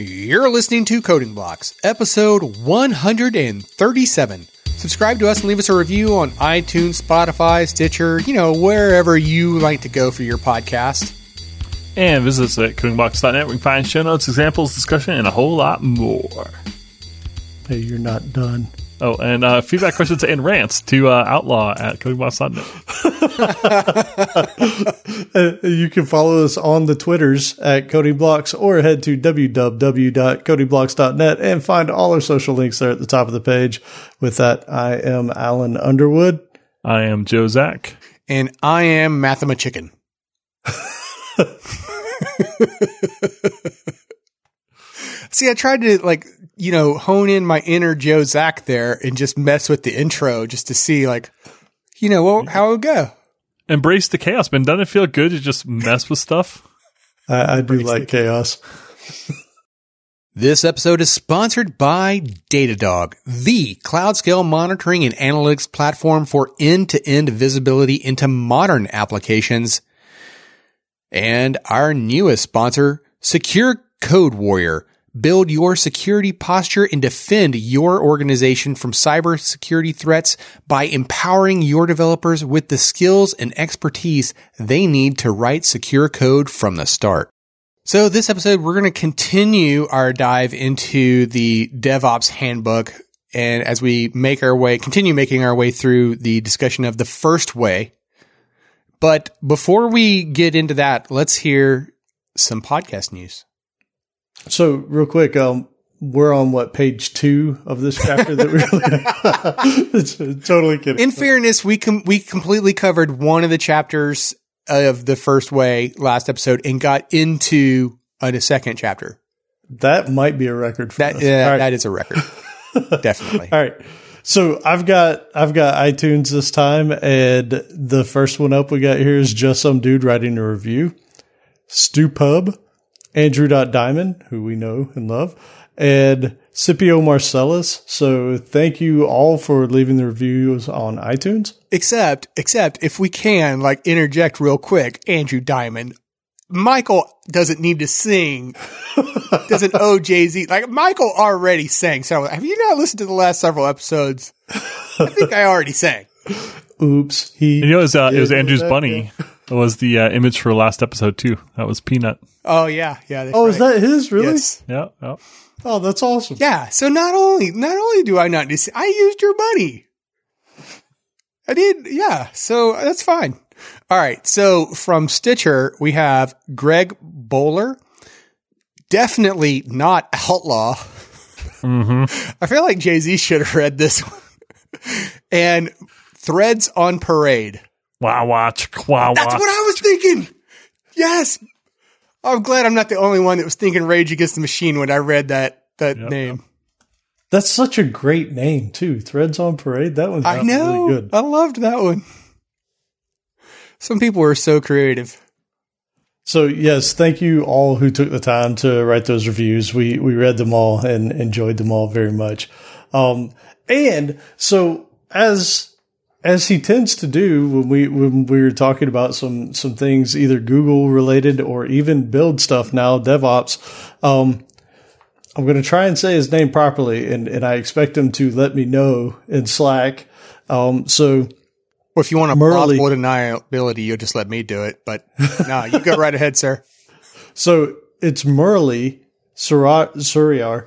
You're listening to Coding Blocks, episode 137. Subscribe to us and leave us a review on iTunes, Spotify, Stitcher, you know, wherever you like to go for your podcast. And visit us at codingblocks.net where you can find show notes, examples, discussion, and a whole lot more. Hey, you're not done. Oh, and uh, feedback, questions, and rants to uh, outlaw at codingblocks.net. You can follow us on the Twitters at Coding Blocks or head to www.codingblocks.net and find all our social links there at the top of the page. With that, I am Alan Underwood. I am Joe Zack. And I am Mathema Chicken. See, I tried to like, you know, hone in my inner Joe Zack there and just mess with the intro just to see like, you know, well, how it would go. Embrace the chaos, man. Doesn't it feel good to just mess with stuff? I, I do like chaos. This episode is sponsored by Datadog, the cloud scale monitoring and analytics platform for end to end visibility into modern applications. And our newest sponsor, Secure Code Warrior. Build your security posture and defend your organization from cybersecurity threats by empowering your developers with the skills and expertise they need to write secure code from the start. So this episode, we're going to continue our dive into the DevOps handbook. And as we make our way, continue making our way through the discussion of the first way. But before we get into that, let's hear some podcast news. So, real quick, um, we're on what page two of this chapter that we it's totally kidding. In fairness, we com- we completely covered one of the chapters of the first way last episode and got into a, the second chapter. that might be a record for That us. uh, All right. that is a record, definitely. All right. So I've got I've got iTunes this time, and the first one up we got here is just some dude writing a review. Stu Pub, Andrew Diamond, who we know and love, and Scipio Marcellus. So thank you all for leaving the reviews on iTunes. Except, except if we can, like, interject real quick, Andrew Diamond. Michael doesn't need to sing. doesn't owe Jay Z. Like, Michael already sang. So, have you not listened to the last several episodes? I think I already sang. Oops, he. You know, it was, uh, it was Andrew's that- bunny. It was the uh, image for last episode, too. That was Peanut. Oh, yeah. Yeah. That's Oh, is that his? Really? Yes. Yeah, yeah. Oh, that's awesome. Yeah. So not only, not only do I not, dis- I used your money. I did. Yeah. So that's fine. All right. So from Stitcher, we have Greg Bowler. Definitely not outlaw. I feel like Jay Z should have read this one. and Threads on Parade. Wow, watch. Wow, That's what I was thinking. Yes. I'm glad I'm not the only one that was thinking Rage Against the Machine when I read that that Yep. name. That's such a great name too. Threads on Parade. That one's I know. really good. I loved that one. Some people were so creative. So yes, thank you all who took the time to write those reviews. We we read them all and enjoyed them all very much. Um, and so as as he tends to do when we when we were talking about some some things either Google related or even build stuff now DevOps. Um, I'm going to try and say his name properly, and and I expect him to let me know in Slack. Um, so Well, if you want a Merle- plausible deniability, you'll just let me do it. But no, you go right ahead, sir. So it's Murali Suriar.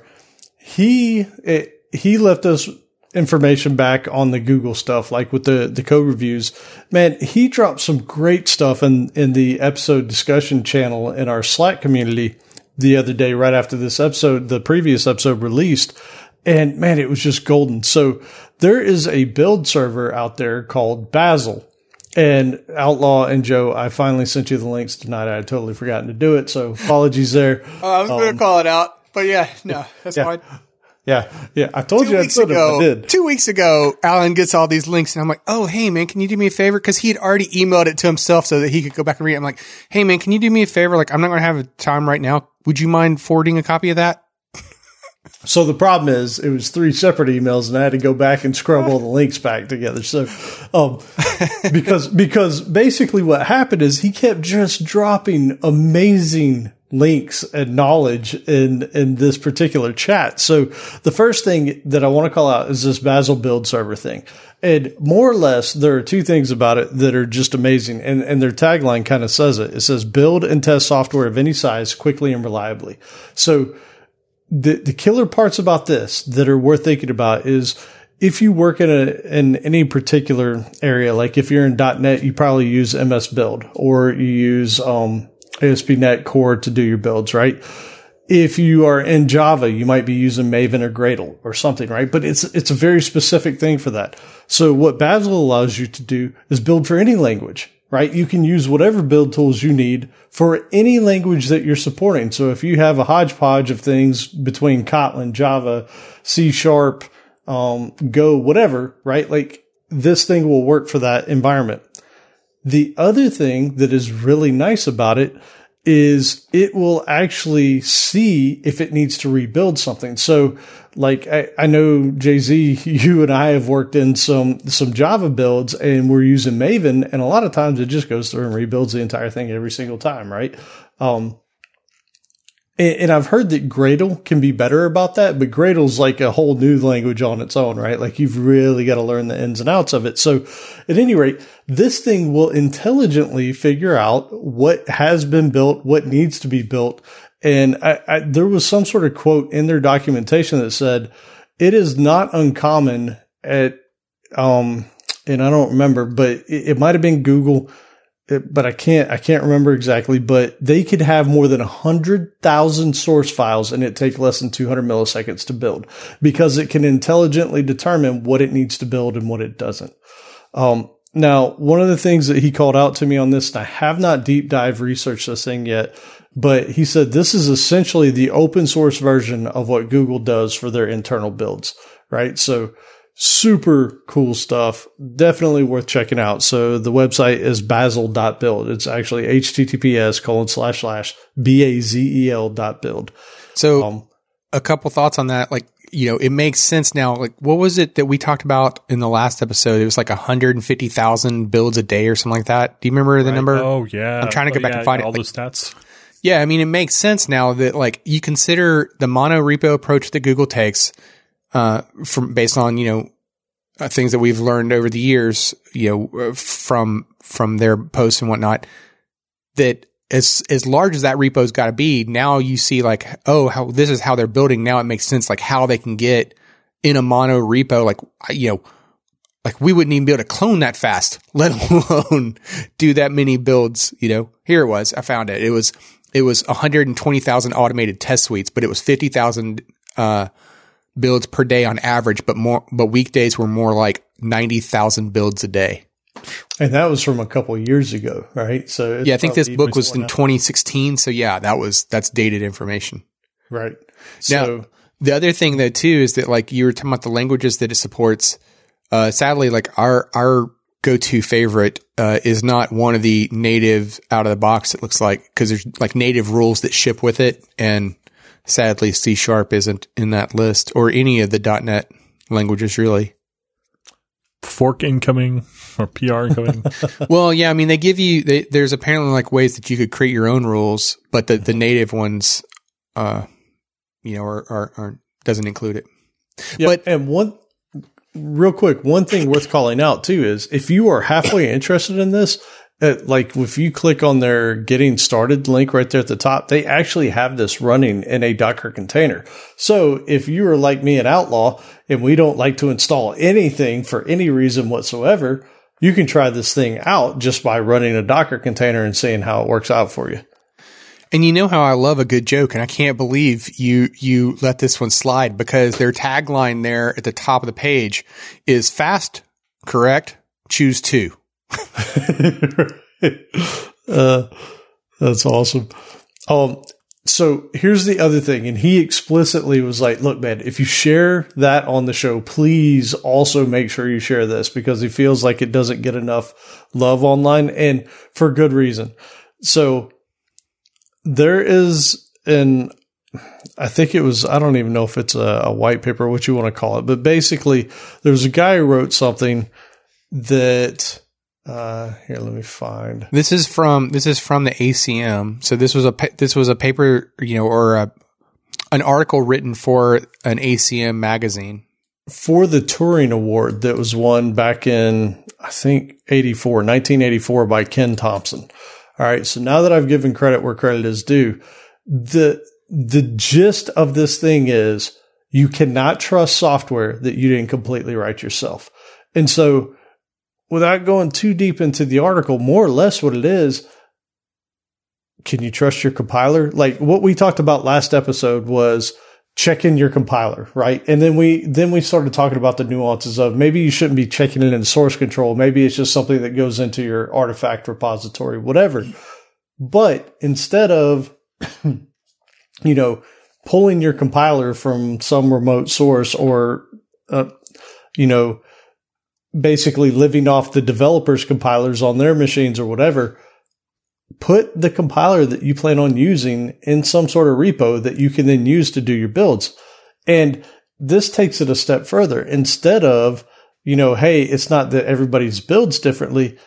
He it, he left us information back on the Google stuff, like with the the code reviews. Man, he dropped some great stuff in in the episode discussion channel in our Slack community the other day, right after this episode, the previous episode released. And man, it was just golden. So there is a build server out there called Bazel. And Outlaw and Joe, I finally sent you the links tonight. I had totally forgotten to do it, so apologies there. Uh, I was going to call it out, but yeah, no, that's Yeah. fine. Yeah, yeah, I told Two you I weeks ago, two weeks ago, Alan gets all these links, and I'm like, "Oh, hey man, can you do me a favor?" Because he had already emailed it to himself so that he could go back and read. it. I'm like, "Hey man, can you do me a favor? Like, I'm not going to have time right now. Would you mind forwarding a copy of that?" So the problem is, it was three separate emails, and I had to go back and scrub all the links back together. So, um, because because basically what happened is he kept just dropping amazing links and knowledge in in this particular chat. So the first thing that I want to call out is this Bazel build server thing. And more or less, there are two things about it that are just amazing. And, and their tagline kind of says it. It says build and test software of any size quickly and reliably. So the, the killer parts about this that are worth thinking about is if you work in a, in any particular area, like if you're in .NET, you probably use MS Build or you use, um, ASP.NET Core to do your builds, right? If you are in Java, you might be using Maven or Gradle or something, right? But it's, it's a very specific thing for that. So what Bazel allows you to do is build for any language, right? You can use whatever build tools you need for any language that you're supporting. So if you have a hodgepodge of things between Kotlin, Java, C sharp, um, Go, whatever, right? Like this thing will work for that environment. The other thing that is really nice about it is it will actually see if it needs to rebuild something. So like I, I know Jay Z, you and I have worked in some some Java builds and we're using Maven, and a lot of times it just goes through and rebuilds the entire thing every single time, right? Um, and, I've heard that Gradle can be better about that, but Gradle's like a whole new language on its own, right? Like you've really got to learn the ins and outs of it. So at any rate, this thing will intelligently figure out what has been built, what needs to be built. And I, I, there was some sort of quote in their documentation that said, it is not uncommon at, um, and I don't remember, but it, it might have been Google but I can't, I can't remember exactly, but they could have more than a hundred thousand source files and it take less than 200 milliseconds to build because it can intelligently determine what it needs to build and what it doesn't. Um, now, one of the things that he called out to me on this, and I have not deep dive researched this thing yet, but he said this is essentially the open source version of what Google does for their internal builds, right? So super cool stuff. Definitely worth checking out. So the website is bazel.build. It's actually https colon slash slash B-A-Z-E-L dot build. So um, a couple thoughts on that. Like, you know, it makes sense now. Like, what was it that we talked about in the last episode? It was like 150,000 builds a day or something like that. Do you remember the right. number? Oh, yeah. I'm trying to go oh, back yeah, and find all it. those stats. Yeah. I mean, it makes sense now that like you consider the mono repo approach that Google takes – uh, from based on you know uh, things that we've learned over the years, you know, uh, from from their posts and whatnot, that as as large as that repo's got to be, now you see like, oh, how this is how they're building. Now it makes sense, like how they can get in a mono repo, like you know, like we wouldn't even be able to clone that fast, let alone do that many builds. You know, here it was. I found it. It was it was 120,000 automated test suites, but it was 50,000 uh, builds per day on average, but more, but weekdays were more like 90,000 builds a day. And that was from a couple years ago, right? So yeah, I think this book was in 2016. So yeah, that was, that's dated information. Right. So now, the other thing though too is that like you were talking about the languages that it supports. Uh, sadly, like our, our go-to favorite, uh, is not one of the native out of the box. It looks like, cause there's like native rules that ship with it. And sadly, C sharp isn't in that list or any of the .NET languages really. Fork incoming or PR incoming. well, yeah, I mean, they give you, they, there's apparently like ways that you could create your own rules, but the, the native ones, uh, you know, are, are, are doesn't include it. Yeah, but, and one, real quick, one thing worth calling out too is if you are halfway interested in this, uh, like if you click on their getting started link right there at the top, they actually have this running in a Docker container. So if you are like me, an outlaw, and we don't like to install anything for any reason whatsoever, you can try this thing out just by running a Docker container and seeing how it works out for you. And you know how I love a good joke, and I can't believe you you let this one slide because their tagline there at the top of the page is fast, correct? Choose two. uh, that's awesome. Um, so here's the other thing. And he explicitly was like, look, man, if you share that on the show, please also make sure you share this because he feels like it doesn't get enough love online and for good reason. So there is an, I think it was, I don't even know if it's a, a white paper, what you want to call it, but basically there's a guy who wrote something that Uh, here, let me find. This is from this is from the ACM. So this was a this was a paper, you know, or a, an article written for an ACM magazine. For the Turing Award that was won back in, I think, 84, 1984 by Ken Thompson. All right. So now that I've given credit where credit is due, the, the gist of this thing is you cannot trust software that you didn't completely write yourself. And so without going too deep into the article, more or less what it is, can you trust your compiler? Like what we talked about last episode was checking your compiler, right? And then we then we started talking about the nuances of maybe you shouldn't be checking it in source control. Maybe it's just something that goes into your artifact repository, whatever. But instead of you know pulling your compiler from some remote source or uh, you know basically living off the developers compilers on their machines or whatever put the compiler that you plan on using in some sort of repo that you can then use to do your builds. And this takes it a step further. Instead of, you know, hey, it's not that everybody's builds differently,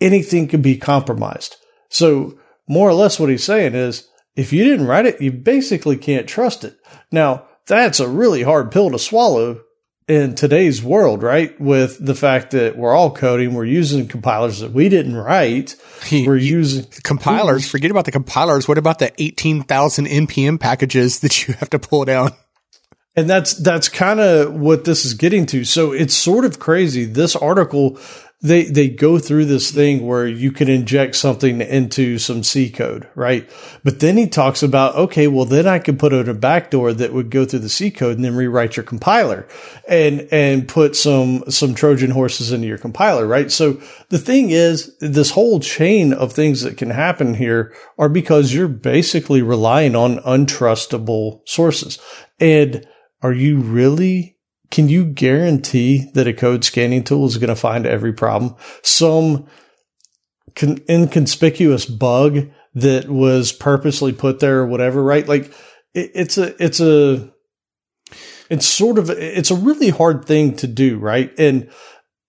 anything can be compromised. So more or less what he's saying is if you didn't write it, you basically can't trust it. Now, that's a really hard pill to swallow in today's world, right? With the fact that we're all coding, we're using compilers that we didn't write. We're using compilers. Forget about the compilers. What about the 18,000 NPM packages that you have to pull down? And that's, that's kind of what this is getting to. So it's sort of crazy. This article they they go through this thing where you can inject something into some C code, right? But then he talks about okay, well then I could put in a backdoor that would go through the C code and then rewrite your compiler and and put some some Trojan horses into your compiler, right? So the thing is, this whole chain of things that can happen here are because you're basically relying on untrustable sources. And are you really can you guarantee that a code scanning tool is going to find every problem? Some con- inconspicuous bug that was purposely put there or whatever, right? Like it, it's a, it's a, it's sort of, it's a really hard thing to do, right? And,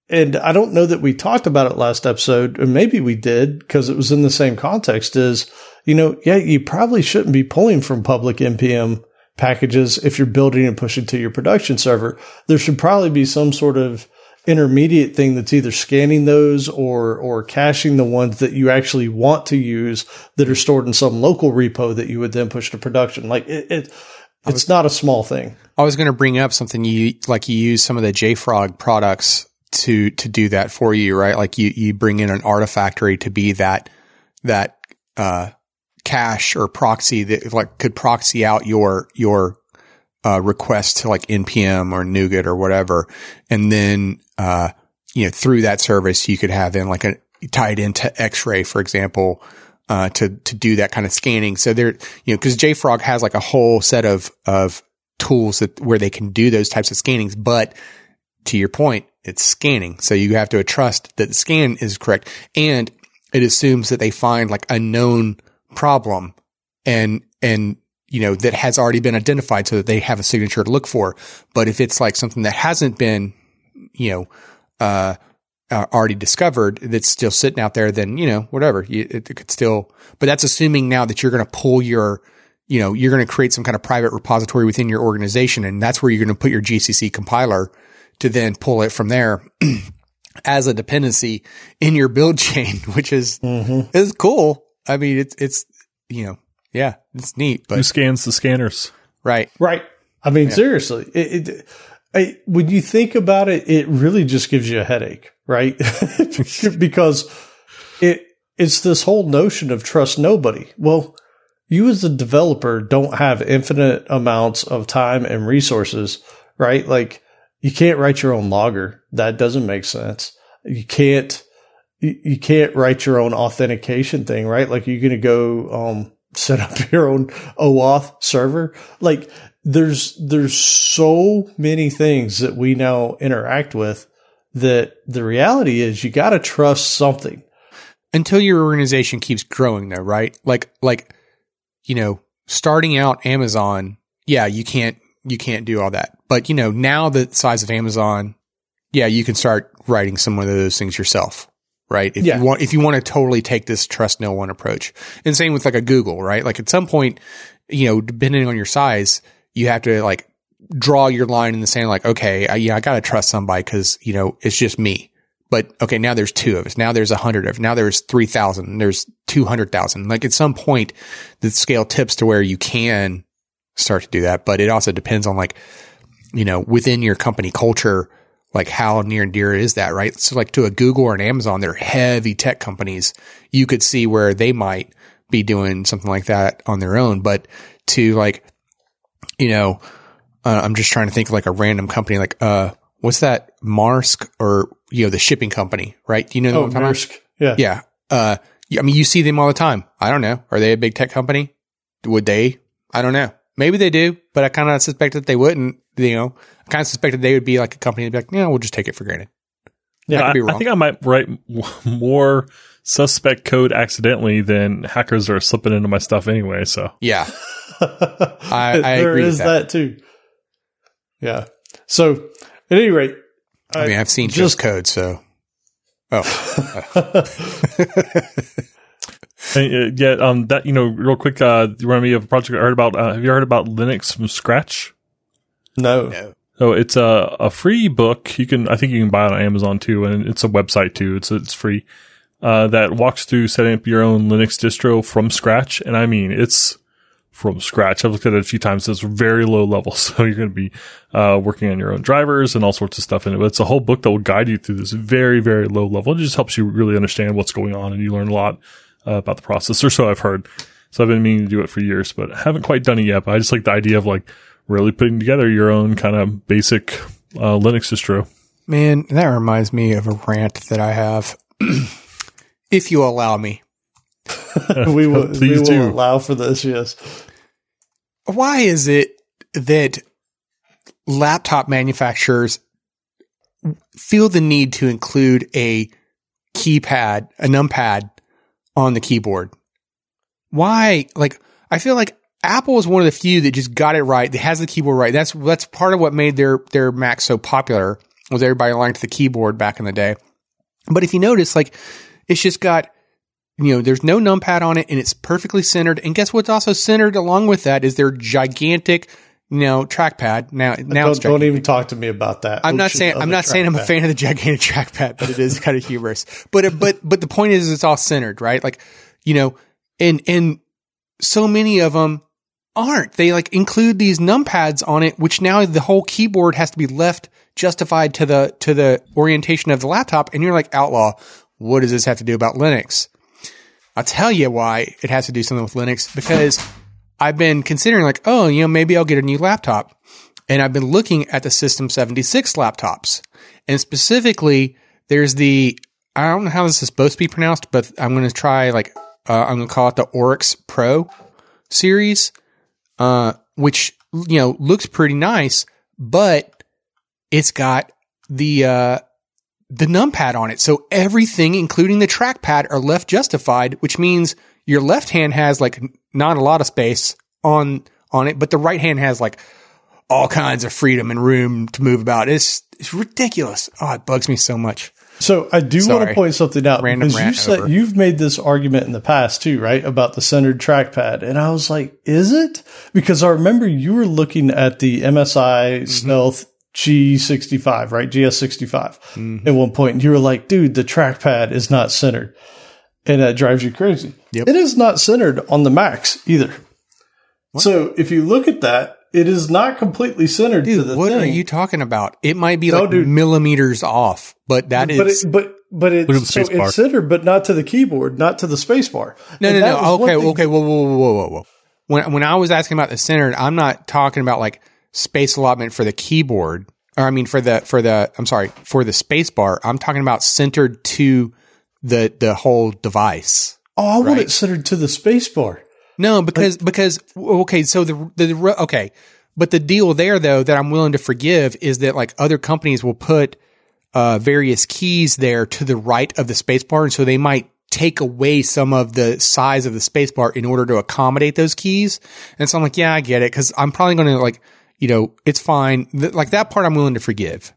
and I don't know that we talked about it last episode, or maybe we did because it was in the same context is, you know, yeah, you probably shouldn't be pulling from public NPM packages if you're building and pushing to your production server. There should probably be some sort of intermediate thing that's either scanning those or or caching the ones that you actually want to use that are stored in some local repo that you would then push to production. Like it, it it's was, not a small thing. I was going to bring up something you like you use some of the JFrog products to to do that for you, right? Like you you bring in an artifactory to be that that uh cache or proxy that like could proxy out your your uh, request to like npm or NuGet or whatever, and then uh, you know through that service you could have then like a tied into X-ray, for example, uh, to to do that kind of scanning. So there, you know, because JFrog has like a whole set of of tools that where they can do those types of scannings, but to your point, it's scanning. So you have to trust that the scan is correct, and it assumes that they find like a known problem and, and, you know, that has already been identified so that they have a signature to look for. But if it's like something that hasn't been, you know, uh, uh, already discovered that's still sitting out there, then, you know, whatever, you, it, it could still, but that's assuming now that you're going to pull your, you know, you're going to create some kind of private repository within your organization. And that's where you're going to put your GCC compiler to then pull it from there as a dependency in your build chain, which is, mm-hmm. is cool. I mean, it's, it's, you know, yeah, it's neat, but who scans the scanners? Right. Right. I mean, yeah. seriously, it, it, I, when you think about it, it really just gives you a headache, right? because it, it's this whole notion of trust nobody. Well, you as a developer don't have infinite amounts of time and resources, right? Like you can't write your own logger. That doesn't make sense. You can't, you can't write your own authentication thing, right? Like you're going to go, um, set up your own OAuth server. Like there's, there's so many things that we now interact with that the reality is you got to trust something until your organization keeps growing though, right? Like, like, you know, starting out Amazon, yeah, you can't, you can't do all that. But you know, now the size of Amazon, yeah, you can start writing some of those things yourself right? If Yeah. you want, if you want to totally take this trust no one approach, and same with like a Google, right? Like at some point, you know, depending on your size, you have to like draw your line in the sand, like, okay, I, yeah, I got to trust somebody because, you know, it's just me. But okay, now there's two of us. Now there's a hundred of. Now there's 3,000. There's 200,000. Like at some point, the scale tips to where you can start to do that. But it also depends on like, you know, within your company culture, like how near and dear is that, right? So like to a Google or an Amazon, they're heavy tech companies. You could see where they might be doing something like that on their own. But to like, you know, uh, I'm just trying to think of like a random company, like, uh, what's that? Maersk or, you know, the shipping company, right? Do you know Oh, about? Yeah. Yeah. Uh, I mean, you see them all the time. I don't know. Are they a big tech company? Would they? I don't know. Maybe they do, but I kind of suspect that they wouldn't. You know, I kind of suspected they would be like a company that'd be like, yeah, we'll just take it for granted. Yeah, I I. I think I might write more suspect code accidentally than hackers are slipping into my stuff anyway. So yeah. I- I There agree with that. that. too. Yeah. So, at any rate, I mean, I've seen just code, so. Oh, And, uh, yeah, um, that you know, real quick, uh, you remind me of a project I heard about. Uh, have you heard about Linux from scratch? No. no. Oh, it's a a free book. You can, I think, you can buy it on Amazon too, and it's a website too. It's it's free. Uh, that walks through setting up your own Linux distro from scratch, and I mean, it's from scratch. I've looked at it a few times. It's very low level, so you're going to be uh, working on your own drivers and all sorts of stuff in it. But it's a whole book that will guide you through this very very low level. It just helps you really understand what's going on, and you learn a lot uh, about the process, or so I've heard. So I've been meaning to do it for years, but I haven't quite done it yet. But I just like the idea of like really putting together your own kind of basic uh, Linux distro. Man, that reminds me of a rant that I have. if you allow me. we will, we Please will allow for this. Yes. Why is it that laptop manufacturers feel the need to include a keypad, a numpad on the keyboard? Why? Like, I feel like Apple is one of the few that just got it right. That has the keyboard right. That's that's part of what made their their Mac so popular. Was everybody liked the keyboard back in the day? But if you notice, like, it's just got you know, there's no numpad on it and it's perfectly centered. And guess what's also centered along with that is their gigantic, you know, trackpad. Now, now Don't, don't even talk to me about that. I'm not saying I'm not saying I'm a fan of the gigantic trackpad, but it is kind of humorous. But it- but but the point is, it's all centered, right? Like, you know, and and so many of them aren't. They like include these numpads on it, which now the whole keyboard has to be left justified to the to the orientation of the laptop. And you're like, outlaw. What does this have to do about Linux? I'll tell you why it has to do something with Linux because I've been considering like, oh, you know, maybe I'll get a new laptop. And I've been looking at the System 76 laptops. And specifically, there's the, I don't know how this is supposed to be pronounced, but I'm going to try like, uh, I'm going to call it the Oryx Pro series, uh, which, you know, looks pretty nice, but it's got the, uh, the numpad on it. So everything, including the trackpad, are left justified, which means your left hand has like not a lot of space on on it, but the right hand has like all kinds of freedom and room to move about. It's it's ridiculous. Oh, it bugs me so much. So I do want to point something out Random because you said over. you've made this argument in the past too, right? About the centered trackpad, and I was like, "Is it?" Because I remember you were looking at the MSI Mm-hmm. Stealth G65, right? GS65 Mm-hmm. at one point, and you were like, "Dude, the trackpad is not centered," and that drives you crazy. Yep. It is not centered on the Macs either. So if you look at that, it is not completely centered to Dude, the what thing. are you talking about? It might be No, like dude. millimeters off, but that but is it, but but Look at the it's so it's centered, but not to the keyboard, not to the space bar. no, And no, no. Okay, thing- okay. Whoa, whoa, whoa, whoa, whoa, whoa. When when I was asking about the centered, I'm not talking about like space allotment for the keyboard, or I mean for the for the I'm sorry for the space bar. I'm talking about centered to the the whole device. Oh, I want it centered to the space bar. No, because because okay, so the, the the okay, but the deal there though that I'm willing to forgive is that like other companies will put uh, various keys there to the right of the spacebar, and so they might take away some of the size of the spacebar in order to accommodate those keys. And so I'm like, yeah, I get it because I'm probably going to like, you know, it's fine. Th- like that part, I'm willing to forgive.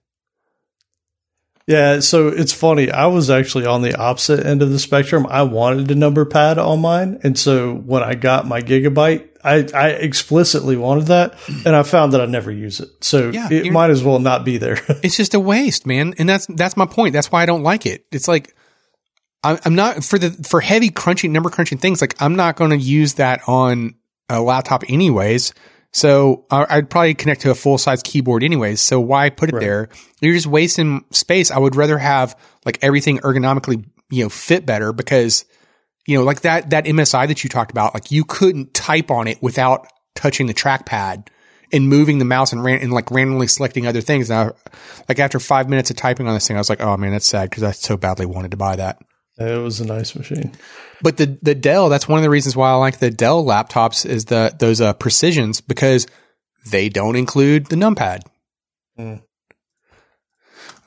Yeah, so it's funny. I was actually on the opposite end of the spectrum. I wanted a number pad on mine, and so when I got my gigabyte, I, I explicitly wanted that, mm. and I found that I never use it. So Yeah, it might as well not be there. It's just a waste, man. And that's that's my point. That's why I don't like it. It's like I'm, I'm not for the for heavy crunching number crunching things. Like I'm not going to use that on a laptop anyways. So I- I'd probably connect to a full size keyboard anyways. So why put it there? You're just wasting space. I would rather have like everything ergonomically, you know, fit better because you know, like that that MSI that you talked about, like you couldn't type on it without touching the trackpad and moving the mouse and ran and like randomly selecting other things. Now, like after five minutes of typing on this thing, I was like, oh man, that's sad because I so badly wanted to buy that. It was a nice machine. But the the Dell, that's one of the reasons why I like the Dell laptops is the those uh, precisions because they don't include the numpad. Mm.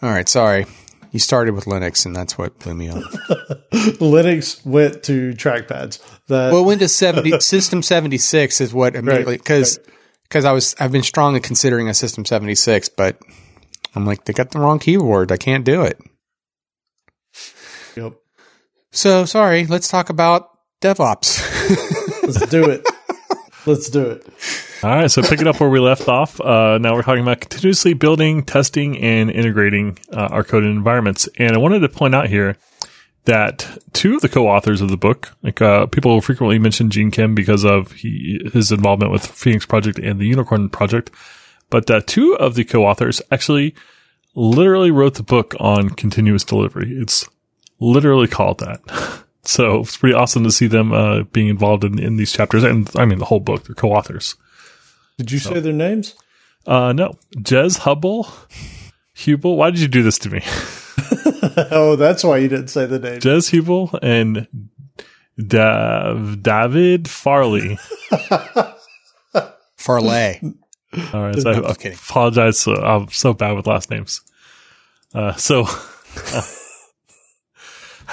All right, sorry. You started with Linux, and that's what blew me off. Linux went to trackpads. That well, Windows seventy System seventy six is what immediately because because I was I've been strongly considering a System seventy six, but I'm like they got the wrong keyboard. I can't do it. yep. So sorry. Let's talk about DevOps. Let's do it. Let's do it. All right, so picking up where we left off, uh, now we're talking about continuously building, testing, and integrating uh, our code environments. And I wanted to point out here that two of the co-authors of the book, like uh, people frequently mention Gene Kim because of he, his involvement with Phoenix Project and the Unicorn Project, but uh, two of the co-authors actually literally wrote the book on continuous delivery. It's literally called that. So it's pretty awesome to see them uh, being involved in, in these chapters, and I mean the whole book. They're co-authors. Did you say their names? Uh, no, Jez Hubble, Hubel. Why did you do this to me? oh, that's why you didn't say the name. Jez Hubel and Dav- David Farley. Farley. All right, so I, just kidding. apologize. Uh, I'm so bad with last names. Uh, so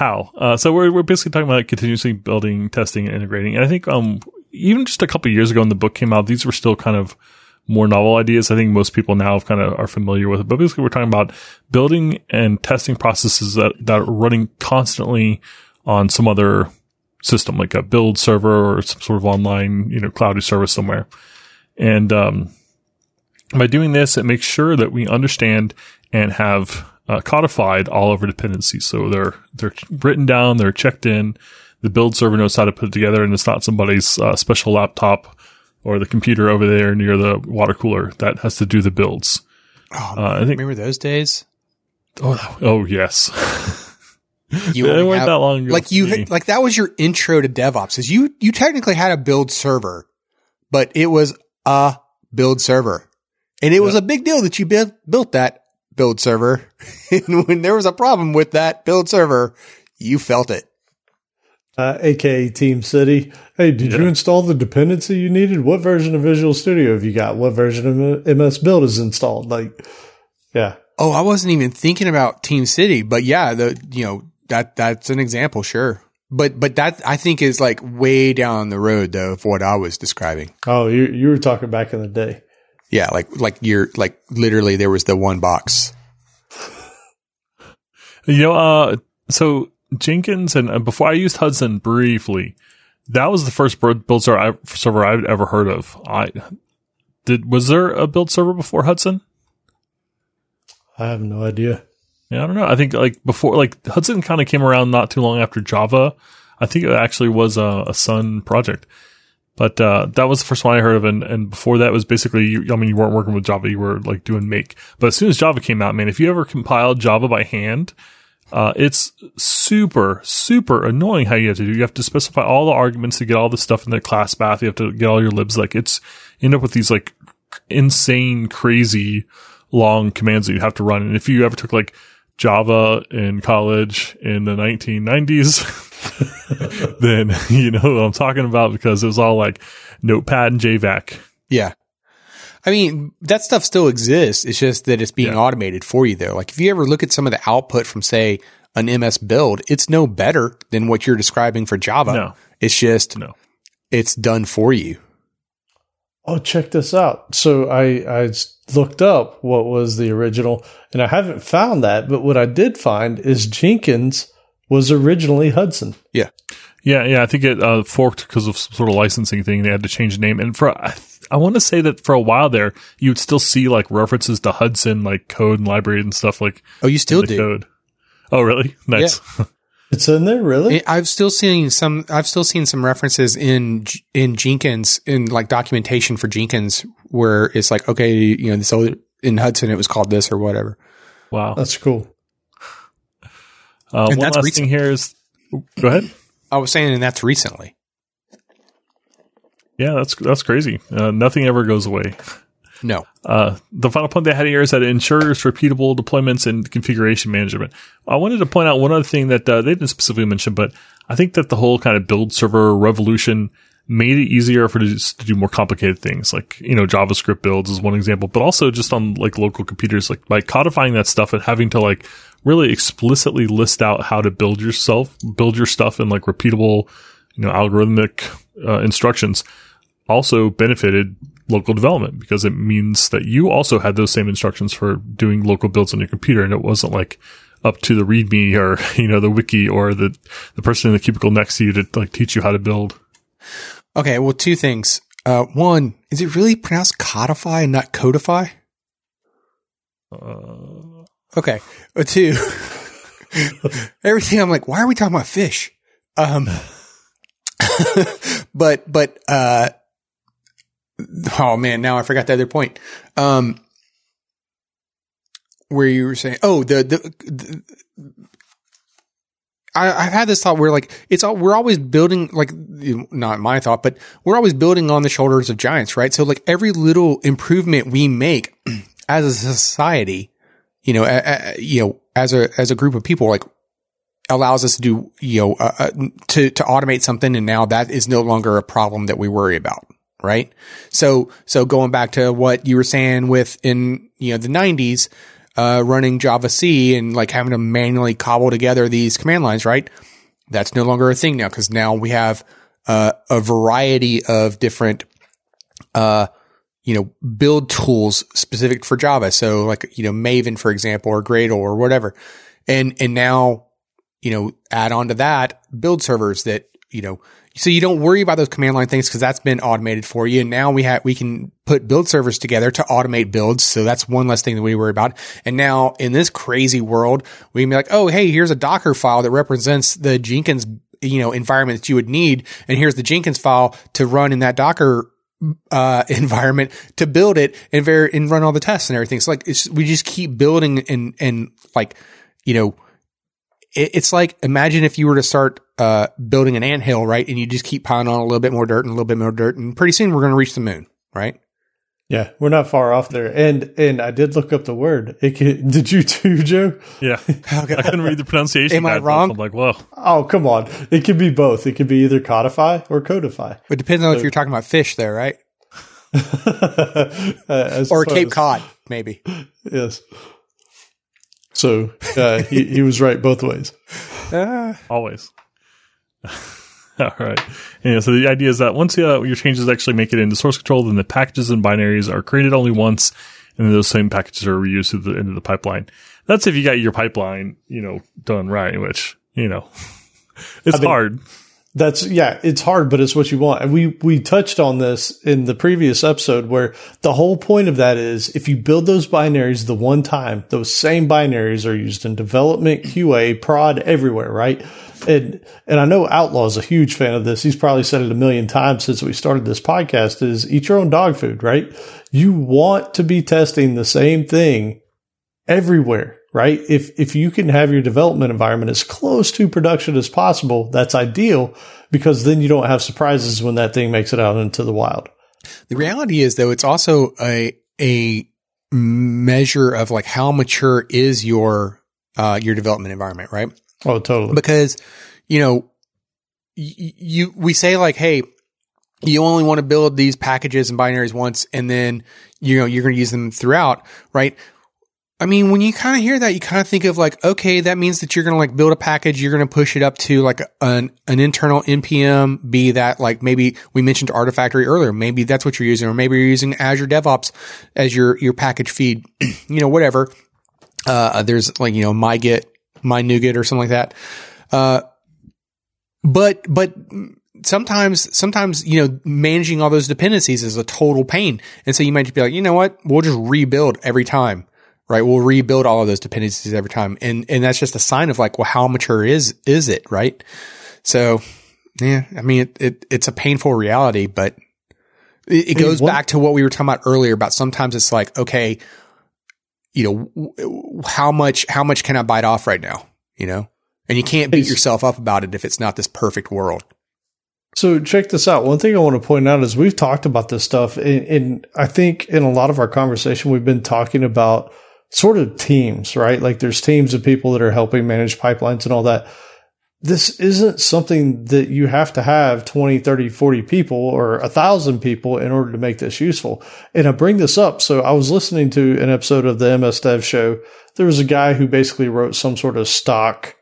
how? Uh, so we're we're basically talking about continuously building, testing, and integrating. And I think um even just a couple years ago when the book came out, these were still kind of more novel ideas. I think most people now have kind of are familiar with it. But basically, we're talking about building and testing processes that that are running constantly on some other system, like a build server or some sort of online, you know, cloudy service somewhere. And um, by doing this, it makes sure that we understand and have uh, codified all our dependencies. So they're they're written down, they're checked in. The build server knows how to put it together, and it's not somebody's uh, special laptop or the computer over there near the water cooler that has to do the builds. Oh, Uh, I think. remember those days? Oh, oh yes, You they only weren't have- that long ago. like you had, like that was your intro to DevOps. Is you you technically had a build server, but it was a build server, and it was a big deal that you built built that build server. and when there was a problem with that build server, you felt it. Uh, AKA Team City. Hey, did you install the dependency you needed? What version of Visual Studio have you got? What version of MS Build is installed? Like, yeah. Oh, I wasn't even thinking about Team City, but yeah, the you know that that's an example, sure. But but that I think is like way down the road though of what I was describing. Oh, you you were talking back in the day. Yeah, like like you're like literally there was the one box. You know, uh, so Jenkins and uh, before I used Hudson briefly, that was the first build build server, I, server I've ever heard of. I did. Was there a build server before Hudson? I have no idea. Yeah, I don't know. I think like before, like Hudson kind of came around not too long after Java. I think it actually was a, a Sun project, but uh, that was the first one I heard of. And, and before that was basically, you, I mean, you weren't working with Java; you were like doing Make. But as soon as Java came out, man, if you ever compiled Java by hand, uh, it's super, super annoying how you have to do. You have to specify all the arguments to get all the stuff in the class path. You have to get all your libs. Like it's you end up with these like insane, crazy long commands that you have to run. And if you ever took like Java in college in the 1990s, then you know what I'm talking about because it was all like Notepad and javac. Yeah. I mean, that stuff still exists. It's just that it's being Yeah. automated for you though. Like if you ever look at some of the output from say an MS build, it's no better than what you're describing for Java. No. It's just No. it's done for you. oh, check this out. So I I looked up what was the original and I haven't found that, but what I did find is Jenkins was originally Hudson. Yeah, yeah. Yeah, I think it uh, forked because of some sort of licensing thing. They had to change the name. And for I, I want to say that for a while there, you would still see like references to Hudson, like code and library and stuff like Oh, you still the do. code. Oh, really? Nice. It's in there, really? I- I've still seen some. I've still seen some references in in Jenkins in like documentation for Jenkins where it's like, okay, you know, this old in Hudson it was called this or whatever. wow. That's cool. Uh, And one that's last recent. thing here is, go ahead. I was saying, and that's recently. Yeah, that's that's crazy. Uh, nothing ever goes away. No, Uh, the final point they had here is that it ensures repeatable deployments and configuration management. I wanted to point out one other thing that uh, they didn't specifically mention, but I think that the whole kind of build server revolution made it easier for us to do more complicated things, like you know JavaScript builds is one example, but also just on like local computers, like by codifying that stuff and having to like really explicitly list out how to build yourself, build your stuff in like repeatable, you know, algorithmic uh, instructions also benefited local development because it means that you also had those same instructions for doing local builds on your computer and it wasn't like up to the readme or you know the wiki or the the person in the cubicle next to you to like teach you how to build Okay, well, two things. Uh, one, is it really pronounced codify and not codify? uh, Okay. Uh, two, everything I'm like, why are we talking about fish? Um, but, but, uh, oh man, now I forgot the other point. Um, where you were saying, oh, the, the, the I, I've had this thought where like it's all we're always building like not my thought, but we're always building on the shoulders of giants, right? So like every little improvement we make as a society, you know, a, a, you know, as a as a group of people, like allows us to do you know uh, uh, to to automate something, and now that is no longer a problem that we worry about, right? So so going back to what you were saying with in you know the '90s uh, running Java C and like having to manually cobble together these command lines, right? That's no longer a thing now because now we have uh, a variety of different, uh, you know, build tools specific for Java. So like, you know, Maven, for example, or Gradle or whatever. And, and now, you know, add on to that build servers that, you know, so you don't worry about those command line things because that's been automated for you. And now we have, we can put build servers together to automate builds. So that's one less thing that we worry about. And now in this crazy world, we can be like, oh, hey, here's a Docker file that represents the Jenkins, you know, environment that you would need. And here's the Jenkins file to run in that Docker uh, environment to build it and ver- and run all the tests and everything. So like, it's, we just keep building and, and like, you know, it, it's like, imagine if you were to start, uh, building an anthill, right? And you just keep piling on a little bit more dirt and a little bit more dirt. And pretty soon we're going to reach the moon, right? Yeah, we're not far off there. And and I did look up the word. It can, did you too, Joe? yeah i couldn't read the pronunciation Am I wrong? I'm like whoa Oh, come on. It could be both. It could be either codify or codify. It depends on if you're talking about fish there, right? Uh, Or Cape. Cod, maybe. Yes. So uh, he, he was right both ways. Uh, always all right. Yeah so the idea is that once uh, your changes actually make it into source control then the packages and binaries are created only once and then those same packages are reused through the end of the pipeline. That's if you got your pipeline you know done right which you know it's mean- hard That's yeah, it's hard, but it's what you want. And we we touched on this in the previous episode where the whole point of that is if you build those binaries the one time, those same binaries are used in development, QA, prod, everywhere, right? And and I know Outlaw is a huge fan of this. He's probably said it a million times since we started this podcast is eat your own dog food, right? You want to be testing the same thing everywhere, right? If if you can have your development environment as close to production as possible, that's ideal because then you don't have surprises when that thing makes it out into the wild. the reality is though, it's also a, a measure of like how mature is your, uh, your development environment, right? Oh, totally. because you know y- you we say like hey you only want to build these packages and binaries once and then you know you're going to use them throughout right I mean, when you kind of hear that, you kind of think of like, okay, that means that you're going to like build a package. You're going to push it up to like an, an internal NPM, be that like maybe we mentioned Artifactory earlier. Maybe that's what you're using, or maybe you're using Azure DevOps as your, your package feed, you know, whatever. Uh, there's like, you know, my Git, my NuGet or something like that. Uh, but, but sometimes, sometimes, you know, managing all those dependencies is a total pain. And so you might be like, you know what? We'll just rebuild every time right? We'll rebuild all of those dependencies every time. And, and that's just a sign of like, well, how mature is, is it? Right. So yeah, I mean, it, it it's a painful reality, but it, it goes back to what we were talking about earlier about sometimes it's like, okay, you know, how much, how much can I bite off right now? You know, and you can't beat yourself up about it if it's not this perfect world. So check this out. One thing I want to point out is we've talked about this stuff, and, and I think in a lot of our conversation, we've been talking about sort of teams, right? Like there's teams of people that are helping manage pipelines and all that. This isn't something that you have to have 20, 30, 40 people or a thousand people in order to make this useful. And I bring this up. So I was listening to an episode of the MS Dev show. There was a guy who basically wrote some sort of stock,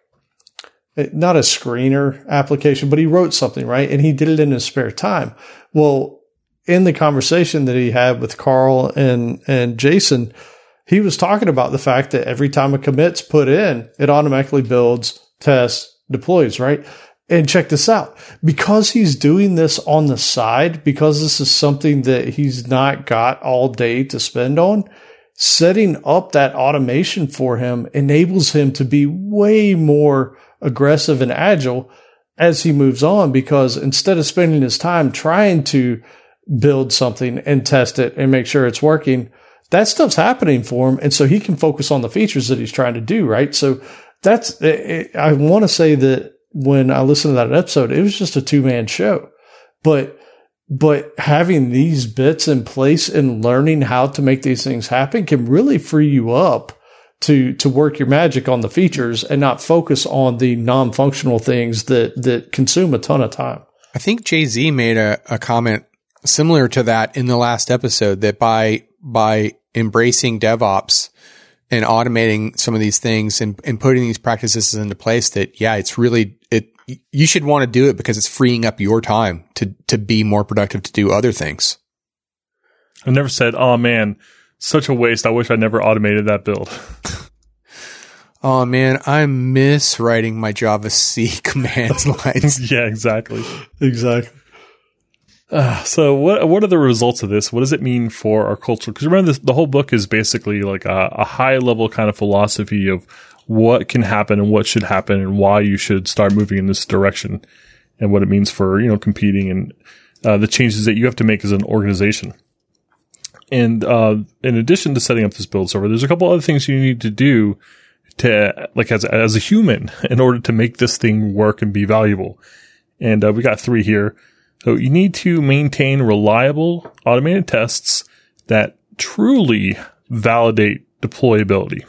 eh, not a screener application, but he wrote something, right? And he did it in his spare time. Well, in the conversation that he had with Carl and, and Jason, he was talking about the fact that every time a commit's put in, it automatically builds, tests, deploys, right? And check this out. Because he's doing this on the side, because this is something that he's not got all day to spend on, setting up that automation for him enables him to be way more aggressive and agile as he moves on because instead of spending his time trying to build something and test it and make sure it's working, that stuff's happening for him. And so he can focus on the features that he's trying to do. Right. So that's, eh, eh, I want to say that when I listened to that episode, it was just a two man show, but, but having these bits in place and learning how to make these things happen can really free you up to, to work your magic on the features and not focus on the non functional things that, that consume a ton of time. I think Jay Z made a, a comment similar to that in the last episode that by by embracing DevOps and automating some of these things and, and putting these practices into place that, yeah, it's really, it, you should want to do it because it's freeing up your time to, to be more productive to do other things. I never said, oh man, such a waste. I wish I never automated that build. oh man, I miss writing my javac commands lines. yeah, exactly. Exactly. Uh, so what what are the results of this? What does it mean for our culture? Because remember, this, the whole book is basically like a, a, high level kind of philosophy of what can happen and what should happen and why you should start moving in this direction and what it means for you know competing and uh, the changes that you have to make as an organization. And uh, in addition to setting up this build server, there's a couple other things you need to do to like as as a human in order to make this thing work and be valuable. And uh, we got three here. So you need to maintain reliable automated tests that truly validate deployability.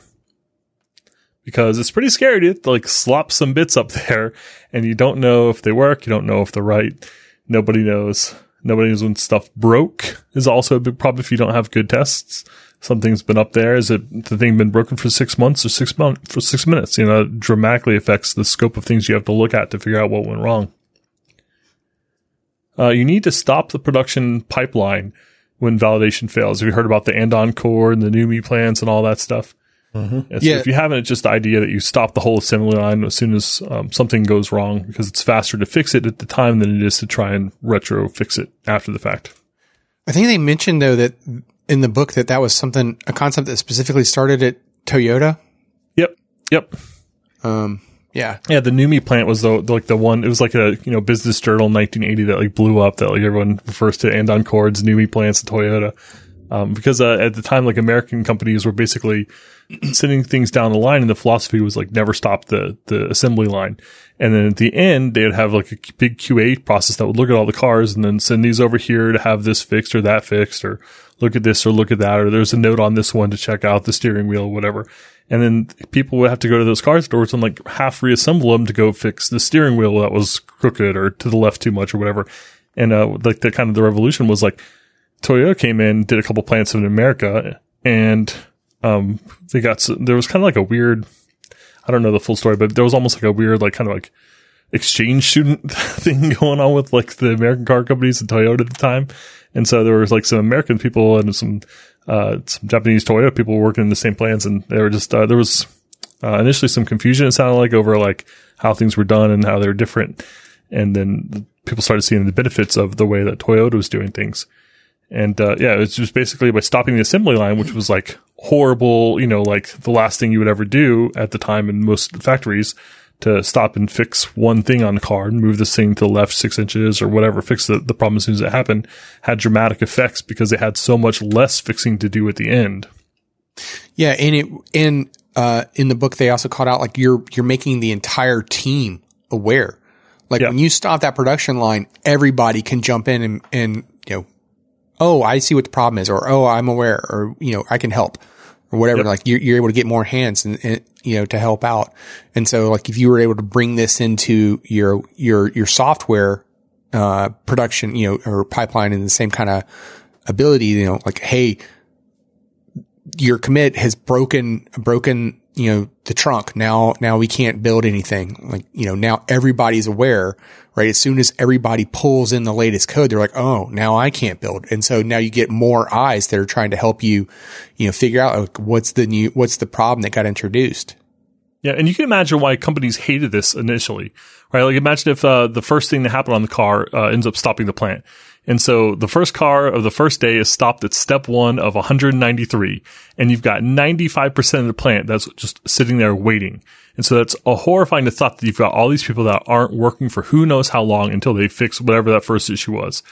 Because it's pretty scary to like slop some bits up there and you don't know if they work. You don't know if they're right. Nobody knows. Nobody knows when stuff broke is also a big problem if you don't have good tests. Something's been up there. Is it the thing been broken for six months or six months for six minutes? You know, dramatically affects the scope of things you have to look at to figure out what went wrong. Uh, you need to stop the production pipeline when validation fails. Have you heard about the Andon cord and the NUMMI plans and all that stuff? Mm-hmm. So yeah. if you haven't, it's just the idea that you stop the whole assembly line as soon as um, something goes wrong because it's faster to fix it at the time than it is to try and retro fix it after the fact. I think they mentioned though that in the book that that was something a concept that specifically started at Toyota. Yep. Yep. Um, yeah. Yeah. The NUMMI plant was the, like the one, it was like a, you know, business journal 1980 that like blew up that like everyone refers to Andon Cords, NUMI plants, and Toyota. Um, because, uh, at the time, like American companies were basically sending things down the line and the philosophy was like never stop the, the assembly line. And then at the end, they'd have like a big QA process that would look at all the cars and then send these over here to have this fixed or that fixed or look at this or look at that. Or there's a note on this one to check out the steering wheel, or whatever. And then people would have to go to those car stores and like half reassemble them to go fix the steering wheel that was crooked or to the left too much or whatever. And, uh, like the kind of the revolution was like Toyota came in, did a couple plants in America and um, they got there was kind of like a weird. I don't know the full story, but there was almost like a weird, like kind of like exchange student thing going on with like the American car companies and Toyota at the time. And so there was like some American people and some, uh, some Japanese Toyota people working in the same plants. And they were just, uh, there was, uh, initially some confusion, it sounded like over like how things were done and how they were different. And then people started seeing the benefits of the way that Toyota was doing things. And, uh, yeah, it's just basically by stopping the assembly line, which was like horrible, you know, like the last thing you would ever do at the time in most factories to stop and fix one thing on the car and move this thing to the left six inches or whatever, fix the, the problem as soon as it happened, had dramatic effects because they had so much less fixing to do at the end. Yeah, and it and uh, in the book they also called out like you're you're making the entire team aware. Like when you stop that production line, everybody can jump in and and you know, oh, I see what the problem is, or oh, I'm aware, or you know, I can help, or whatever. Yep. Like you're, you're able to get more hands and, and you know to help out. And so like if you were able to bring this into your your your software uh, production, you know, or pipeline in the same kind of ability, you know, like hey, your commit has broken broken you know the trunk. Now now we can't build anything. Like you know now everybody's aware right? As soon as everybody pulls in the latest code they're like oh now i can't build. And so now you get more eyes that are trying to help you you know figure out like, what's the new what's the problem that got introduced? Yeah, and you can imagine why companies hated this initially, right? Like imagine if uh, the first thing that happened on the car uh, ends up stopping the plant. And so the first car of the first day is stopped at step one of 193, and you've got 95% of the plant that's just sitting there waiting. And so that's a horrifying thought that you've got all these people that aren't working for who knows how long until they fix whatever that first issue was.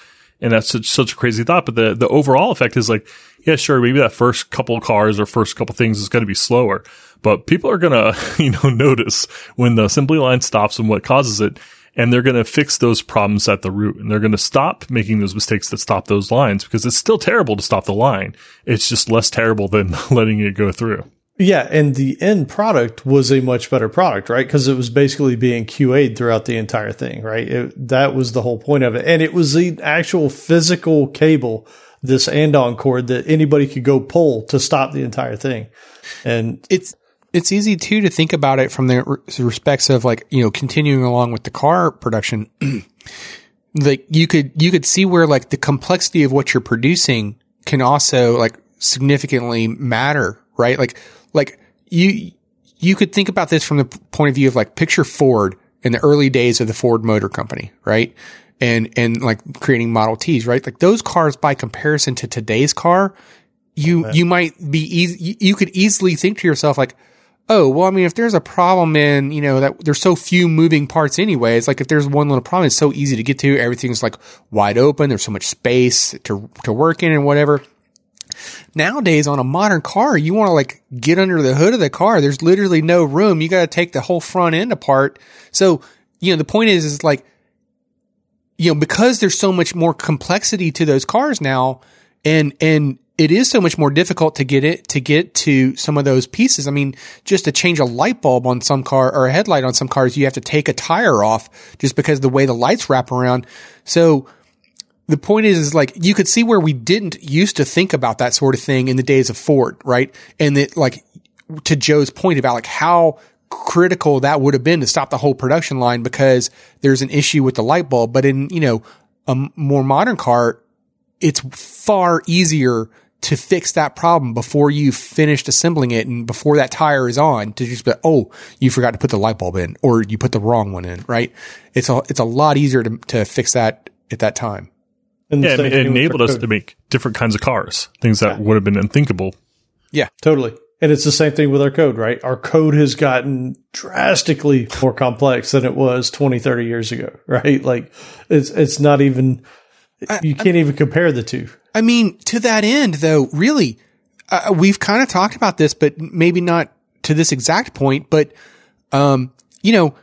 And that's such, such a crazy thought. But the, the overall effect is like, yeah, sure, maybe that first couple cars or first couple things is going to be slower, but people are going to, you know, notice when the assembly line stops and what causes it. And they're going to fix those problems at the root and they're going to stop making those mistakes that stop those lines because it's still terrible to stop the line. It's just less terrible than letting it go through. Yeah, and the end product was a much better product, right? Because it was basically being QA'd throughout the entire thing, right? It, that was the whole point of it, and it was the actual physical cable, this andon cord that anybody could go pull to stop the entire thing. And it's it's easy too to think about it from the re- respects of like you know continuing along with the car production. Like you could you could see where like the complexity of what you're producing can also like significantly matter right? Like like you you could think about this from the point of view of like picture Ford in the early days of the Ford Motor Company right? And and like creating Model Ts right? Like those cars by comparison to today's car you you might be easy you could easily think to yourself like oh well i mean if there's a problem in you know that there's so few moving parts anyway it's like if there's one little problem it's so easy to get to. Everything's like wide open. There's so much space to to work in and whatever. Nowadays on a modern car you want to like get under the hood of the car. There's literally no room. You got to take the whole front end apart. So you know the point is is like you know because there's so much more complexity to those cars now and and it is so much more difficult to get it to get to some of those pieces. I mean, just to change a light bulb on some car or a headlight on some cars, you have to take a tire off just because of the way the lights wrap around. So the point is, is like you could see where we didn't used to think about that sort of thing in the days of Ford, right? And that like to Joe's point about like how critical that would have been to stop the whole production line because there's an issue with the light bulb. But in, you know, a more modern car, it's far easier to fix that problem before you've finished assembling it and before that tire is on to just be, like, oh, you forgot to put the light bulb in or you put the wrong one in, right? It's a, it's a lot easier to, to fix that at that time. and Yeah, it enabled us to make different kinds of cars, things that would have been unthinkable. Yeah, totally. And it's the same thing with our code, right? Our code has gotten drastically more complex than it was 20, 30 years ago, right? Like it's, it's not even, you can't even compare the two. I mean, to that end, though, really, uh, we've kind of talked about this, but maybe not to this exact point. But, um, you know,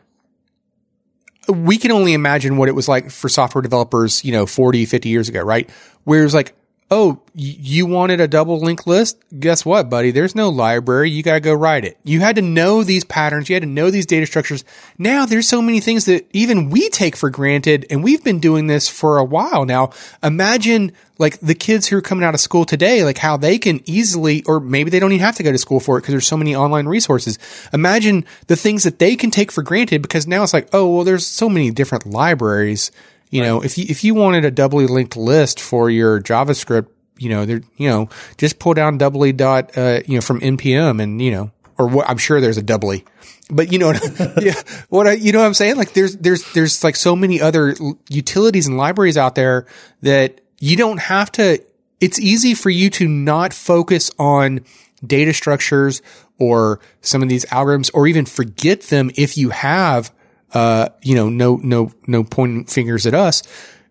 we can only imagine what it was like for software developers, you know, 40, 50 years ago, right? Whereas like oh, you wanted a double link list? Guess what, buddy? There's no library. You got to go write it. You had to know these patterns. You had to know these data structures. Now there's so many things that even we take for granted. And we've been doing this for a while now. Imagine like the kids who are coming out of school today, like how they can easily, or maybe they don't even have to go to school for it because there's so many online resources. Imagine the things that they can take for granted because now it's like, oh, well, there's so many different libraries you right. know, if you, if you wanted a doubly linked list for your JavaScript, you know, there, you know, just pull down doubly dot, uh, you know, from npm and, you know, or what, I'm sure there's a doubly, but you know, yeah, what I, you know what I'm saying? Like there's, there's, there's like so many other utilities and libraries out there that you don't have to, it's easy for you to not focus on data structures or some of these algorithms or even forget them if you have uh, you know, no, no, no pointing fingers at us.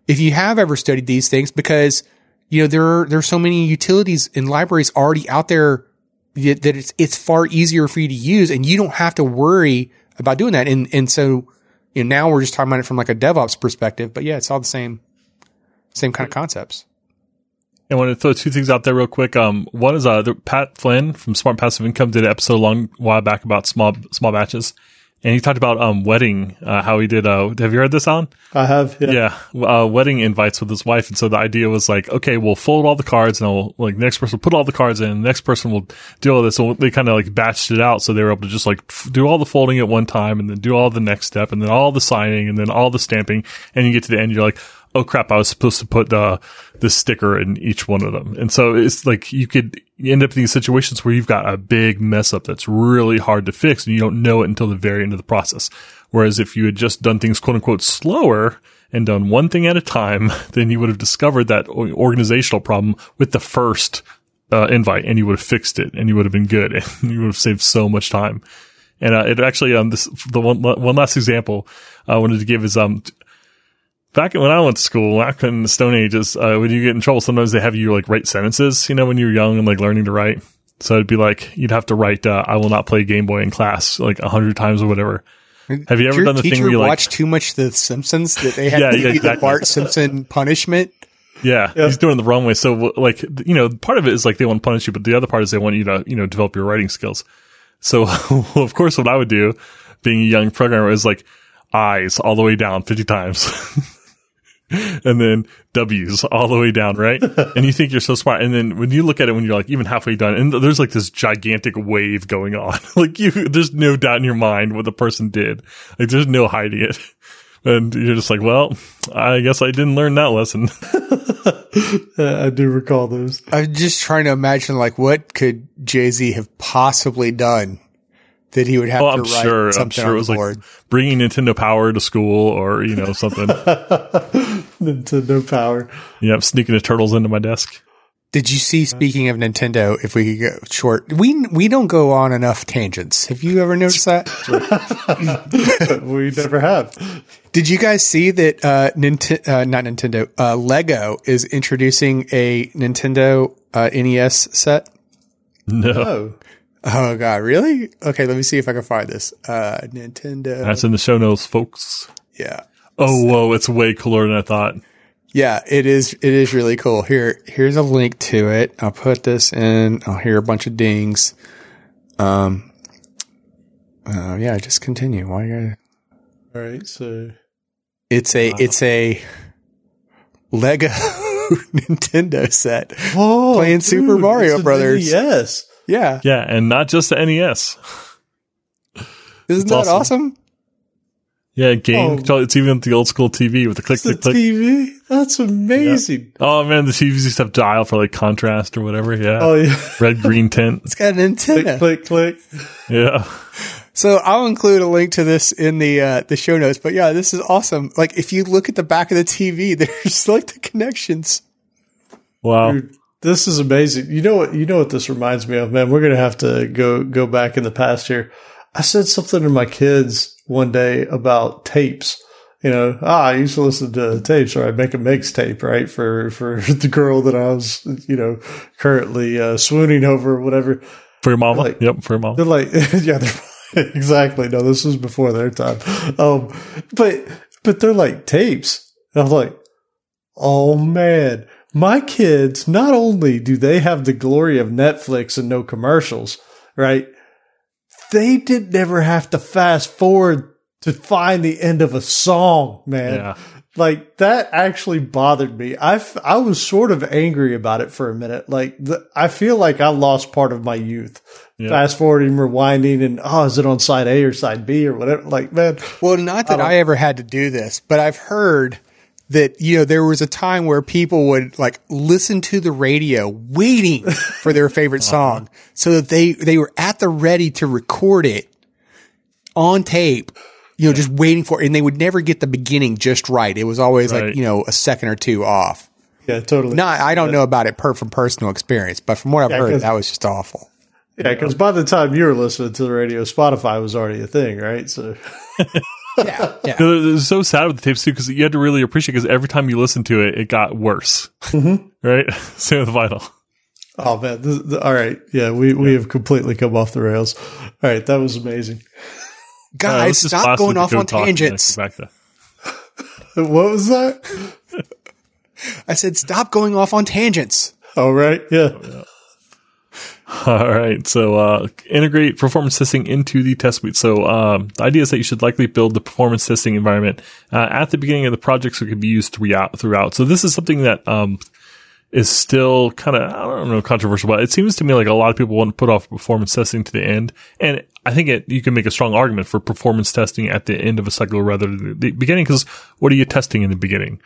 If you have ever studied these things, because, you know, there are, there are so many utilities and libraries already out there that, that it's, it's far easier for you to use and you don't have to worry about doing that. And, and so, you know, now we're just talking about it from like a DevOps perspective, but yeah, it's all the same, same kind of concepts. I want to throw two things out there real quick. Um, one is uh, Pat Flynn from Smart Passive Income did an episode a long while back about small small batches, and he talked about um wedding, uh, how he did. Uh, have you heard this on? I have. Yeah, yeah uh, wedding invites with his wife, and so the idea was like, okay, we'll fold all the cards, and we'll like next person will put all the cards in, next person will do all this. So they kind of like batched it out, so they were able to just like f- do all the folding at one time, and then do all the next step, and then all the signing, and then all the stamping, and you get to the end, you're like, oh crap, I was supposed to put the the sticker in each one of them. And so it's like you could end up in these situations where you've got a big mess up that's really hard to fix and you don't know it until the very end of the process. Whereas if you had just done things quote unquote slower and done one thing at a time, then you would have discovered that organizational problem with the first uh, invite and you would have fixed it and you would have been good and you would have saved so much time. And uh, it actually, um, this the one one last example I wanted to give is um back when I went to school, back in the Stone Ages, uh, when you get in trouble, sometimes they have you like write sentences, you know, when you're young and like learning to write. So it'd be like, you'd have to write, uh, I will not play Game Boy in class like a hundred times or whatever. Have you ever done the thing where you like watch too much The Simpsons that they had yeah, to yeah, exactly. the Bart Simpson punishment? Yeah, yeah, he's doing it the wrong way. So like, you know, part of it is like they want to punish you, but the other part is they want you to, you know, develop your writing skills. So of course, what I would do being a young programmer is like eyes all the way down 50 times. and then W's all the way down, right? and you think you're so smart. And then when you look at it, when you're like even halfway done, and there's like this gigantic wave going on, like you, there's no doubt in your mind what the person did. Like there's no hiding it. And you're just like, well, I guess I didn't learn that lesson. I do recall those. I'm just trying to imagine, like, what could Jay Z have possibly done that he would have oh, to I'm write sure, something I'm sure it was board. like bringing Nintendo Power to school or you know something. Nintendo Power. Yep, sneaking the turtles into my desk. Did you see? Speaking of Nintendo, if we could go short, we we don't go on enough tangents. Have you ever noticed that? we never have. Did you guys see that? Uh, Nint- uh, not Nintendo. Uh, Lego is introducing a Nintendo uh, NES set. No. no. Oh god, really? Okay, let me see if I can find this. Uh Nintendo. That's in the show notes, folks. Yeah. Oh whoa, it's way cooler than I thought. Yeah, it is it is really cool. Here here's a link to it. I'll put this in. I'll hear a bunch of dings. Um uh, yeah, just continue. Why you All right, so it's a wow. it's a Lego Nintendo set. Oh, playing dude, Super Mario Brothers. Yes. Yeah. Yeah, and not just the NES. Isn't that awesome? awesome? Yeah, game. Oh, it's even the old school TV with the click, click, click. TV. That's amazing. Yeah. Oh man, the TVs used to have dial for like contrast or whatever. Yeah. Oh yeah. Red green tint. It's got an antenna. Click, click, click. Yeah. So I'll include a link to this in the uh, the show notes. But yeah, this is awesome. Like if you look at the back of the TV, there's like the connections. Wow. Dude, this is amazing. You know what? You know what this reminds me of, man. We're gonna have to go go back in the past here. I said something to my kids one day about tapes. You know, ah, I used to listen to tapes, or I'd make a mixtape, right, for for the girl that I was, you know, currently uh, swooning over, or whatever. For your mama, like, yep, for your mama. They're like, yeah, they're, exactly. No, this was before their time. Um, but but they're like tapes. And I'm like, oh man, my kids, not only do they have the glory of Netflix and no commercials, right? They did never have to fast forward to find the end of a song, man. Yeah. Like that actually bothered me. I, f- I was sort of angry about it for a minute. Like the, I feel like I lost part of my youth. Yeah. Fast forwarding, rewinding, and oh, is it on side A or side B or whatever? Like, man, Well, not that I ever had to do this, but I've heard that, you know, there was a time where people would like listen to the radio waiting for their favorite uh-huh. song so that they, they were at the ready to record it on tape, you know, just waiting for it. And they would never get the beginning just right. It was always Right. like, you know, a second or two off. yeah, totally. No, I don't know about it per from personal experience, but from what I've Yeah, heard, that was just awful. Yeah, because by the time you were listening to the radio, Spotify was already a thing, right? So, Yeah. Yeah. No, It was so sad with the tapes too because you had to really appreciate because every time you listened to it, it got worse. Right? Same with vinyl. oh man, this, th- all right, yeah, we we have completely come off the rails. All right, that was amazing. Uh, Guys, let's stop going off on code talk and then tangents. Back to What was that? I said, stop going off on tangents. All right, yeah, All right. So, uh, integrate performance testing into the test suite. So, um, the idea is that you should likely build the performance testing environment uh, at the beginning of the project so it can be used throughout. Throughout. So, this is something that um, is still kind of I don't know controversial, but it seems to me like a lot of people want to put off performance testing to the end, and I think it you can make a strong argument for performance testing at the end of a cycle rather than the beginning because what are you testing in the beginning?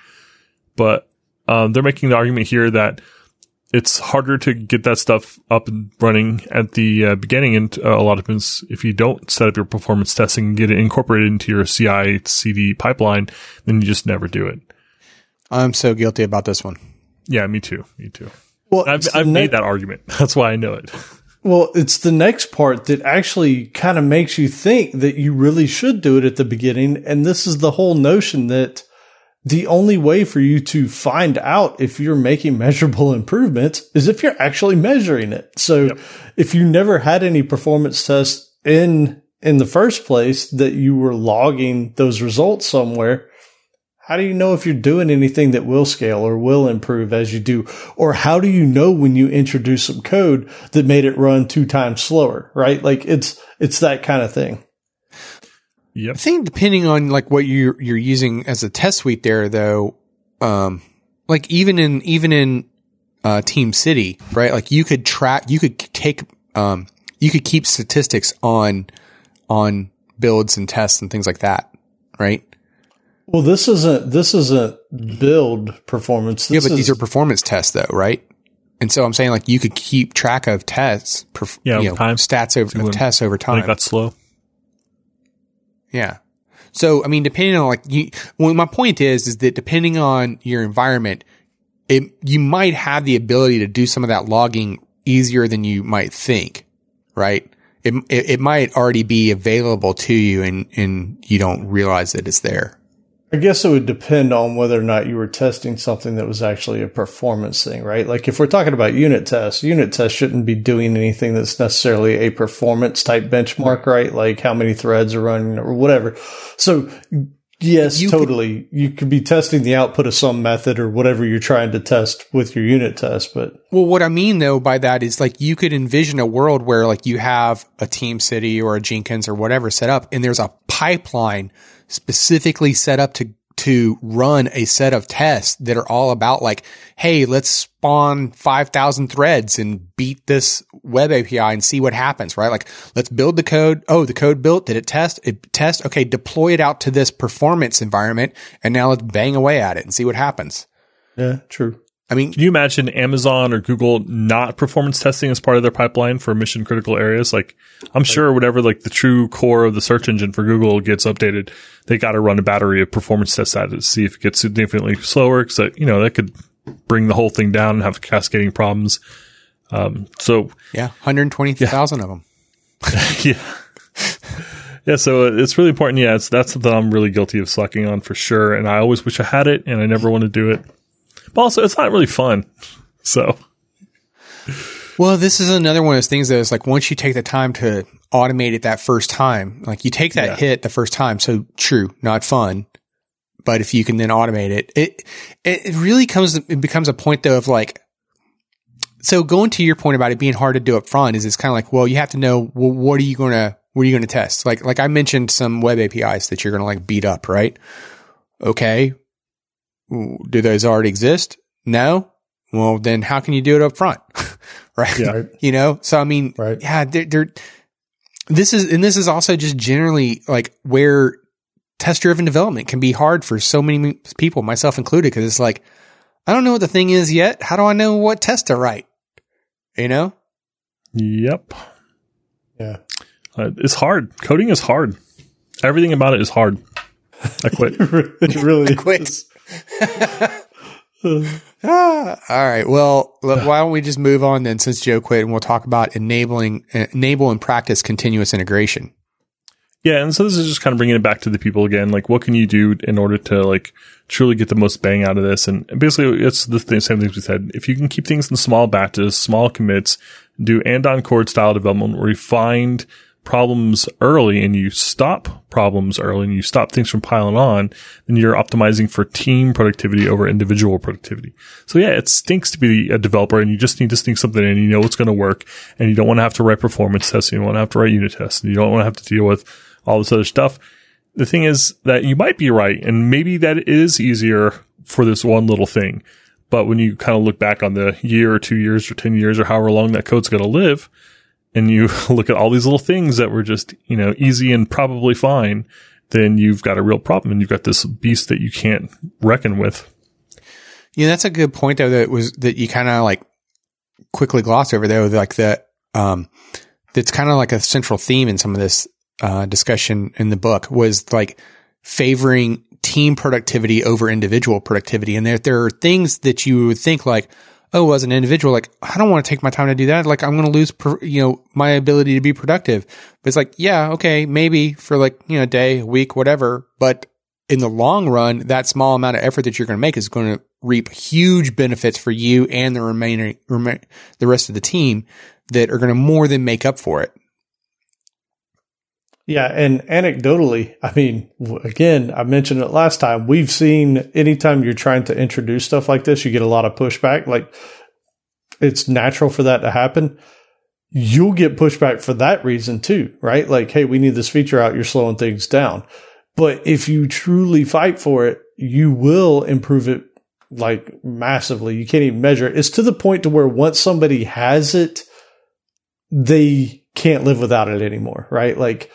But um, they're making the argument here that it's harder to get that stuff up and running at the uh, beginning. And uh, a lot of times, if you don't set up your performance testing and get it incorporated into your CI CD pipeline, then you just never do it. I'm so guilty about this one. Yeah, me too. Me too. well, I've, I've ne- made that argument. That's why I know it. Well, it's the next part that actually kind of makes you think that you really should do it at the beginning. And this is the whole notion that the only way for you to find out if you're making measurable improvements is if you're actually measuring it. So if you never had any performance tests in, in the first place that you were logging those results somewhere, how do you know if you're doing anything that will scale or will improve as you do? Or how do you know when you introduce some code that made it run two times slower, right? Like it's, it's that kind of thing. Yep. I think depending on like what you're you're using as a test suite there though, um, like even in even in uh, Team City, right? Like you could track, you could take, um, you could keep statistics on on builds and tests and things like that, right? Well, this isn't, this isn't build performance. Yeah, This but these are performance tests though, right? And so I'm saying like you could keep track of tests, perf- Yeah, you know, time. stats over See of tests over I time. think that's slow. Yeah. So, I mean, depending on like you, well, my point is, is that depending on your environment, it, you might have the ability to do some of that logging easier than you might think, right? It, it, it might already be available to you and, and you don't realize that it's there. I guess it would depend on whether or not you were testing something that was actually a performance thing, right? Like if we're talking about unit tests, unit tests shouldn't be doing anything that's necessarily a performance type benchmark, right? Like how many threads are running or whatever. So yes, You could- totally. you could be testing the output of some method or whatever you're trying to test with your unit test, but Well, what I mean though by that is like you could envision a world where like you have a Team City or a Jenkins or whatever set up and there's a pipeline specifically set up to to run a set of tests that are all about like, hey, let's spawn 5,000 threads and beat this web API and see what happens, right? Like, let's build the code. Oh, the code built. Did it test? It test. Okay. Deploy it out to this performance environment. And now let's bang away at it and see what happens. yeah, true. I mean, Can you imagine Amazon or Google not performance testing as part of their pipeline for mission critical areas? Like, I'm sure whatever like the true core of the search engine for Google gets updated, they got to run a battery of performance tests at it to see if it gets significantly slower. Cause that, you know, that could bring the whole thing down and have cascading problems. Um, so yeah, 120,000 of them. yeah. Yeah, so it's really important. Yeah, it's, that's something I'm really guilty of slacking on for sure. And I always wish I had it and I never want to do it. But also, it's not really fun. So, Well, this is another one of those things that is like once you take the time to automate it that first time, like you take that Yeah. hit the first time. So true, not fun. but if you can then automate it, it, it really comes, it becomes a point though of like, so going to your point about it being hard to do up front is it's kind of like, well, you have to know, well, what are you going to, what are you going to test? Like, like I mentioned some web APIs that you're going to like beat up, right? Okay. Do those already exist? No. Well, then how can you do it up front? right. Yeah. You know? So, I mean, Right. yeah, they're, they're, this is, and this is also just generally like where test driven development can be hard for so many people, myself included, because it's like, I don't know what the thing is yet. How do I know what test to write? You know? Yep. Yeah. Uh, it's hard. Coding is hard. Everything about it is hard. I quit. it really Quit. is. Ah, all right. Well, why don't we just move on then since Joe quit and we'll talk about enabling, enable and practice continuous integration. Yeah, and so this is just kind of bringing it back to the people again. Like, what can you do in order to like truly get the most bang out of this? And basically, it's the th- same things we said. If you can keep things in small batches, small commits, do andon cord style development find problems early and you stop problems early and you stop things from piling on, then you're optimizing for team productivity over individual productivity. So yeah, it stinks to be a developer and you just need to sneak something in. You know it's going to work and you don't want to have to write performance tests. You don't want to have to write unit tests and you don't want to have to deal with all this other stuff. The thing is that you might be right. And maybe that is easier for this one little thing. But when you kind of look back on the year or two years or 10 years or however long that code's going to live, and you look at all these little things that were just, you know, easy and probably fine, then you've got a real problem and you've got this beast that you can't reckon with. Yeah, that's a good point though. That was that you kind of like quickly gloss over there. Like that, um, that's kind of like a central theme in some of this uh, discussion in the book was like favoring team productivity over individual productivity. And there there are things that you would think like, oh, as an individual, like I don't want to take my time to do that. Like I'm going to lose, you know, my ability to be productive. But it's like, yeah, okay, maybe for like you know, a day, a week, whatever. But in the long run, that small amount of effort that you're going to make is going to reap huge benefits for you and the remaining, rema- the rest of the team that are going to more than make up for it. Yeah, and anecdotally, I mean, again, I mentioned it last time. We've seen anytime you're trying to introduce stuff like this, you get a lot of pushback. Like it's natural for that to happen. You'll get pushback for that reason too, right? Like, hey, we need this feature out. You're slowing things down. But if you truly fight for it, you will improve it like massively. You can't even measure it. It's to the point to where once somebody has it, they can't live without it anymore, right? Like,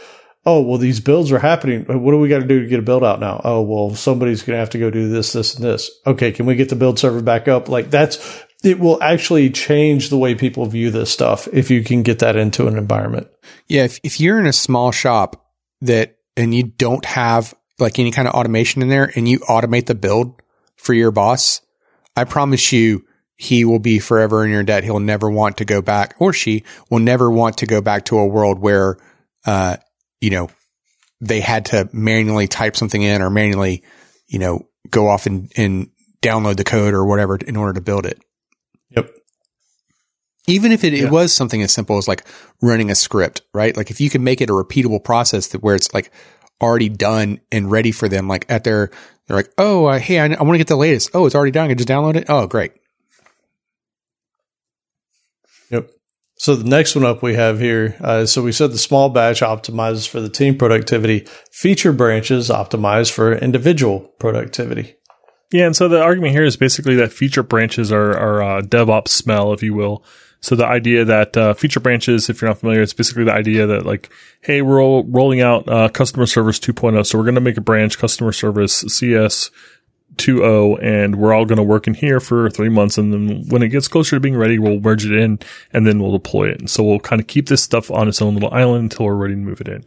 oh, well, these builds are happening. What do we got to do to get a build out now? Oh, well, somebody's going to have to go do this, this, and this. Okay, can we get the build server back up? Like, that's, it will actually change the way people view this stuff if you can get that into an environment. Yeah, if, if you're in a small shop that and you don't have like any kind of automation in there and you automate the build for your boss, I promise you he will be forever in your debt. He'll never want to go back or she will never want to go back to a world where uh you know they had to manually type something in or manually, you know, go off and, and download the code or whatever in order to build it. Yep. Even if it, Yeah. it was something as simple as like running a script, right? Like if you can make it a repeatable process that where it's like already done and ready for them, like at their, they're like, oh, uh, hey, I, I want to get the latest. Oh, it's already done. I can just download it. Oh, great. Yep. So the next one up we have here. Uh, so we said the small batch optimizes for the team productivity. Feature branches optimize for individual productivity. Yeah, and so the argument here is basically that feature branches are, are uh, DevOps smell, if you will. So the idea that uh, feature branches, if you're not familiar, it's basically the idea that like, hey, we're rolling out uh, customer service 2.0, so we're going to make a branch customer service CS 2.0, and we're all going to work in here for three months, and then when it gets closer to being ready, we'll merge it in, and then we'll deploy it. And so we'll kind of keep this stuff on its own little island until we're ready to move it in.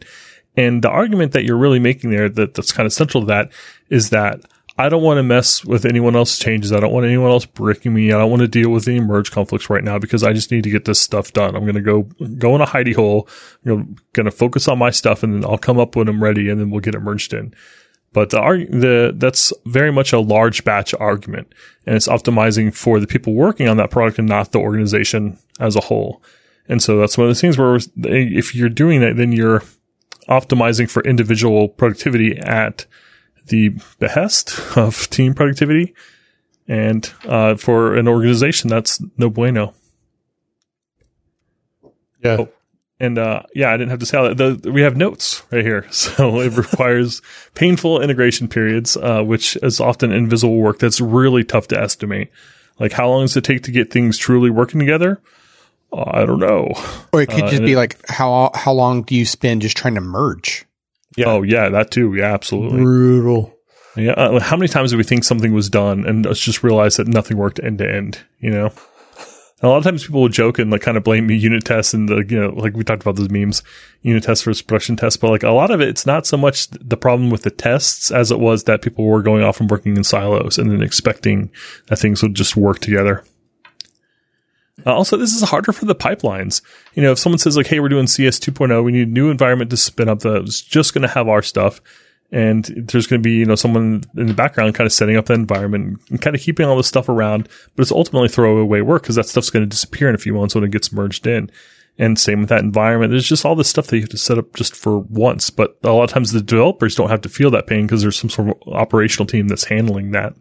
And the argument that you're really making there that that's kind of central to that is that I don't want to mess with anyone else's changes. I don't want anyone else bricking me. I don't want to deal with any merge conflicts right now because I just need to get this stuff done. I'm going to go, go in a hidey hole. You know, going to focus on my stuff and then I'll come up when I'm ready and then we'll get it merged in. But the, arg- the, that's very much a large batch argument and it's optimizing for the people working on that product and not the organization as a whole. And so that's one of those things where if you're doing that, then you're optimizing for individual productivity at the behest of team productivity. And uh, for an organization, that's no bueno. Yeah. Oh. And uh, yeah, I didn't have to say all that. The, we have notes right here, so it requires painful integration periods, uh, which is often invisible work that's really tough to estimate. Like, how long does it take to get things truly working together? Uh, I don't know. Or it could Uh, just be it- like how how long do you spend just trying to merge? Yeah. Oh yeah, that too. Yeah, absolutely. Brutal. Yeah. Uh, how many times do we think something was done and let's just realize that nothing worked end to end? You know, a lot of times people will joke and like kind of blame me unit tests and the you know like we talked about those memes, unit tests versus production tests. But like a lot of it, it's not so much the problem with the tests as it was that people were going off and working in silos and then expecting that things would just work together. Uh, also, this is harder for the pipelines. You know, if someone says like, "Hey, we're doing CS 2.0, we need a new environment to spin up that's just going to have our stuff," and there's going to be you know someone in the background kind of setting up the environment and kind of keeping all this stuff around, but it's ultimately throwaway work because that stuff's going to disappear in a few months when it gets merged in. And same with that environment. There's just all this stuff that you have to set up just for once, but a lot of times the developers don't have to feel that pain because there's some sort of operational team that's handling that.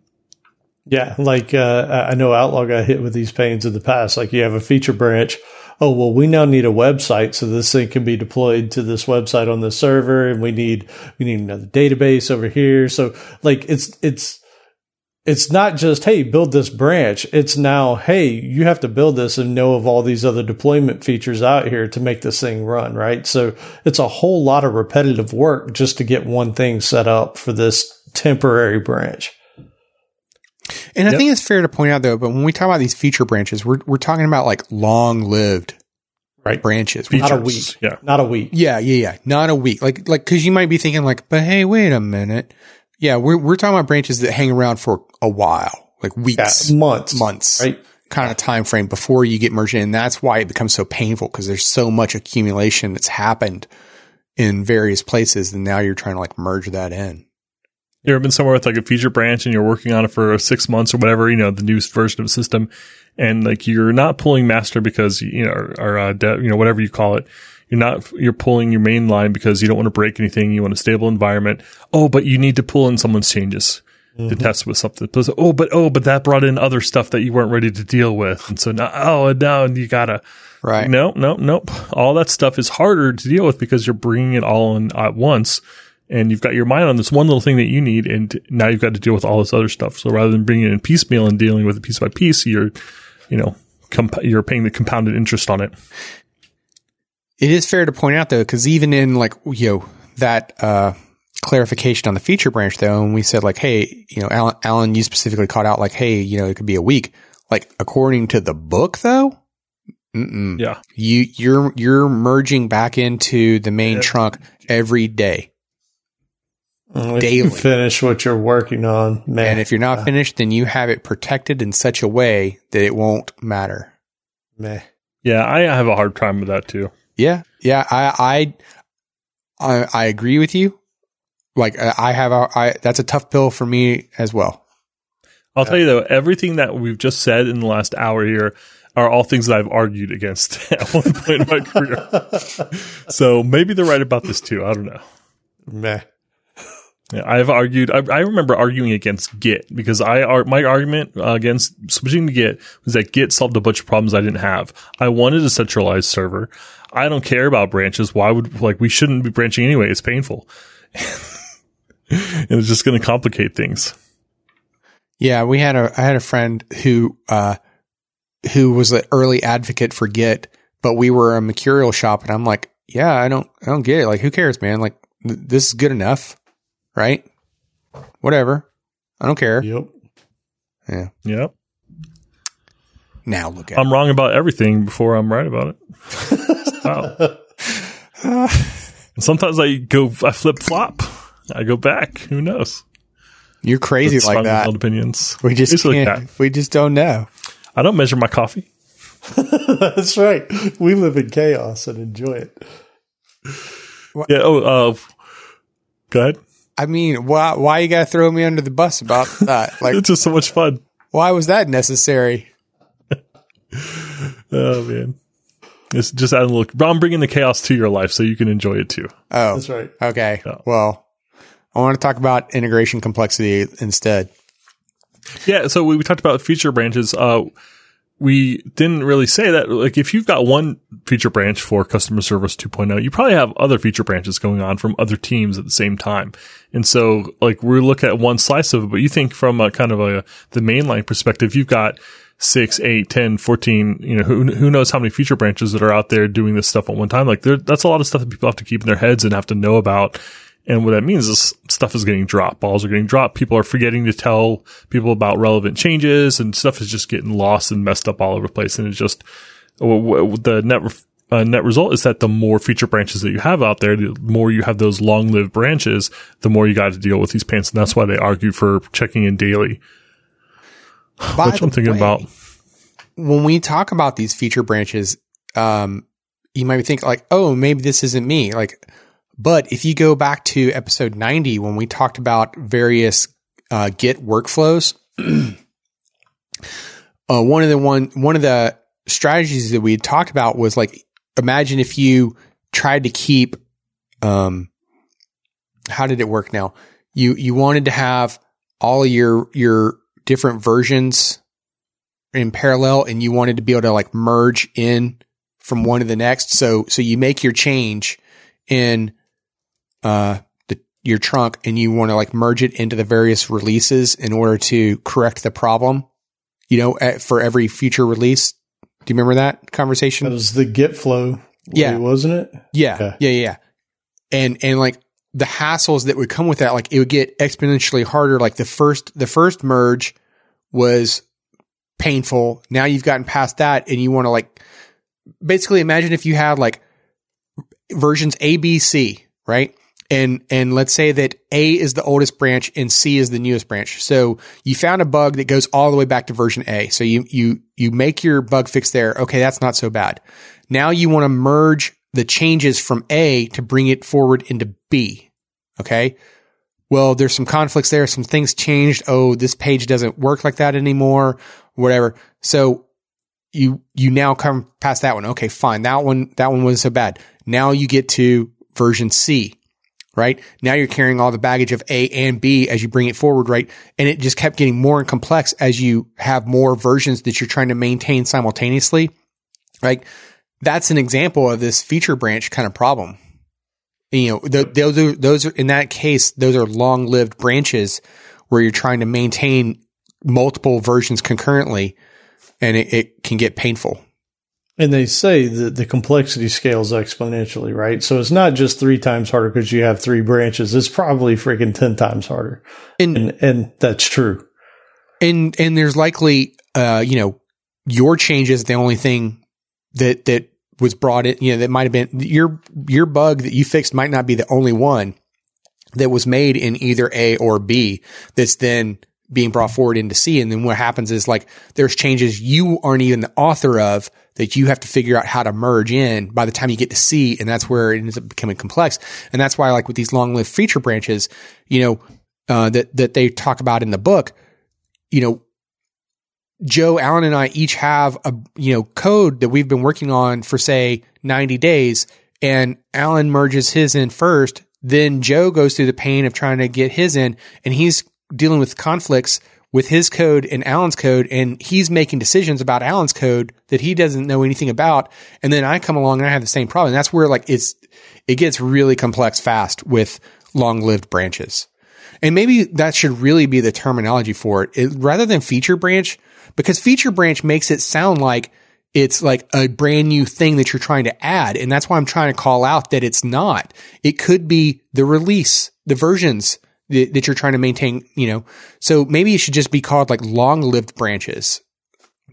Yeah, like uh, I know Outlaw got hit with these pains in the past. Like you have a feature branch. Oh well, we now need a website so this thing can be deployed to this website on this server, and we need we need another database over here. So like it's it's it's not just hey build this branch. It's now hey you have to build this and know of all these other deployment features out here to make this thing run right. So it's a whole lot of repetitive work just to get one thing set up for this temporary branch. And I Yep. think it's fair to point out though, but when we talk about these feature branches, we're we're talking about like long lived Right. branches. Not a week. Yeah. Not a week. Yeah, yeah, yeah. Not a week. Like like cuz you might be thinking like, "But hey, wait a minute." Yeah, we're we're talking about branches that hang around for a while, like Yeah, weeks, months. months. Right. Kind of time frame before you get merged in. And that's why it becomes so painful because there's so much accumulation that's happened in various places and now you're trying to like merge that in. You ever been somewhere with like a feature branch and you're working on it for six months or whatever, you know, the newest version of the system, and like you're not pulling master because you know, or, or uh, you know, whatever you call it. You're not. You're pulling your main line because you don't want to break anything. You want a stable environment. Oh, but you need to pull in someone's changes to test with something. Plus, oh, but oh, but that brought in other stuff that you weren't ready to deal with, and so now, oh, and now you gotta. Right. No, no, nope. All that stuff is harder to deal with because you're bringing it all in at once and you've got your mind on this one little thing that you need. And now you've got to deal with all this other stuff. So rather than bringing it in piecemeal and dealing with it piece by piece, you're, you know, comp- you're paying the compounded interest on it. It is fair to point out though, because even in like you know that uh, clarification on the feature branch though, and we said like, hey, you know, Alan, Alan, you specifically called out like, hey, you know, it could be a week. Like according to the book though, mm-mm. Yeah. you you're you're merging back into the main Yeah. trunk every day, If Daily. you finish what you're working on, man. and if you're not uh, finished, then you have it protected in such a way that it won't matter. meh. Yeah. I have a hard time with that too. Yeah, yeah, I I I, I agree with you. Like I I have a I that's a tough pill for me as well. I'll tell you though, everything that we've just said in the last hour here are all things that I've argued against at one point in my career. So maybe they're right about this too. I don't know. meh. Yeah, I've argued. I, I remember arguing against Git because I ar- my argument against switching to Git was that Git solved a bunch of problems I didn't have. I wanted a centralized server. I don't care about branches. Why would like we shouldn't be branching anyway? It's painful, and it's just going to complicate things. Yeah, we had a I had a friend who uh who was an early advocate for Git, but we were a mercurial shop, and I'm like, yeah, I don't I don't get it. Like, who cares, man? Like, th- this is good enough, right? Whatever, I don't care. Yep. Yeah. Yep, Now look at I'm wrong about everything before I'm right about it. wow. And sometimes I go, I flip flop. I go back. Who knows? you're crazy like Strongly that. opinions. We just can't. that. we just don't know. I don't measure my coffee. That's right. We live in chaos and enjoy it. Yeah. Oh, uh, go ahead. I mean, why why you gotta throw me under the bus about that? Like, It's just so much fun. why was that necessary? Oh man. It's just adding a little. I'm bringing the chaos to your life so you can enjoy it too. Oh, That's right. okay. Yeah. Well, I want to talk about integration complexity instead. Yeah, so we, we talked about feature branches. Uh, we didn't really say that. Like, if you've got one feature branch for customer service 2.0, you probably have other feature branches going on from other teams at the same time. And so, like, we look at one slice of it, but you think from a kind of a, the mainline perspective, you've got six, eight, 10, 14, you know, who, who knows how many feature branches that are out there doing this stuff at one time. Like, that's a lot of stuff that people have to keep in their heads and have to know about. And what that means is stuff is getting dropped. Balls are getting dropped. People are forgetting to tell people about relevant changes and stuff is just getting lost and messed up all over the place. And it's just the net, uh, net result is that the more feature branches that you have out there, the more you have those long lived branches, the more you got to deal with these pants. And that's why they argue for checking in daily. By Which I'm thinking way, about. When we talk about these feature branches, um, you might think like, oh, maybe this isn't me. Like, but if you go back to episode 90, when we talked about various uh, Git workflows, uh, one of the one one of the strategies that we had talked about was like, imagine if you tried to keep, um, how did it work now? You you wanted to have all your your different versions in parallel, and you wanted to be able to like merge in from one to the next. So so you make your change in uh, the, your trunk and you want to like merge it into the various releases in order to correct the problem, you know, at, for every future release. Do you remember that conversation? That was the Git flow. Yeah. Wasn't it? Yeah. Okay. Yeah. Yeah. And, and like the hassles that would come with that, like it would get exponentially harder. Like the first, the first merge was painful. Now you've gotten past that and you want to like basically imagine if you had like versions A, B, C, right? And, and let's say that A is the oldest branch and C is the newest branch. So you found a bug that goes all the way back to version A. So you, you, you make your bug fix there. Okay. That's not so bad. Now you want to merge the changes from A to bring it forward into B. Okay. Well, there's some conflicts there. Some things changed. Oh, this page doesn't work like that anymore. Whatever. So you, you now come past that one. Okay. Fine. That one, that one wasn't so bad. Now you get to version C right? Now you're carrying all the baggage of A and B as you bring it forward, right? And it just kept getting more and complex as you have more versions that you're trying to maintain simultaneously. Like that's an example of this feature branch kind of problem. You know, th- those are, those are, in that case, those are long lived branches where you're trying to maintain multiple versions concurrently and it, it can get painful. And they say that the complexity scales exponentially, right? So it's not just three times harder because you have three branches. It's probably freaking 10 times harder. And, And, and that's true. and and there's likely uh you know your change is the only thing that that was brought in you know that might have been your your bug that you fixed might not be the only one that was made in either A or B that's then being brought forward into C and then what happens is like there's changes you aren't even the author of that you have to figure out how to merge in by the time you get to C and that's where it ends up becoming complex. And that's why like with these long lived feature branches you know uh, that that they talk about in the book you know, Joe, Alan, and I each have a you know code that we've been working on for say ninety days, and Alan merges his in first. Then Joe goes through the pain of trying to get his in, and he's dealing with conflicts with his code and Alan's code, and he's making decisions about Alan's code that he doesn't know anything about. And then I come along and I have the same problem. And that's where like it's it gets really complex fast with long lived branches. And maybe that should really be the terminology for it. it. Rather than feature branch, because feature branch makes it sound like it's like a brand new thing that you're trying to add. And that's why I'm trying to call out that it's not. It could be the release, the versions that, that you're trying to maintain, you know. So maybe it should just be called like long lived branches.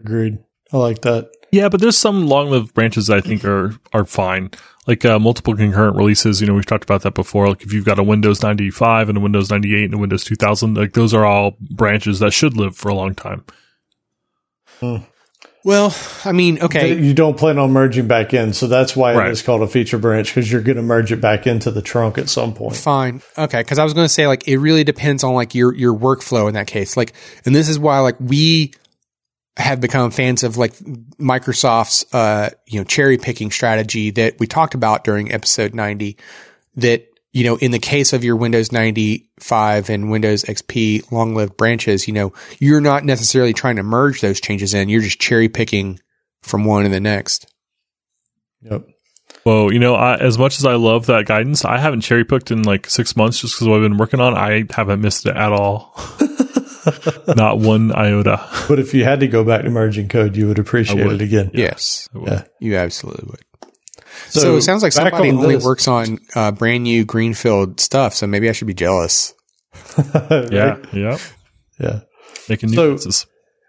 Agreed. I like that. Yeah, but there's some long-lived branches that I think are are fine. Like uh, multiple concurrent releases. You know, we've talked about that before. Like if you've got a Windows 95 and a Windows 98 and a Windows 2000, like those are all branches that should live for a long time. Well, I mean, okay. You don't plan on merging back in, so that's why Right. it is called a feature branch because you're going to merge it back into the trunk at some point. Fine. Okay. Cause I was going to say like, it really depends on like your, your workflow in that case. Like, and this is why like we have become fans of like Microsoft's, uh, you know, cherry picking strategy that we talked about during episode 90 that, you know, in the case of your Windows 95 and Windows XP long lived branches, you know, you're not necessarily trying to merge those changes in. You're just cherry picking from one to the next. Yep. Well, you know, I, as much as I love that guidance, I haven't cherry picked in like six months just because what I've been working on. I haven't missed it at all. Not one iota. But if you had to go back to merging code, you would appreciate would. it again. Yes. Yeah. You absolutely would. So, it sounds like somebody on only this. works on uh, brand new greenfield stuff. So maybe I should be jealous. Yeah. Yeah. Yeah. Making new So-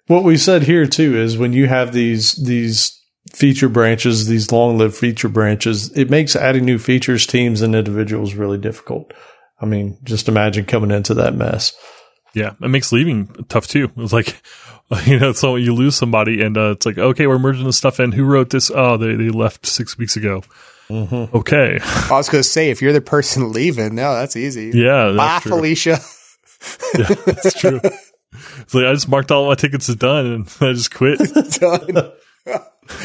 What we said here too is when you have these these feature branches, these long lived feature branches, it makes adding new features, teams, and individuals really difficult. I mean, just imagine coming into that mess. Yeah. It makes leaving tough too. It's like, you know, so you lose somebody and uh, it's like, okay, we're merging this stuff in. Who wrote this? Oh, they, they left six weeks ago. Okay. I was going to say, if you're the person leaving, no, that's easy. Yeah. Bye, true. Felicia. Yeah, that's true. It's like I just marked all my tickets as done and I just quit. Done.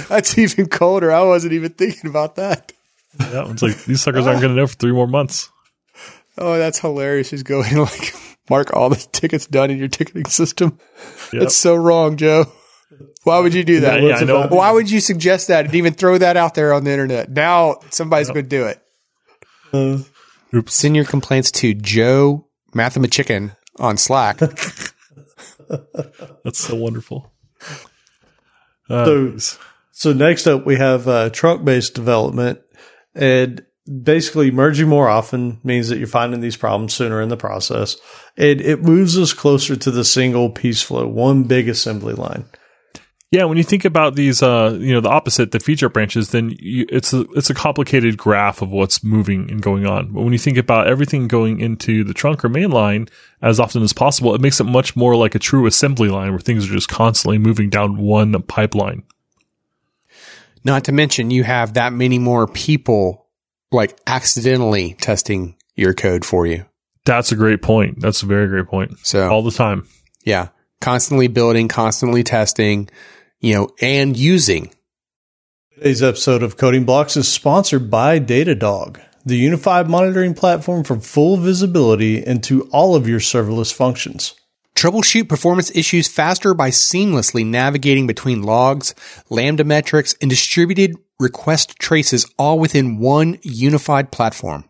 that's even colder. I wasn't even thinking about that. Yeah, it's like these suckers aren't going to know for three more months. Oh, that's hilarious. Just going like mark all the tickets done in your ticketing system. Yep. That's so wrong, Joe. Why would you do that? Yeah, yeah, I know. Why would you suggest that and even throw that out there on the internet? Now somebody's going to do it. Uh, Oops. Send your complaints to Joe Mathemachicken on Slack. That's so wonderful. Uh, So- So next up, we have uh, trunk based development, and basically merging more often means that you're finding these problems sooner in the process. And it moves us closer to the single piece flow, one big assembly line. yeah, when you think about these, uh, you know, the opposite, the feature branches, then you, it's a it's a complicated graph of what's moving and going on. But when you think about everything going into the trunk or main line as often as possible, it makes it much more like a true assembly line where things are just constantly moving down one pipeline. Not to mention you have that many more people like accidentally testing your code for you. That's a great point. That's a very great point. So All the time. yeah, constantly building, constantly testing, you know, and using. Today's episode of Coding Blocks is sponsored by Datadog, the unified monitoring platform for full visibility into all of your serverless functions. Troubleshoot performance issues faster by seamlessly navigating between logs, Lambda metrics, and distributed request traces all within one unified platform.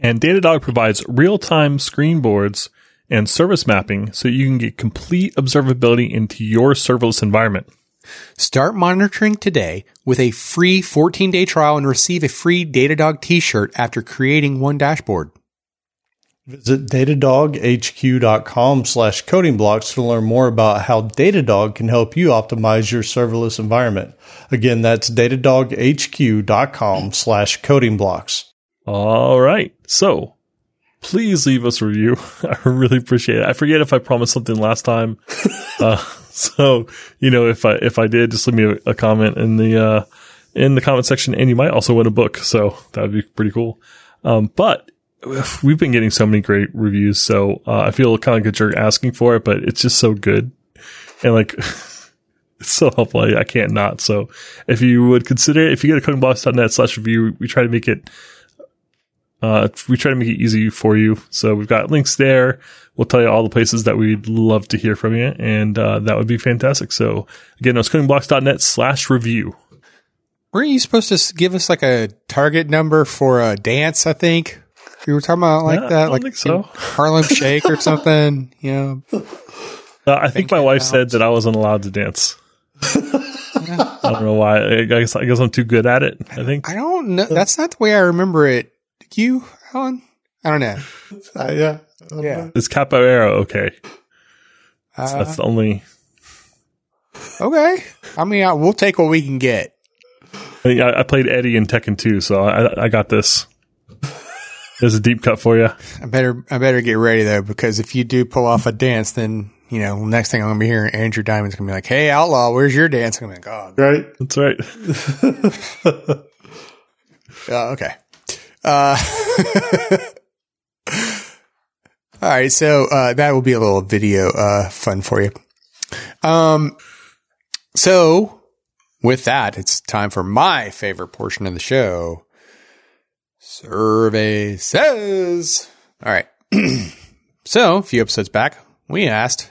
And Datadog provides real-time screen boards and service mapping so you can get complete observability into your serverless environment. Start monitoring today with a free 14 day trial and receive a free Datadog t-shirt after creating one dashboard. Visit datadoghq.com slash coding blocks to learn more about how Datadog can help you optimize your serverless environment. Again, that's datadoghq.com slash coding blocks. All right. So please leave us a review. I really appreciate it. I forget if I promised something last time. uh, so, you know, if I, if I did, just leave me a, a comment in the, uh, in the comment section and you might also win a book. So that would be pretty cool. Um, but we've been getting so many great reviews. So, uh, I feel kind of like a jerk asking for it, but it's just so good. And like, it's so helpful. I, I can't not. So if you would consider it, if you go to codingblocks.net slash review, we try to make it uh, we try to make it easy for you. So we've got links there. We'll tell you all the places that we'd love to hear from you, and uh, that would be fantastic. So again, that's codingblocks.net slash review. Weren't you supposed to give us like a target number for a dance? I think you were talking about like Yeah, that, don't like so. Harlem Shake or something. You know, Uh, I think my wife out. said that I wasn't allowed to dance. I don't know why. I guess I guess I'm too good at it. I think. I don't know. That's not the way I remember it. You, Alan? I don't know. Uh, yeah. Yeah. Is capoeira okay? Uh, That's the only. okay. I mean, I, we'll take what we can get. I, I, I played Eddy in Tekken 2, so I, I got this. There's a deep cut for you. I better, I better get ready though, because if you do pull off a dance, then you know, next thing I'm gonna be hearing Andrew Diamond's gonna be like, "Hey, outlaw, where's your dance?" I'm gonna be like, "Oh, Right? That's right. Oh, okay. Uh, all right. So, uh, that will be a little video, uh, fun for you. Um, so with that, it's time for my favorite portion of the show. Survey says. All right. so, a few episodes back, we asked,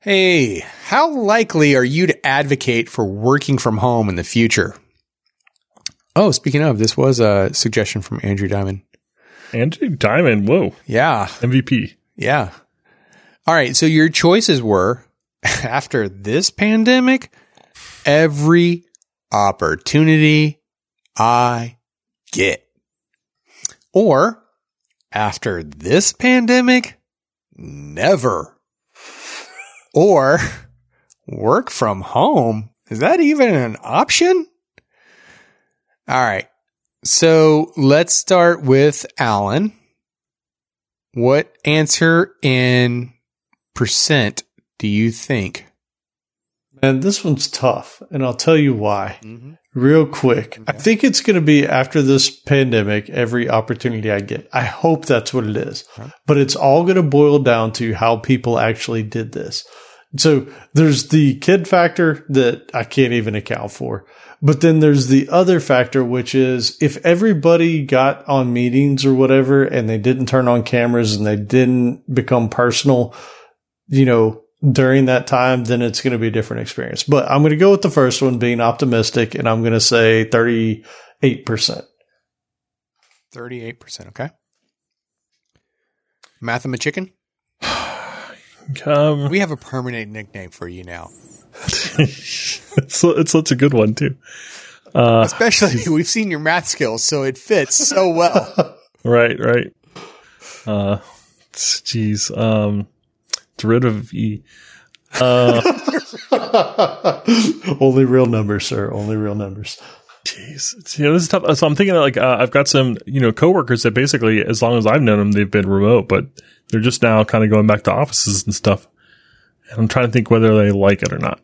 Hey, how likely are you to advocate for working from home in the future? Oh, speaking of, this was a suggestion from Andrew Diamond. Andrew Diamond, whoa, Yeah. MVP. Yeah. All right. So your choices were after this pandemic, every opportunity I get. Or after this pandemic, never. Or work from home. Is that even an option? All right. So let's start with Alan. What answer in percent do you think? Man, this one's tough, and I'll tell you why. Mm-hmm. Real quick. I think it's going to be after this pandemic, every opportunity I get. I hope that's what it is. But it's all going to boil down to how people actually did this. So there's the kid factor that I can't even account for. But then there's the other factor, which is if everybody got on meetings or whatever and they didn't turn on cameras and they didn't become personal, you know, during that time, then it's going to be a different experience. But I'm going to go with the first one, being optimistic, and I'm going to say 38%. 38%. Okay. Mathema Chicken? Um, We have a permanent nickname for you now. it's it's such a good one too. Uh, Especially, we've seen your math skills, so it fits so well. right, right. Uh, jeez. Um, derivative of e. Uh, Only real numbers, sir. Only real numbers. Jeez, you know, this is tough. So I'm thinking like uh, I've got some you know coworkers that basically, as long as I've known them, they've been remote, but they're just now kind of going back to offices and stuff. And I'm trying to think whether they like it or not.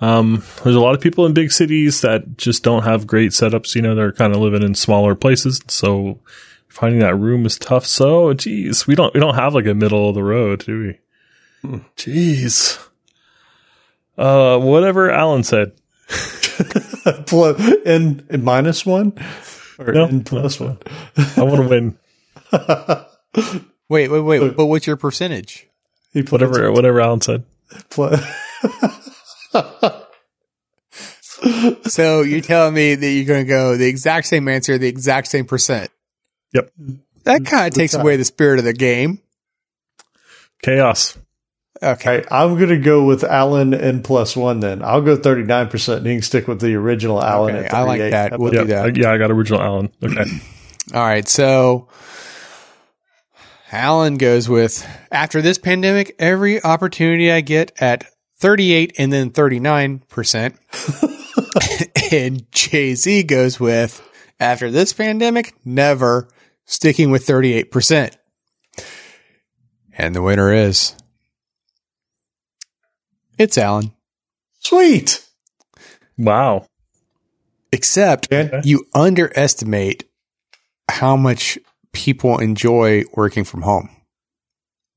Um, there's a lot of people in big cities that just don't have great setups. You know, they're kind of living in smaller places, so finding that room is tough. So, geez, we don't we don't have like a middle of the road, do we? Jeez. Uh, whatever Alan said. Plus, and, and minus one? Or No, and plus one? I want to win. Wait, wait, wait. But what's your percentage? He Whatever, whatever Alan said. So you're telling me that you're going to go the exact same answer, the exact same percent. Yep. That kind of takes away the spirit of the game. Chaos. Okay. Okay, I'm going to go with Allen and plus one then. I'll go 39%. And you can stick with the original Allen Okay, at I like that. We'll Yeah, do that. Yeah, I got original Alan. Okay. All right. So Alan goes with after this pandemic, every opportunity I get at 38 and then 39%. and Jay Z goes with after this pandemic, never sticking with 38%. And the winner is it's Alan. Sweet. wow. Except Okay. you underestimate how much people enjoy working from home.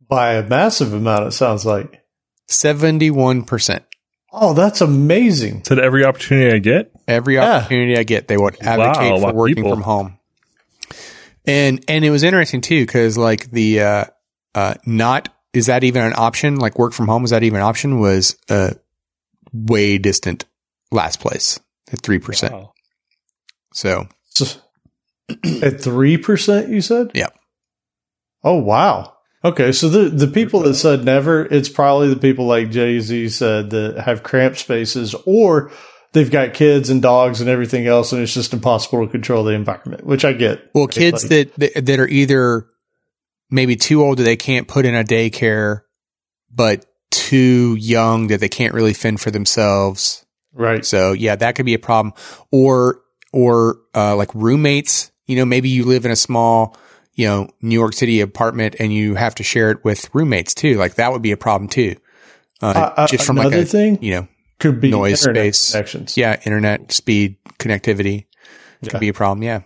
By a massive amount, it sounds like. 71%. Oh, that's amazing. Said every opportunity I get. Every Yeah. opportunity I get, they would advocate Wow, for working people. from home. And and it was interesting too because like the uh, uh, not is that even an option? Like work from home is that even an option? Was uh, way distant last place at three percent. Wow. So So, at 3%, you said? Yeah. Oh, wow. Okay, so the, the people that said never, it's probably the people like Jay Z said that have cramped spaces or they've got kids and dogs and everything else, and it's just impossible to control the environment, which I get. well, kids Like- that, that that are either maybe too old that they can't put in a daycare, but too young that they can't really fend for themselves. Right. So yeah, that could be a problem. Or or uh, like roommates. You know, maybe you live in a small, you know, New York City apartment and you have to share it with roommates too. Like that would be a problem too. Uh, Uh, uh, just from like a thing you know, could be noise space. connections. yeah, internet speed connectivity could be a problem. Yeah,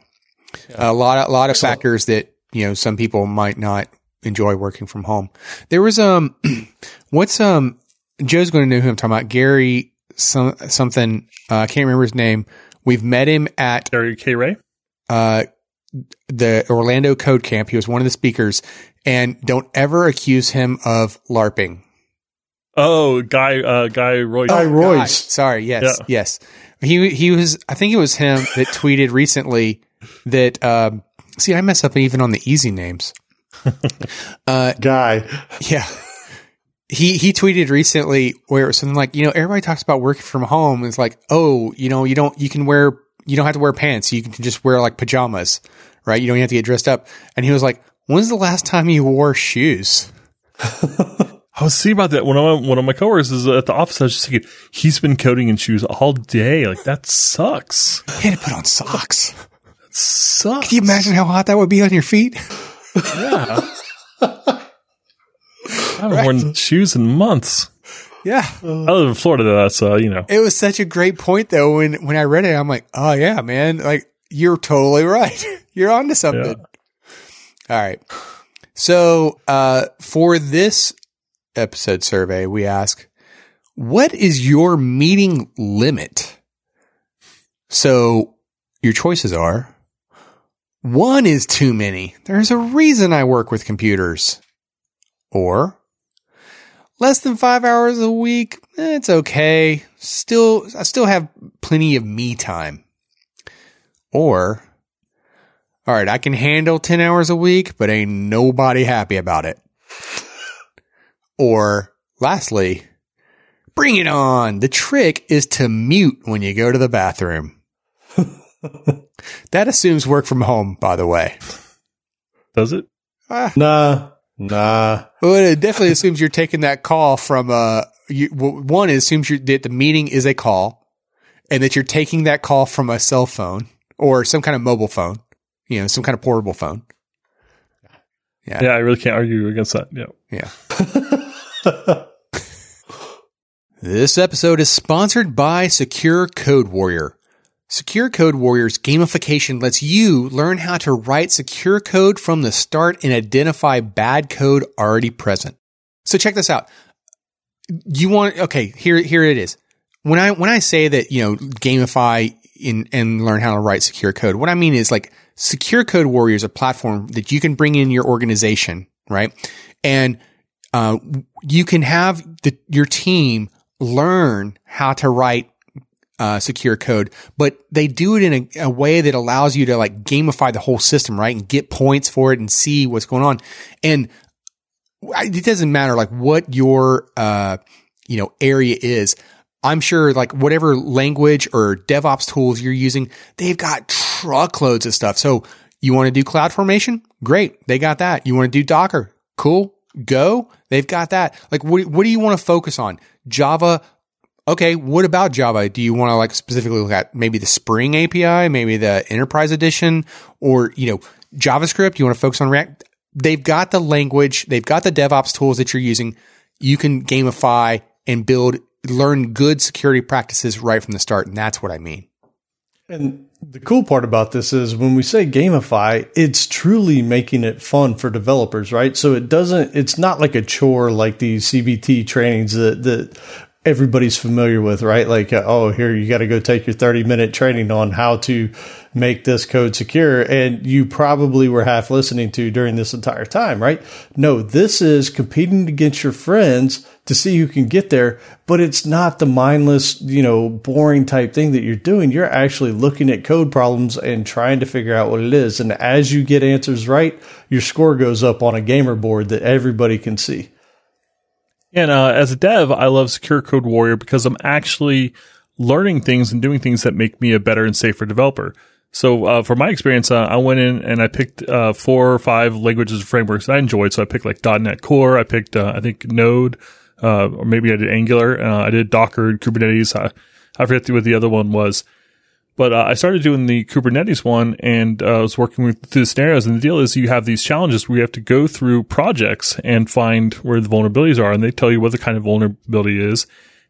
a lot, a lot of Excellent. factors that you know some people might not enjoy working from home. There was um, what's um, Joe's going to know who I'm talking about. Gary some something uh, I can't remember his name. We've met him at Gary K. Ray. uh, the Orlando Code Camp. He was one of the speakers, and don't ever accuse him of LARPing. Oh, guy, uh, guy Roy. Guy Oh, Royse. God. Sorry. Yes. Yeah. Yes. He he was. I think it was him that tweeted recently that. Um, see, I mess up even on the easy names. Uh, Guy. Yeah. He he tweeted recently where it was something like, you know, everybody talks about working from home. It's like, oh, you know, you don't you can wear you don't have to wear pants. You can just wear like pajamas, right? You don't have to get dressed up. And he was like, when's the last time you wore shoes? I was thinking about that. One of my, one of my coworkers is at the office. I was just thinking, he's been coding in shoes all day. Like that sucks. You had to put on socks. Sucks. Can you imagine how hot that would be on your feet? Yeah. I haven't worn shoes in months. Yeah. I live in Florida, though. Uh, you know. It was such a great point though. When, when I read it, I'm like, oh yeah, man, like you're totally right. you're onto something. All right. So, uh, for this episode survey, we ask, what is your meeting limit? So your choices are one is too many. There's a reason I work with computers. Or less than five hours a week. eh, It's okay. Still, I still have plenty of me time. Or, all right, I can handle 10 hours a week, but ain't nobody happy about it. or lastly, bring it on. The trick is to mute when you go to the bathroom. That assumes work from home, by the way. Does it? Nah. Nah. Well, it definitely assumes you're taking that call from uh you, well, one it assumes you're, that the meeting is a call, and that you're taking that call from a cell phone or some kind of mobile phone, you know, some kind of portable phone. Yeah. Yeah, I really can't argue against that. Yeah. Yeah. This episode is sponsored by Secure Code Warrior. Secure Code Warrior's gamification lets you learn how to write secure code from the start and identify bad code already present. So check this out. You want okay, here here it is. When I when I say that, you know, gamify in and learn how to write secure code, what I mean is like Secure Code Warrior is a platform that you can bring in your organization, right? And uh, you can have the, your team learn how to write uh, secure code, but they do it in a, a way that allows you to like gamify the whole system, right? And get points for it and see what's going on. And it doesn't matter like what your, uh, you know, area is. I'm sure like whatever language or DevOps tools you're using, they've got truckloads of stuff. So you want to do cloud formation? Great. They got that. You want to do Docker? Cool. Go. They've got that. Like, what, what do you want to focus on? Java. Okay. What about Java? Do you want to like specifically look at maybe the Spring API, maybe the enterprise edition or, you know, JavaScript? You want to focus on React? They've got the language. They've got the DevOps tools that you're using. You can gamify and build, learn good security practices right from the start. And that's what I mean. And the cool part about this is when we say gamify, it's truly making it fun for developers, right? So it doesn't, it's not like a chore like these CBT trainings that, that everybody's familiar with, right? Like, uh, oh, here you got to go take your 30 minute training on how to make this code secure. And you probably were half listening to during this entire time, right? No, this is competing against your friends to see who can get there, but it's not the mindless, you know, boring type thing that you're doing. You're actually looking at code problems and trying to figure out what it is. And as you get answers right, your score goes up on a gamer board that everybody can see. And uh, as a dev, I love Secure Code Warrior because I'm actually learning things and doing things that make me a better and safer developer. So, uh, my experience, uh, I went in and I picked uh, four or five languages and frameworks that I enjoyed. So I picked like .NET Core, I picked uh, I think Node, uh, or maybe I did Angular, uh, I did Docker and Kubernetes. I, I forget what the other one was. But uh, I started doing the Kubernetes one and uh, I was working with through the scenarios. And the deal is you have these challenges where you have to go through projects and find where the vulnerabilities are. And they tell you what the kind of vulnerability is.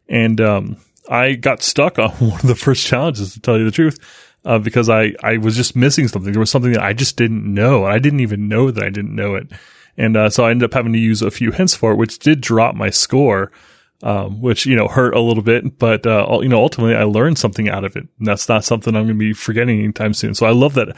And um, I got stuck on one of the first challenges, to tell you the truth, uh, because I, I was just missing something. There was something that I just didn't know. And I didn't even know that I didn't know it. And uh, so I ended up having to use a few hints for it, which did drop my score um, which you know hurt a little bit, but uh, you know ultimately I learned something out of it, and that's not something I'm going to be forgetting anytime soon. So I love that.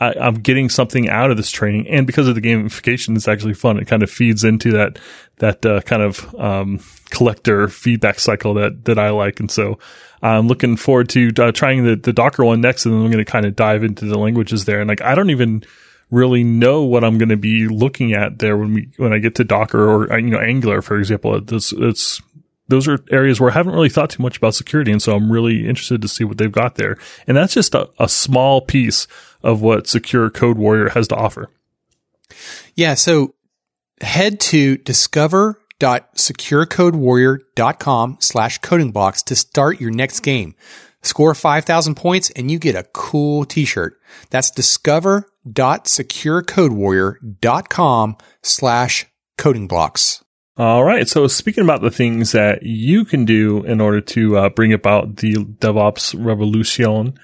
I, am getting something out of this training, and because of the gamification, it's actually fun. It kind of feeds into that that uh, kind of um, collector feedback cycle that that I like, and so I'm looking forward to uh, trying the the Docker one next, and then I'm going to kind of dive into the languages there. And like, I don't even really know what I'm going to be looking at there when we when I get to Docker or uh, you know Angular, for example. It's, it's those are areas where I haven't really thought too much about security. And so I'm really interested to see what they've got there. And that's just a, a small piece of what Secure Code Warrior has to offer. Yeah. So head to discover.securecodewarrior.com slash coding blocks to start your next game. Score 5,000 points and you get a cool t-shirt. That's discover.securecodewarrior.com slash coding blocks. All right. So speaking about the things that you can do in order to uh, bring about the DevOps revolution,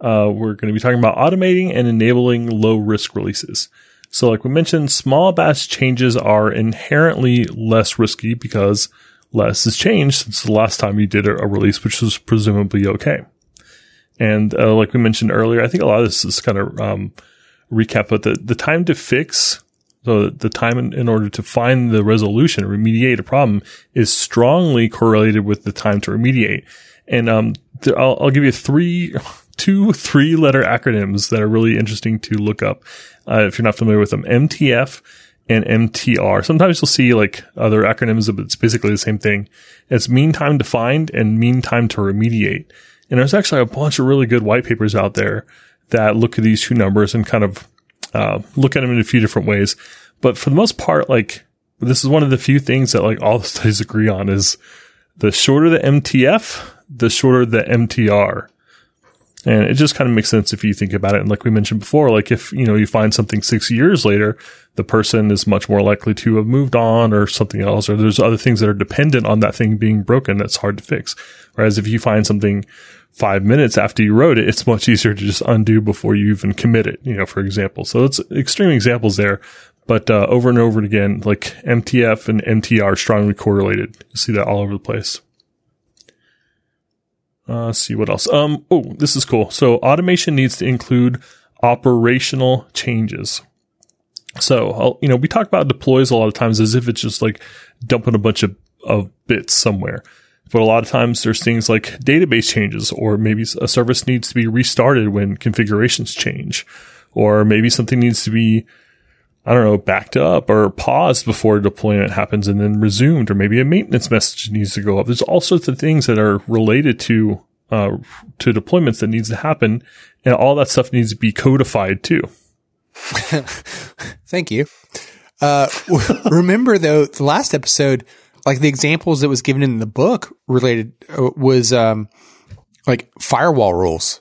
uh, we're going to be talking about automating and enabling low risk releases. So like we mentioned, small batch changes are inherently less risky because less has changed since the last time you did a, release, which was presumably okay. And uh, like we mentioned earlier, I think a lot of this is kind of um, recap, but the, the time to fix so the time in, in, order to find the resolution, remediate a problem is strongly correlated with the time to remediate. And, um, th- I'll, I'll, give you three, two, three letter acronyms that are really interesting to look up. Uh, if you're not familiar with them, MTF and MTR. Sometimes you'll see like other acronyms, but it's basically the same thing. It's mean time to find and mean time to remediate. And there's actually a bunch of really good white papers out there that look at these two numbers and kind of uh, look at them in a few different ways. But for the most part, like this is one of the few things that like all the studies agree on is the shorter the MTF, the shorter the MTR. And it just kind of makes sense if you think about it. And like we mentioned before, like if, you know, you find something six years later, the person is much more likely to have moved on or something else, or there's other things that are dependent on that thing being broken that's hard to fix. Whereas if you find something five minutes after you wrote it, it's much easier to just undo before you even commit it, you know, for example. So it's extreme examples there. But uh, over and over again, like MTF and MTR are strongly correlated. You see that all over the place. Uh, see what else. Um, oh, this is cool. So automation needs to include operational changes. So, you know, we talk about deploys a lot of times as if it's just like dumping a bunch of, of bits somewhere. But a lot of times there's things like database changes, or maybe a service needs to be restarted when configurations change, or maybe something needs to be, I don't know, backed up or paused before deployment happens and then resumed, or maybe a maintenance message needs to go up. There's all sorts of things that are related to, uh, to deployments that needs to happen. And all that stuff needs to be codified too. Thank you. Uh, remember though, the last episode, like the examples that was given in the book related uh, was um, like firewall rules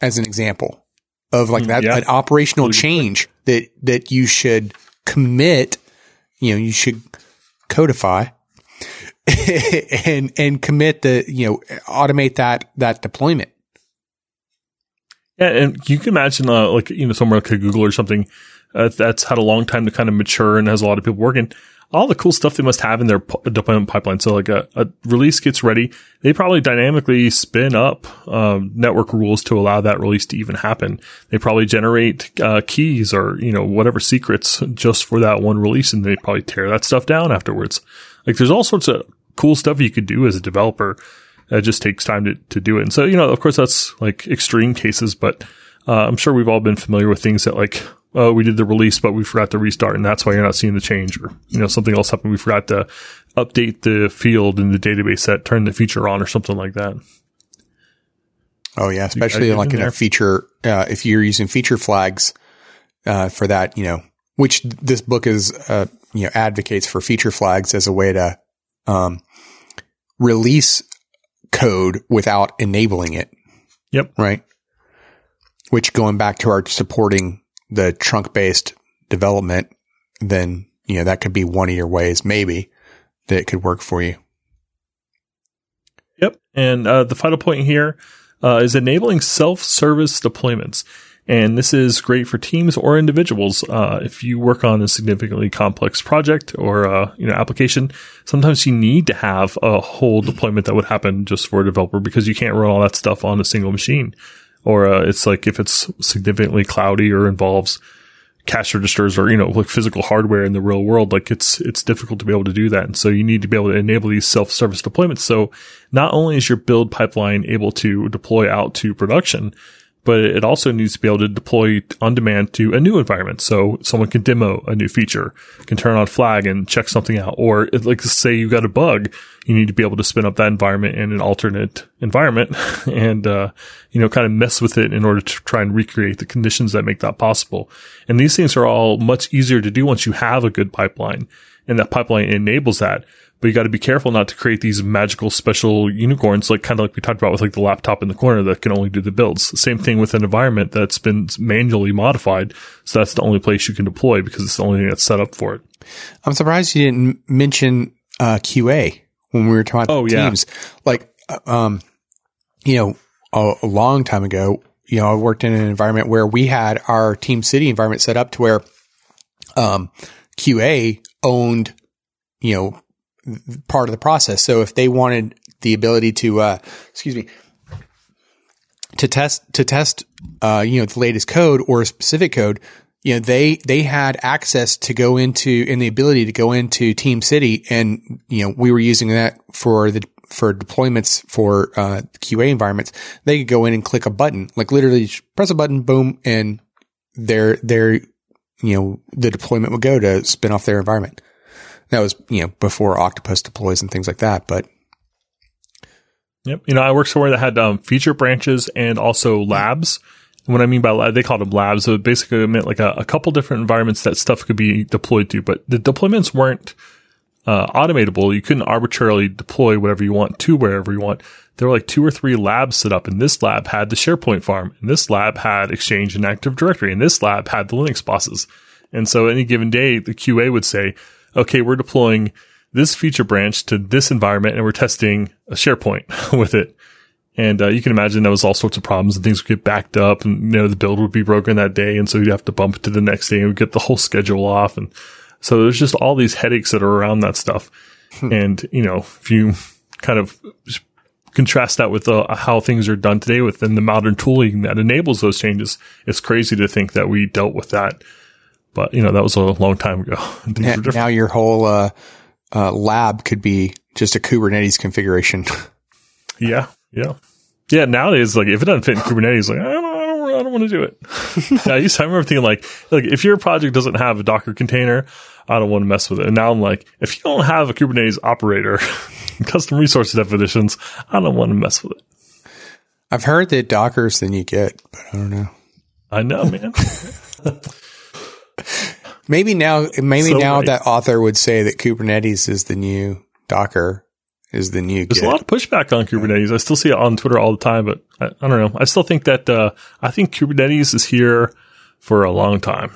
as an example of like mm, that yeah. an operational change that that you should commit you know you should codify and and commit the you know automate that that deployment yeah and you can imagine uh, like you know somewhere like google or something uh, that's had a long time to kind of mature and has a lot of people working all the cool stuff they must have in their deployment pipeline. So like a, a release gets ready, they probably dynamically spin up um, network rules to allow that release to even happen. They probably generate uh, keys or you know whatever secrets just for that one release, and they probably tear that stuff down afterwards. Like there's all sorts of cool stuff you could do as a developer. It just takes time to, to do it. And so, you know, of course, that's like extreme cases, but uh, I'm sure we've all been familiar with things that like oh, we did the release, but we forgot to restart, and that's why you're not seeing the change, or you know something else happened. We forgot to update the field in the database that turned the feature on, or something like that. Oh yeah, especially like in, in a feature uh, if you're using feature flags uh, for that, you know, which this book is uh, you know advocates for feature flags as a way to um, release code without enabling it. Yep. Right. Which going back to our supporting the trunk based development, then, you know, that could be one of your ways, maybe that it could work for you. Yep. And uh, the final point here uh, is enabling self service deployments. And this is great for teams or individuals. Uh, if you work on a significantly complex project or a you know application, sometimes you need to have a whole deployment that would happen just for a developer because you can't run all that stuff on a single machine. Or uh, it's like if it's significantly cloudy or involves cash registers or you know like physical hardware in the real world like it's it's difficult to be able to do that. And so you need to be able to enable these self-service deployments. So not only is your build pipeline able to deploy out to production but it also needs to be able to deploy on demand to a new environment. So someone can demo a new feature, can turn on flag and check something out. Or like say you got a bug, you need to be able to spin up that environment in an alternate environment and, uh, you know, kind of mess with it in order to try and recreate the conditions that make that possible. And these things are all much easier to do once you have a good pipeline and that pipeline enables that but you got to be careful not to create these magical special unicorns, like kind of like we talked about with like the laptop in the corner that can only do the builds. Same thing with an environment that's been manually modified. So that's the only place you can deploy because it's the only thing that's set up for it. I'm surprised you didn't mention uh, QA when we were talking about oh, teams. Like, uh, um, you know, a, a long time ago, you know, I worked in an environment where we had our Team City environment set up to where um, QA owned, you know, part of the process. So if they wanted the ability to, uh, excuse me, to test to test, uh, you know, the latest code or a specific code, you know, they they had access to go into and the ability to go into Team City, and you know, we were using that for the for deployments for uh, QA environments. They could go in and click a button, like literally press a button, boom, and their their you know the deployment would go to spin off their environment. That was, you know, before Octopus deploys and things like that. But Yep. You know, I worked somewhere that had um, feature branches and also labs. And what I mean by lab, they called them labs. So basically meant like a, a, couple different environments that stuff could be deployed to, but the deployments weren't uh, automatable. You couldn't arbitrarily deploy whatever you want to wherever you want. There were like two or three labs set up and this lab had the SharePoint farm and this lab had Exchange and Active Directory and this lab had the Linux bosses. And so any given day, the QA would say, okay, we're deploying this feature branch to this environment and we're testing a SharePoint with it. And uh, you can imagine there was all sorts of problems and things would get backed up and, you know, the build would be broken that day. And so you'd have to bump it to the next day and get the whole schedule off. And so there's just all these headaches that are around that stuff. Hmm. And, you know, if you kind of contrast that with uh, how things are done today within the modern tooling that enables those changes, it's crazy to think that we dealt with that but you know, that was a long time ago. Now, now, your whole uh, uh, lab could be just a Kubernetes configuration. yeah, yeah, yeah. Nowadays, like if it doesn't fit in Kubernetes, like I don't, I don't, I don't want to do it. I used to I remember thinking like, like if your project doesn't have a Docker container, I don't want to mess with it. And now I'm like, if you don't have a Kubernetes operator, custom resource definitions, I don't want to mess with it. I've heard that Docker's than you get, but I don't know. I know, man. maybe now, maybe so now right. that author would say that Kubernetes is the new Docker is the new. There's a lot of pushback on Kubernetes. I still see it on Twitter all the time, but I, I don't know. I still think that uh, I think Kubernetes is here for a long time.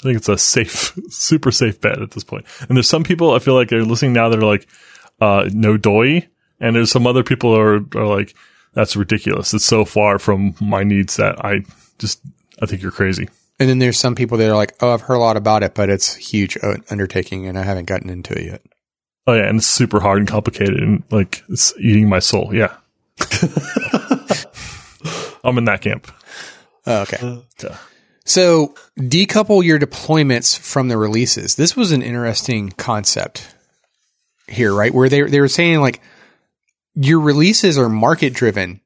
I think it's a safe, super safe bet at this point. And there's some people I feel like are listening now that are like, uh, no doy. And there's some other people are, are like, that's ridiculous. It's so far from my needs that I just, I think you're crazy. And then there's some people that are like, "Oh, I've heard a lot about it, but it's a huge undertaking, and I haven't gotten into it yet." Oh yeah, and it's super hard and complicated, and like it's eating my soul. Yeah, I'm in that camp. Oh, okay. So decouple your deployments from the releases. This was an interesting concept here, right? Where they they were saying like your releases are market driven.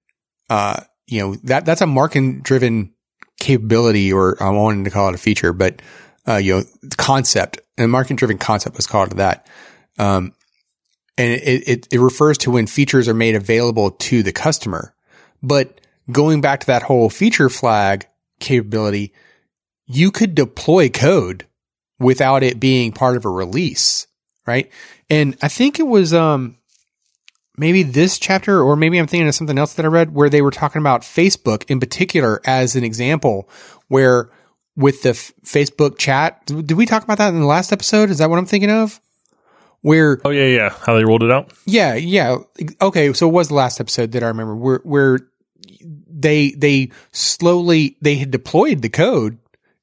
Uh, you know that that's a market driven capability, or I wanted to call it a feature, but uh, you know, concept and market driven concept was called that. Um, and it, it, it refers to when features are made available to the customer. But going back to that whole feature flag capability, you could deploy code without it being part of a release, right? And I think it was, um, maybe this chapter, or maybe I'm thinking of something else that I read where they were talking about Facebook in particular as an example where with the f- Facebook chat, did we talk about that in the last episode? Is that what I'm thinking of? Where Oh yeah, yeah, how they rolled it out? Yeah, yeah. Okay, so it was the last episode that I remember where where they they slowly they had deployed the code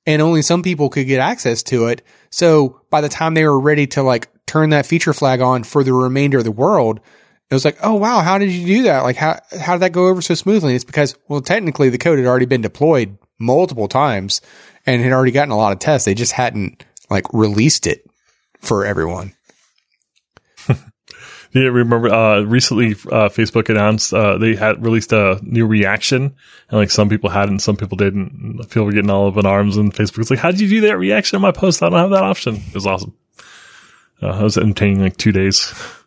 and only some people could get access to it. So by the time they were ready to like turn that feature flag on for the remainder of the world, it was like, oh wow, how did you do that? Like how how did that go over so smoothly? It's because well, technically the code had already been deployed multiple times and had already gotten a lot of tests. They just hadn't like released it for everyone. Yeah, remember uh, recently uh, Facebook announced uh, they had released a new reaction, and like some people had it and some people didn't. People were getting all up in arms, and Facebook was like, "How did you do that reaction on my post? I don't have that option." It was awesome. Uh, I was entertaining like two days.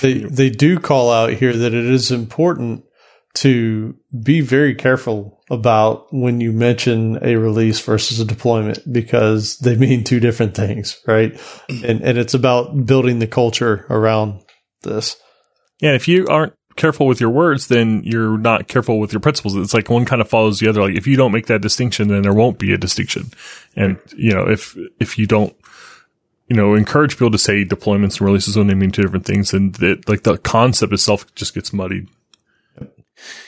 They they do call out here that it is important to be very careful about when you mention a release versus a deployment because they mean two different things, right? And and it's about building the culture around this. Yeah, if you aren't careful with your words, then you're not careful with your principles. It's like one kind of follows the other. Like if you don't make that distinction, then there won't be a distinction. And you know, if if you don't, you know, encourage people to say deployments and releases when they mean two different things, And it, like the concept itself just gets muddied.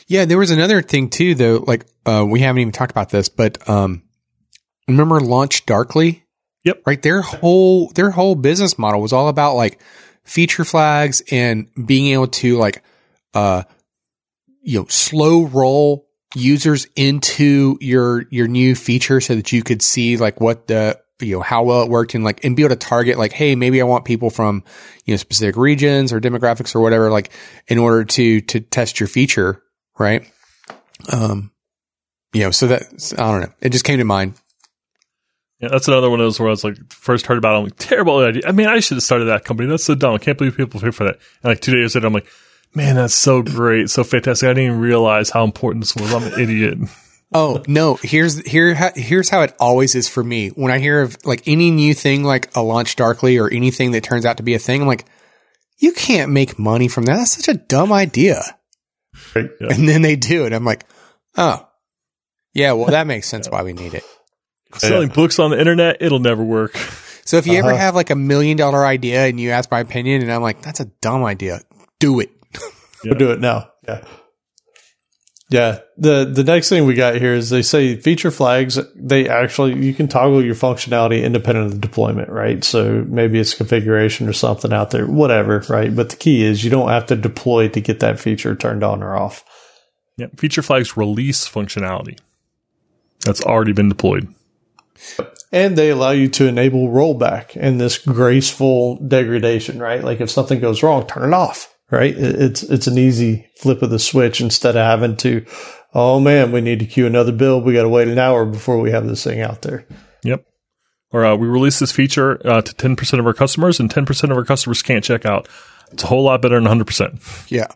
Yeah, there was another thing too, though. Like, uh, we haven't even talked about this, but um, remember Launch Darkly? Yep. Right. Their whole their whole business model was all about like feature flags and being able to like, uh, you know, slow roll users into your your new feature so that you could see like what the you know how well it worked and like and be able to target like hey maybe I want people from you know specific regions or demographics or whatever like in order to to test your feature right um you know so that I don't know it just came to mind Yeah, that's another one of those where I was like, first heard about it, I'm like, terrible idea. I mean, I should have started that company. That's so dumb. I can't believe people pay for that. And like two days later, I'm like, man, that's so great, so fantastic. I didn't even realize how important this was. I'm an idiot. Oh no! Here's here here's how it always is for me. When I hear of like any new thing, like a LaunchDarkly or anything that turns out to be a thing, I'm like, you can't make money from that. That's such a dumb idea. Right. Yeah. And then they do it. I'm like, oh, yeah. Well, that makes sense why we need it. Selling books on the internet, it'll never work. So if you ever Uh-huh. have like a million dollar idea and you ask my opinion, and I'm like, that's a dumb idea, do it. We'll do it now. Yeah. Yeah. The the next thing we got here is they say feature flags, they actually you can toggle your functionality independent of the deployment, right? So maybe it's configuration or something out there, whatever, right? But the key is you don't have to deploy to get that feature turned on or off. Yeah, feature flags release functionality that's already been deployed. And they allow you to enable rollback and this graceful degradation, right? Like if something goes wrong, turn it off, right? It's it's an easy flip of the switch instead of having to, oh man, we need to queue another build. We got to wait an hour before we have this thing out there. Yep. Or uh, we release this feature uh, to 10% of our customers, and 10% of our customers can't check out. It's a whole lot better than 100%. Yeah.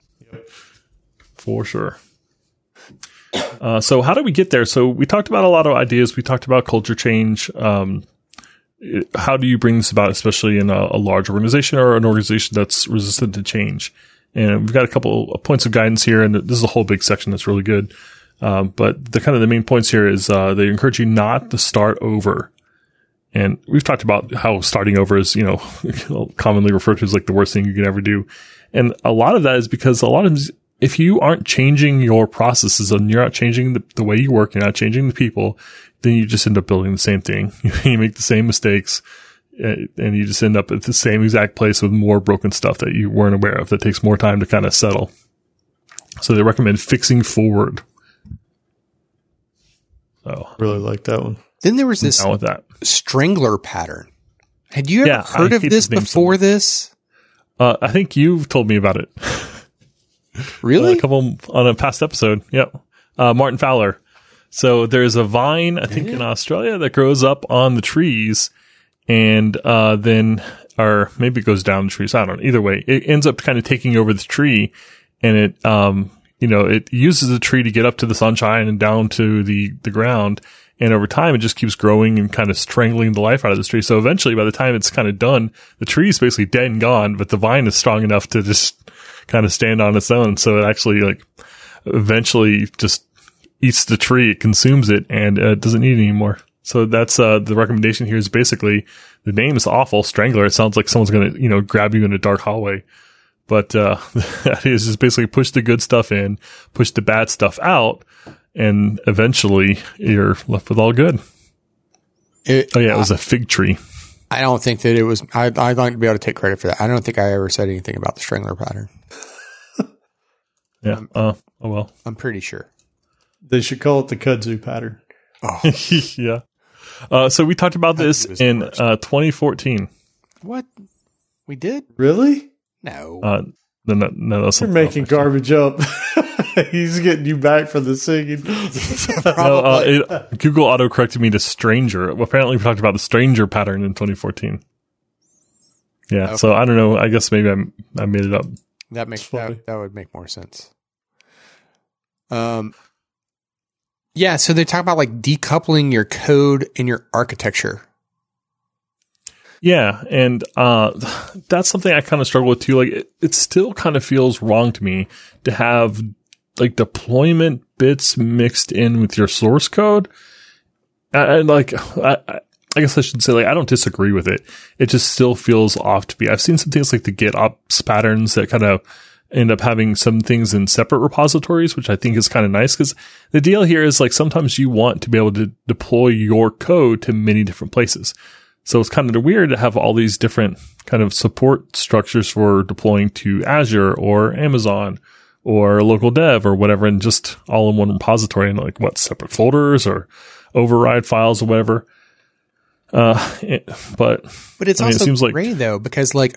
For sure. Uh, so how do we get there? So we talked about a lot of ideas. We talked about culture change. Um, it- how do you bring this about, especially in a, a large organization or an organization that's resistant to change? And we've got a couple of points of guidance here, and this is a whole big section that's really good. Um, but the kind of the main points here is uh, they encourage you not to start over. And we've talked about how starting over is, you know, commonly referred to as like the worst thing you can ever do. And a lot of that is because a lot of if you aren't changing your processes and you're not changing the, the way you work, you're not changing the people, then you just end up building the same thing. you make the same mistakes uh, and you just end up at the same exact place with more broken stuff that you weren't aware of that takes more time to kind of settle. So they recommend fixing forward. So Really like that one. Then there was this down with that. strangler pattern. Had you ever Yeah, I heard of this the name so before much. this? Uh, I think you've told me about it. Really? a couple on a past episode. Yep. Uh, Martin Fowler. So there's a vine, I think in Australia that grows up on the trees and, uh, then, or maybe it goes down the trees. I don't know. Either way, it ends up kind of taking over the tree and it, um, you know, it uses the tree to get up to the sunshine and down to the, the ground. And over time, it just keeps growing and kind of strangling the life out of this tree. So eventually, by the time it's kind of done, the tree is basically dead and gone, but the vine is strong enough to just kind of stand on its own. So it actually like eventually just eats the tree, it consumes it, and uh, doesn't eat it anymore. So that's uh, the recommendation here is basically the name is awful, Strangler. It sounds like someone's gonna you know grab you in a dark hallway, but uh, that is just basically push the good stuff in, push the bad stuff out, and eventually you're left with all good. It- Oh yeah, it was a fig tree. I don't think that it was. I, I'd like to be able to take credit for that. I don't think I ever said anything about the strangler pattern. Yeah. Uh, oh well. I'm pretty sure. They should call it the kudzu pattern. Oh, yeah. Uh, so we talked about this in uh, 2014. what? We did? Really? No. Uh, no, no, no, that's You're making else. garbage up. He's getting you back for the singing. No, uh, it, Google auto corrected me to stranger. Apparently, we talked about the stranger pattern in 2014. Yeah, Okay. so I don't know. I guess maybe I I made it up. that makes that, that would make more sense. Um. Yeah, so they talk about like decoupling your code and your architecture. Yeah, and uh, that's something I kind of struggle with too. Like, it, it still kind of feels wrong to me to have like deployment bits mixed in with your source code. And, like, I, I- I guess I should say, like, I don't disagree with it. It just still feels off to me. I've seen some things like the GitOps patterns that kind of end up having some things in separate repositories, which I think is kind of nice because the deal here is like sometimes you want to be able to deploy your code to many different places. So it's kind of weird to have all these different kind of support structures for deploying to Azure or Amazon or local dev or whatever and just all in one repository and like what separate folders or override files or whatever. Uh, it- but But it's I mean, it also seems like- gray though, because like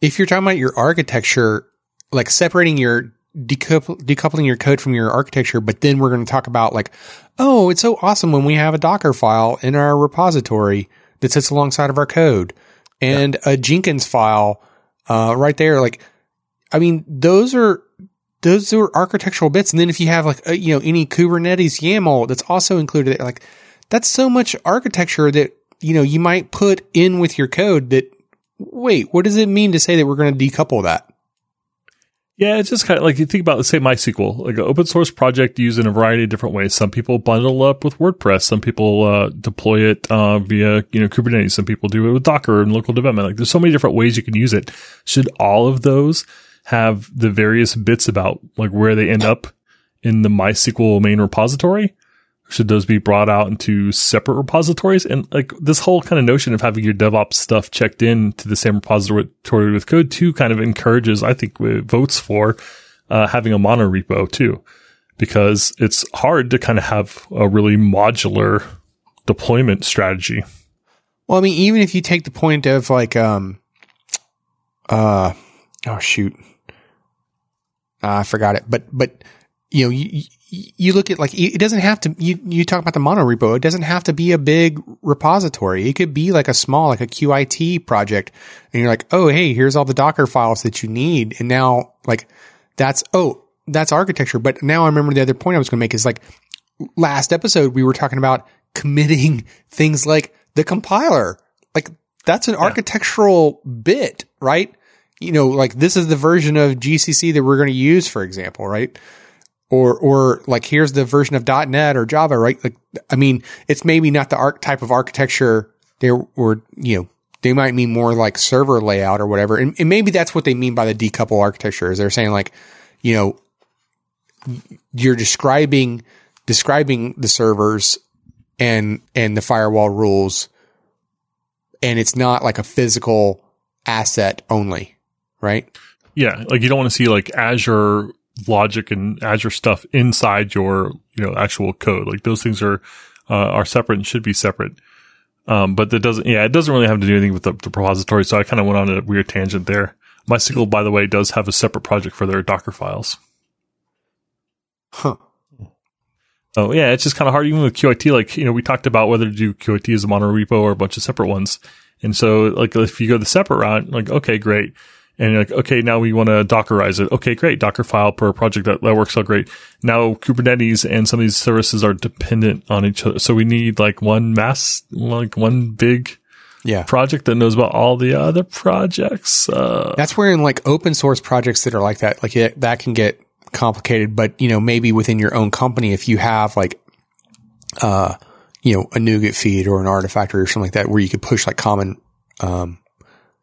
if you're talking about your architecture, like separating your decoupl- decoupling your code from your architecture, but then we're going to talk about like, oh, it's so awesome when we have a Docker file in our repository that sits alongside of our code and a Jenkins file, uh, right there. Like, I mean, those are, those are architectural bits. And then if you have like, uh, you know, any Kubernetes YAML that's also included, like that's so much architecture that, you know, you might put in with your code that, wait, what does it mean to say that we're going to decouple that? Yeah, it's just kind of like you think about, let's say MySQL, like an open source project used in a variety of different ways. Some people bundle up with WordPress. Some people uh, deploy it uh, via you know Kubernetes. Some people do it with Docker and local development. Like there's so many different ways you can use it. Should all of those have the various bits about like where they end up in the MySQL main repository? Should those be brought out into separate repositories? And like this whole kind of notion of having your DevOps stuff checked in to the same repository with code too kind of encourages, I think, votes for uh, having a mono repo too, because it's hard to kind of have a really modular deployment strategy. Well, I mean, even if you take the point of like, um, uh, oh shoot, uh, I forgot it, but, but, you know, you, you- look at like, it doesn't have to, you, you talk about the mono repo. It doesn't have to be a big repository. It could be like a small, like a QIT project. And you're like, oh, hey, here's all the Docker files that you need. And now like that's, oh, that's architecture. But now I remember the other point I was going to make is like last episode, we were talking about committing things like the compiler. Like that's an architectural bit, right? You know, like this is the version of GCC that we're going to use, for example, right? Or, or like here's the version of .NET or Java, right? Like, I mean, it's maybe not the arc type of architecture there, or, you know, they might mean more like server layout or whatever. And, and maybe that's what they mean by the decouple architecture is they're saying like, you know, you're describing, describing the servers and, and the firewall rules. And it's not like a physical asset only, right? Yeah, like you don't want to see like Azure logic and Azure stuff inside your you know actual code. Like those things are uh, are separate and should be separate. Um, but that doesn't. Yeah, it doesn't really have to do anything with the, the repository. So I kind of went on a weird tangent there. MySQL, by the way, does have a separate project for their Docker files. Huh. Oh yeah, it's just kind of hard even with QIT. Like you know, we talked about whether to do QIT as a mono repo or a bunch of separate ones. And so like if you go the separate route, like okay, great. And you're like, okay, now we want to Dockerize it. Okay, great. Docker file per project. That, that works out great. Now Kubernetes and some of these services are dependent on each other. So we need like one mass, like one big Yeah. project that knows about all the other projects. Uh, That's where in like open source projects that are like that, like it, that can get complicated. But you know, maybe within your own company, if you have like, uh, you know, a NuGet feed or an artifact or something like that, where you could push like common, um,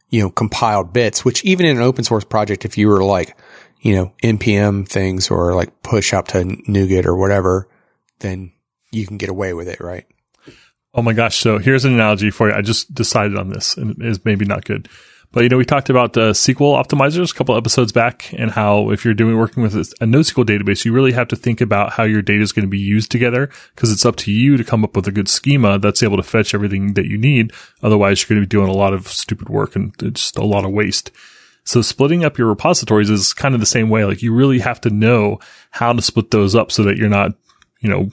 you know, compiled bits. Which even in an open source project, if you were like, you know, npm things or like push up to NuGet or whatever, then you can get away with it, right? Oh my gosh. So here's an analogy for you. I just decided on this and it is maybe not good. But you know, we talked about the SQL optimizers a couple episodes back and how if you're doing working with a NoSQL database, you really have to think about how your data is going to be used together because it's up to you to come up with a good schema that's able to fetch everything that you need. Otherwise, you're going to be doing a lot of stupid work and just a lot of waste. So splitting up your repositories is kind of the same way. Like you really have to know how to split those up so that you're not, you know,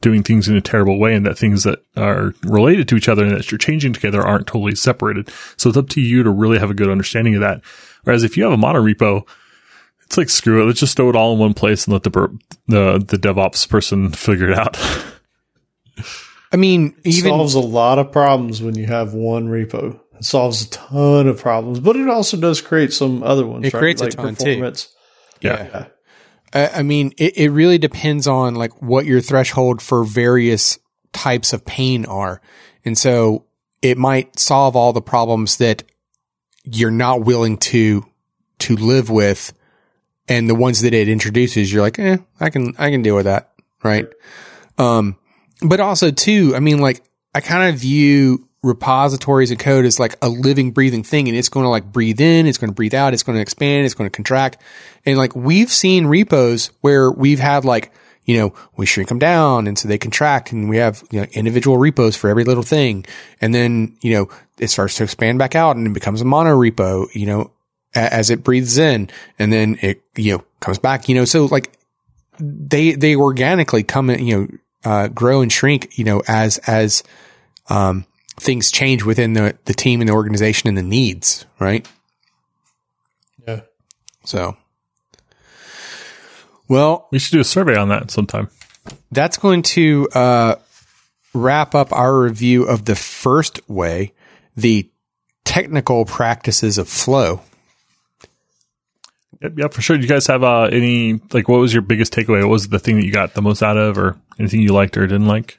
doing things in a terrible way and that things that are related to each other and that you're changing together aren't totally separated. So it's up to you to really have a good understanding of that. Whereas if you have a mono repo, it's like screw it. Let's just throw it all in one place and let the the the DevOps person figure it out. I mean, even solves a lot of problems when you have one repo. It solves a ton of problems, but it also does create some other ones. It right? creates like a ton performance. too. Yeah. yeah. I mean, it, it really depends on like what your threshold for various types of pain are. And so it might solve all the problems that you're not willing to, to live with. And the ones that it introduces, you're like, eh, I can, I can deal with that. Right. Um, but also too, I mean, like I kind of view repositories and code is like a living, breathing thing. And it's going to like breathe in, it's going to breathe out, it's going to expand, it's going to contract. And like we've seen repos where we've had like, you know, we shrink them down and so they contract and we have, you know, individual repos for every little thing. And then, you know, it starts to expand back out and it becomes a mono repo, you know, as it breathes in and then it, you know, comes back, you know, so like they, they organically come in, you know, uh, grow and shrink, you know, as, as, um, things change within the, the team and the organization and the needs, right? Yeah. So, well, We should do a survey on that sometime. that's going to uh, wrap up our review of the first way, the technical practices of flow. Yep, yep, for sure. Do you guys have uh, any like what was your biggest takeaway? What was the thing that you got the most out of, or anything you liked or didn't like?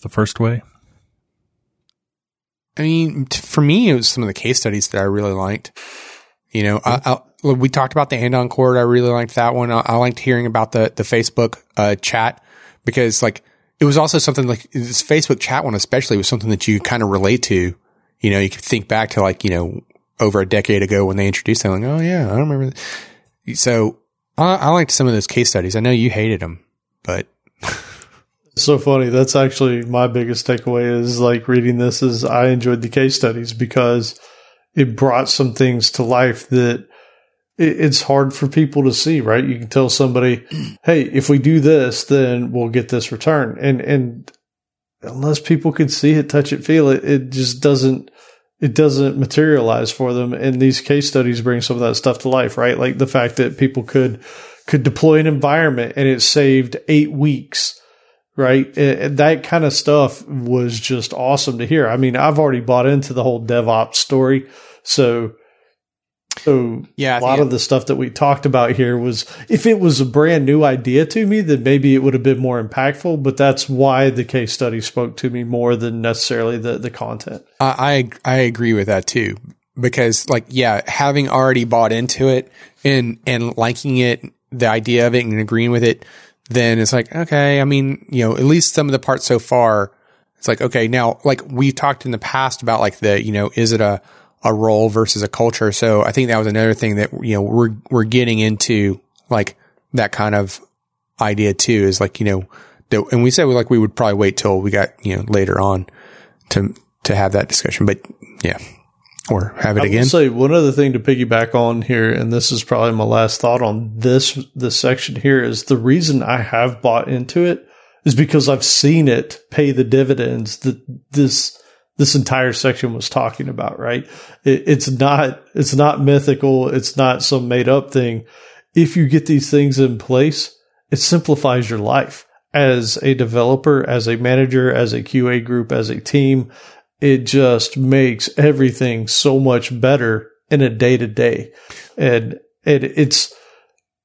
The first way. I mean, t- for me, it was some of the case studies that I really liked. You know, I, I, we talked about the Andon Cord. I really liked that one. I, I liked hearing about the the Facebook uh, chat because, like, it was also something like this Facebook chat one, especially, was something that you kind of relate to. You know, you could think back to like you know over a decade ago when they introduced them. Like, oh yeah, I don't remember. So I, I liked some of those case studies. I know you hated them, but so funny. That's actually my biggest takeaway is like reading this is I enjoyed the case studies because it brought some things to life that it's hard for people to see, right? You can tell somebody, Hey, if we do this, then we'll get this return. And, and unless people can see it, touch it, feel it, it just doesn't, it doesn't materialize for them. And these case studies bring some of that stuff to life, right? Like the fact that people could, could deploy an environment and it saved eight weeks right? And that kind of stuff was just awesome to hear. I mean, I've already bought into the whole DevOps story, so so Yeah, a lot of the stuff that we talked about here was if it was a brand new idea to me, then maybe it would have been more impactful. But that's why the case study spoke to me more than necessarily the the content. I, I I agree with that too because like yeah, having already bought into it and and liking it, the idea of it and agreeing with it, then it's like okay. I mean, you know, at least some of the parts so far, it's like okay. Now, like we talked in the past about like the you know, is it a a role versus a culture? So I think that was another thing that you know we're we're getting into like that kind of idea too. Is like you know, the, and we said like we would probably wait till we got you know later on to to have that discussion. But yeah, or have it I again. say one other thing to piggyback on here, and this is probably my last thought on this this section here is the reason I have bought into it is because I've seen it pay the dividends that this this entire section was talking about. Right? It, it's not it's not mythical. It's not some made up thing. If you get these things in place, it simplifies your life as a developer, as a manager, as a QA group, as a team it just makes everything so much better in a day to day. And it, it's,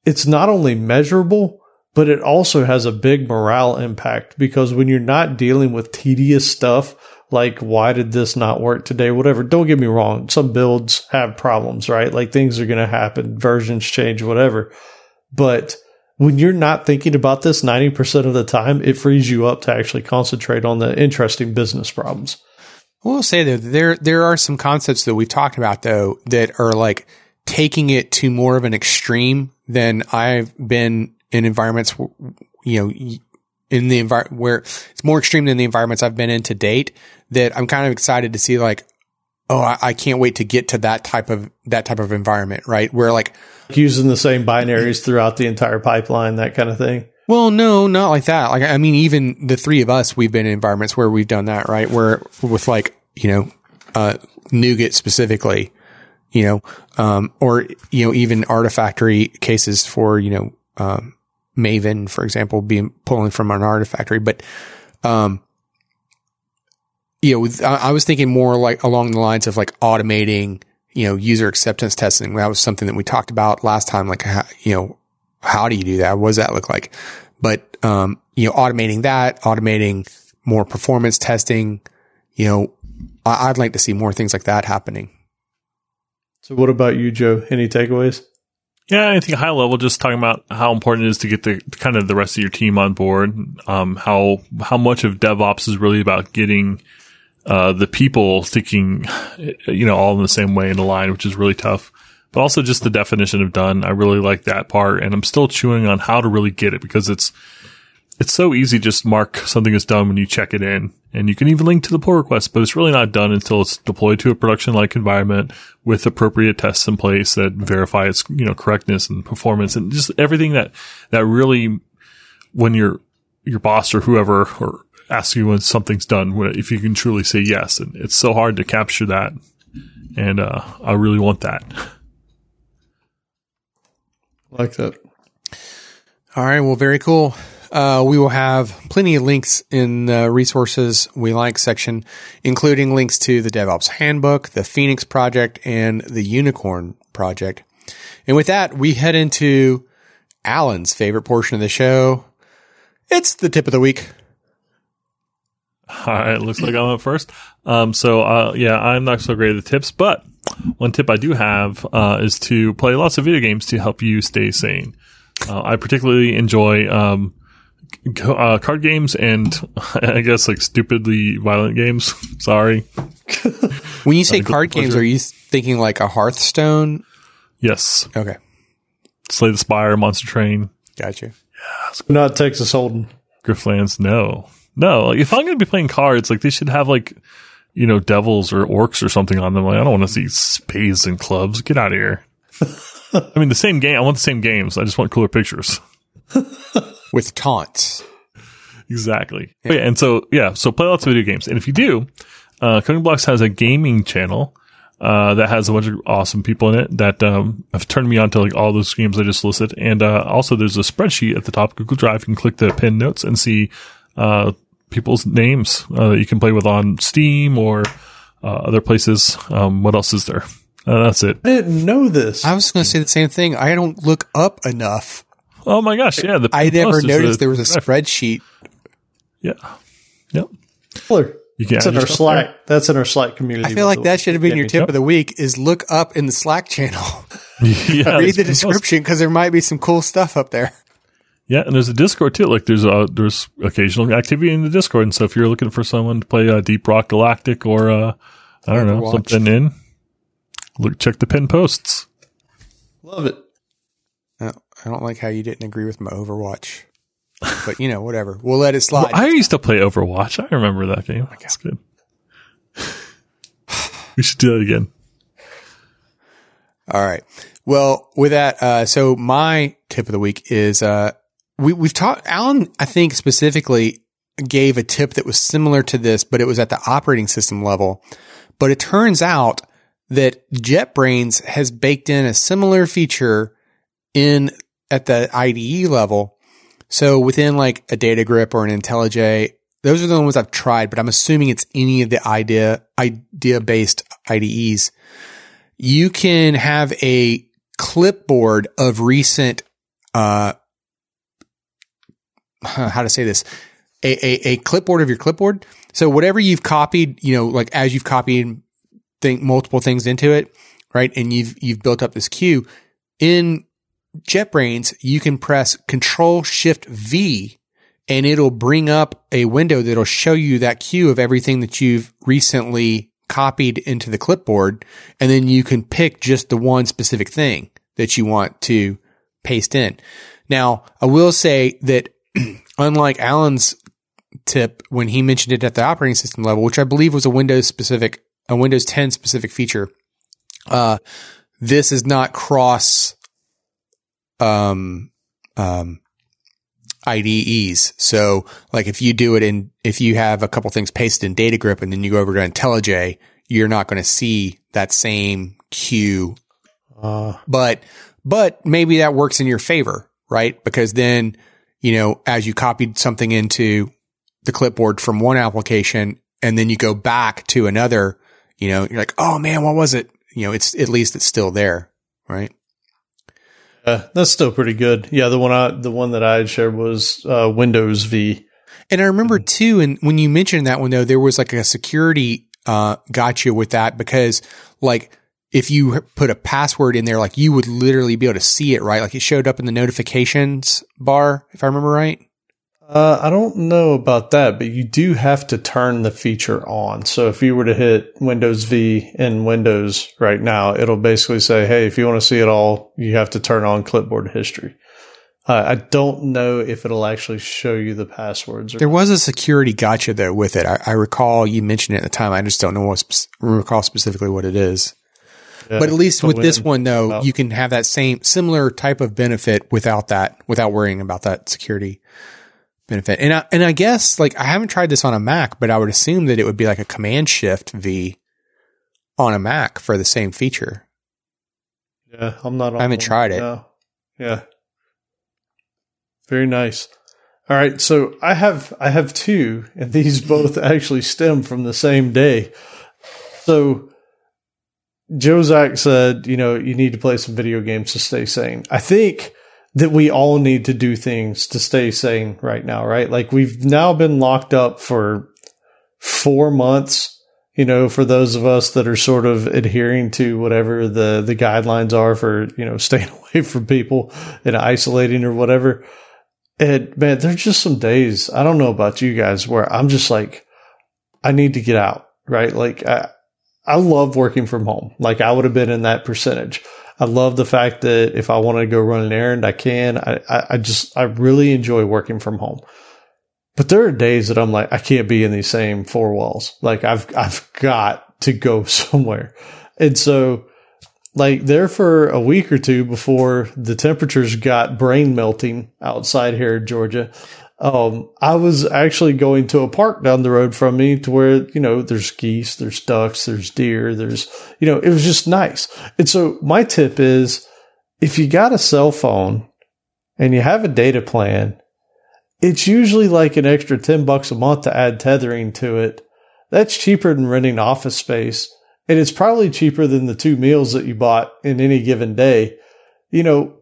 it's not only measurable, but it also has a big morale impact because when you're not dealing with tedious stuff, like why did this not work today? Whatever. Don't get me wrong. Some builds have problems, right? Like things are going to happen, versions change, whatever. But when you're not thinking about this 90% of the time, it frees you up to actually concentrate on the interesting business problems. I will say though, there there are some concepts that we've talked about though that are like taking it to more of an extreme than I've been in environments, you know, in the environment where it's more extreme than the environments I've been in to date. That I'm kind of excited to see like, oh, I, I can't wait to get to that type of that type of environment, right? Where like using the same binaries throughout the entire pipeline, that kind of thing. Well, no, not like that. Like, I mean, even the three of us, we've been in environments where we've done that, right? Where with like, you know, uh, NuGet specifically, you know, um, or, you know, even artifactory cases for, you know, um, Maven, for example, being pulling from an artifactory. But, um, you know, I, I was thinking more like along the lines of like automating, you know, user acceptance testing. That was something that we talked about last time. Like, you know, how do you do that? What does that look like? But, um, you know, automating that, automating more performance testing, you know, I, I'd like to see more things like that happening. So what about you, Joe? Any takeaways? Yeah, I think high level, just talking about how important it is to get the kind of the rest of your team on board. Um, how how much of DevOps is really about getting uh, the people thinking, you know, all in the same way in the line, which is really tough. But also just the definition of done. I really like that part, and I'm still chewing on how to really get it because it's it's so easy just mark something as done when you check it in and you can even link to the pull request, but it's really not done until it's deployed to a production like environment with appropriate tests in place that verify its, you know, correctness and performance and just everything that, that really, when your, your boss or whoever or asks you when something's done, if you can truly say yes. And it's so hard to capture that. And, uh, I really want that. Like that. All right. Well, very cool. Uh, we will have plenty of links in the resources we like section, including links to the DevOps handbook, the Phoenix project, and the Unicorn project. And with that, we head into Alan's favorite portion of the show. It's the tip of the week. All right, looks like I'm up first. Um, so uh, yeah, I'm not so great at the tips, but one tip I do have uh, is to play lots of video games to help you stay sane. Uh, I particularly enjoy um, uh, card games and I guess like stupidly violent games. Sorry. when you say card games, are you thinking like a Hearthstone? Yes. Okay. Slay the Spire, Monster Train. Gotcha. Yeah. Not Texas Hold'em. Griftlands. No. No. Like, if I'm going to be playing cards, like they should have like, you know, devils or orcs or something on them. Like, I don't want to see spades and clubs. Get out of here. I mean, the same game. I want the same games. I just want cooler pictures. with taunts. Exactly. Yeah. and so, yeah, so play lots of video games. And if you do, uh, Coding Blocks has a gaming channel, uh, that has a bunch of awesome people in it that, um, have turned me on to like all those games I just listed. And, uh, also there's a spreadsheet at the top of Google Drive. You can click the pin notes and see, uh, people's names, uh, that you can play with on Steam or, uh, other places. Um, what else is there? Uh, that's it. I didn't know this. I was going to say the same thing. I don't look up enough. Oh my gosh! Yeah, the I never noticed there was a spreadsheet. Yeah. Yep. You can That's in our Slack. There. That's in our Slack community. I feel like that should have been your tip yep. of the week. Is look up in the Slack channel. yeah, Read the description because there might be some cool stuff up there. Yeah, and there's a Discord too. Like there's a there's occasional activity in the Discord, and so if you're looking for someone to play uh, Deep Rock Galactic or uh, I don't know something in, look check the pin posts. Love it. I don't like how you didn't agree with my Overwatch. But you know, whatever. We'll let it slide. Well, I used to play Overwatch. I remember that game. That's good. we should do that again. All right. Well, with that, uh, so my tip of the week is, uh, we, we've talked, Alan, I think specifically gave a tip that was similar to this, but it was at the operating system level. But it turns out that JetBrains has baked in a similar feature in at the IDE level. So within like a DataGrip or an IntelliJ, those are the ones I've tried, but I'm assuming it's any of the idea, idea based IDEs. You can have a clipboard of recent, uh, how to say this, a, a, a clipboard of your clipboard. So whatever you've copied, you know, like as you've copied think multiple things into it, right? And you've, you've built up this queue in JetBrains, you can press Control Shift V and it'll bring up a window that'll show you that queue of everything that you've recently copied into the clipboard. And then you can pick just the one specific thing that you want to paste in. Now, I will say that unlike Alan's tip when he mentioned it at the operating system level, which I believe was a Windows specific, a Windows 10 specific feature, uh, this is not cross, um, um, IDEs. So like if you do it in, if you have a couple things pasted in DataGrip and then you go over to IntelliJ, you're not going to see that same queue. Uh, But, but maybe that works in your favor, right? Because then, you know, as you copied something into the clipboard from one application and then you go back to another, you know, you're like, oh man, what was it? You know, it's at least it's still there, right? uh, that's still pretty good. Yeah, the one I the one that I had shared was uh, Windows V. And I remember too, and when you mentioned that one though, there was like a security uh, gotcha with that because like if you put a password in there, like you would literally be able to see it, right? Like it showed up in the notifications bar, if I remember right. Uh, I don't know about that, but you do have to turn the feature on. So if you were to hit Windows V in Windows right now, it'll basically say, "Hey, if you want to see it all, you have to turn on clipboard history." Uh, I don't know if it'll actually show you the passwords. Or There was a security gotcha though with it. I, I recall you mentioned it at the time. I just don't know what sp- recall specifically what it is. Yeah, but at least with this one though, about- you can have that same similar type of benefit without that, without worrying about that security benefit. And I, and I guess like I haven't tried this on a Mac, but I would assume that it would be like a command shift V on a Mac for the same feature. Yeah, I'm not. On I haven't one. tried it. No. Yeah. Very nice. All right, so I have I have two, and these both actually stem from the same day. So Joe Zack said, you know, you need to play some video games to stay sane. I think that we all need to do things to stay sane right now, right? Like we've now been locked up for four months you know, for those of us that are sort of adhering to whatever the, the guidelines are for, you know, staying away from people and isolating or whatever. And man, there's just some days, I don't know about you guys, where I'm just like, I need to get out, right? Like, I, I love working from home. Like, I would have been in that percentage. I love the fact that if I want to go run an errand, I can. I, I, I just, I really enjoy working from home. But there are days that I'm like, I can't be in these same four walls. Like I've, I've got to go somewhere. And so like there for a week or two before the temperatures got brain melting outside here in Georgia, um, I was actually going to a park down the road from me to where, you know, there's geese, there's ducks, there's deer, there's, you know, it was just nice. And so my tip is if you got a cell phone and you have a data plan, it's usually like an extra 10 bucks a month to add tethering to it. That's cheaper than renting office space. And it's probably cheaper than the two meals that you bought in any given day. You know,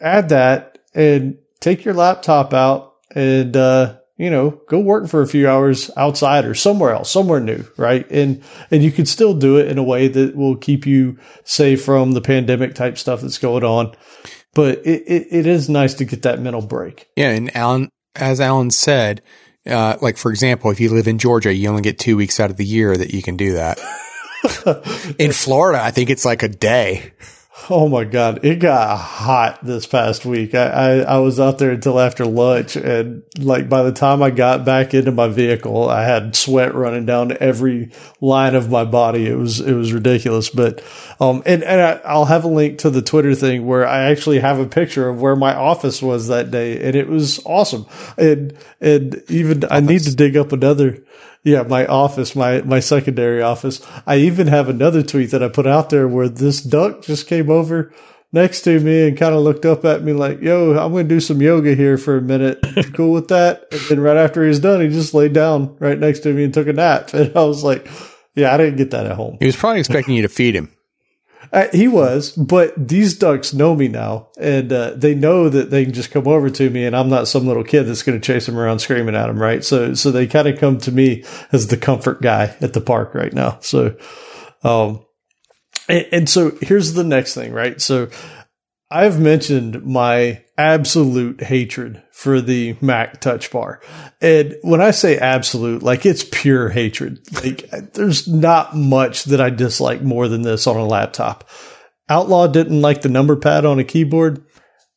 add that and take your laptop out and, uh, you know, go work for a few hours outside or somewhere else, somewhere new, right? And, and you can still do it in a way that will keep you safe from the pandemic type stuff that's going on. But it, it, it is nice to get that mental break. Yeah. And Alan, as Alan said, uh, like for example, if you live in Georgia, you only get two weeks out of the year that you can do that. in Florida, I think it's like a day. Oh my God. It got hot this past week. I, I, I, was out there until after lunch. And like by the time I got back into my vehicle, I had sweat running down every line of my body. It was, it was ridiculous. But, um, and, and I, I'll have a link to the Twitter thing where I actually have a picture of where my office was that day. And it was awesome. And, and even I need to dig up another. Yeah, my office, my, my secondary office. I even have another tweet that I put out there where this duck just came over next to me and kind of looked up at me like, yo, I'm going to do some yoga here for a minute. Cool with that? And then right after he was done, he just laid down right next to me and took a nap. And I was like, yeah, I didn't get that at home. He was probably expecting you to feed him. Uh, he was, but these ducks know me now, and uh, they know that they can just come over to me, and I'm not some little kid that's going to chase them around screaming at them, right? So, so they kind of come to me as the comfort guy at the park right now. So, um, and, and so here's the next thing, right? So, I've mentioned my absolute hatred for the Mac touch bar. And when I say absolute, like it's pure hatred. Like there's not much that I dislike more than this on a laptop. Outlaw didn't like the number pad on a keyboard.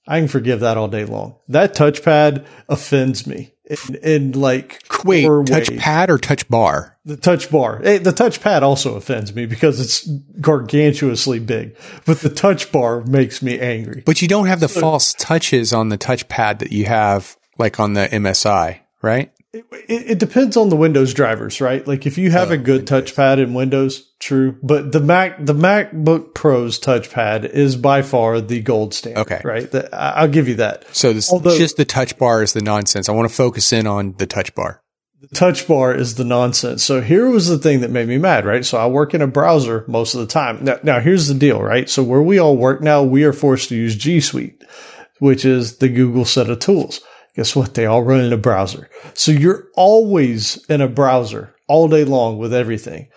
I can forgive that all day long. That touchpad offends me in, in like Wait, core touch ways. pad or touch bar? The touch bar. Eh, The touch pad also offends me because it's gargantuously big, but the touch bar makes me angry. But you don't have the false touches on the touch pad that you have like on the MSI, right? It, it depends on the Windows drivers, right? Like if you have oh, a good touchpad in Windows, true. But the Mac, the MacBook Pro's touchpad is by far the gold standard. Okay. right? The- I'll give you that. So this Although- just the touch bar is the nonsense. I want to focus in on the touch bar. The touch bar is the nonsense. So here was the thing that made me mad, right? So I work in a browser most of the time. Now, now here's the deal, right? So where we all work now, we are forced to use G Suite, which is the Google set of tools. Guess what? They all run in a browser. So you're always in a browser all day long with everything.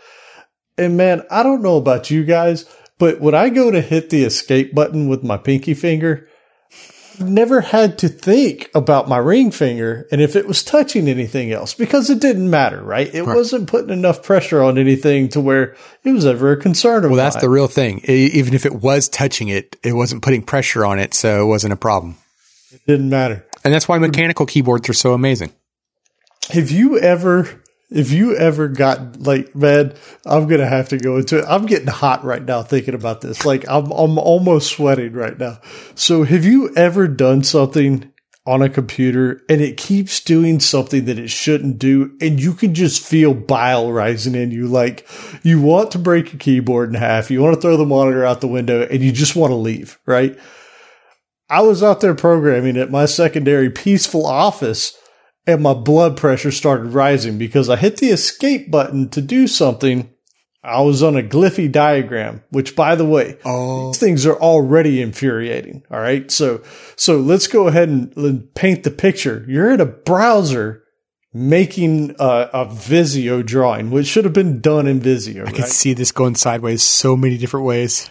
And man, I don't know about you guys, but when I go to hit the escape button with my pinky finger, I've never had to think about my ring finger and if it was touching anything else because it didn't matter, right? It wasn't putting enough pressure on anything to where it was ever a concern Well, that's mine. the real thing. Even if it was touching it, it wasn't putting pressure on it, so it wasn't a problem. it didn't matter. And that's why mechanical keyboards are so amazing. Have you ever, if you ever got like, man, I'm gonna have to go into it. I'm getting hot right now thinking about this. Like, I'm I'm almost sweating right now. So, have you ever done something on a computer and it keeps doing something that it shouldn't do, and you can just feel bile rising in you? Like, you want to break your keyboard in half, you want to throw the monitor out the window, and you just want to leave, right? I was out there programming at my secondary peaceful office and my blood pressure started rising because I hit the escape button to do something. I was on a Gliffy diagram, which by the way, Oh, these things are already infuriating. All right. So, so let's go ahead and, and paint the picture. You're in a browser making a, a Visio drawing, which should have been done in Visio. I can right? see this going sideways so many different ways.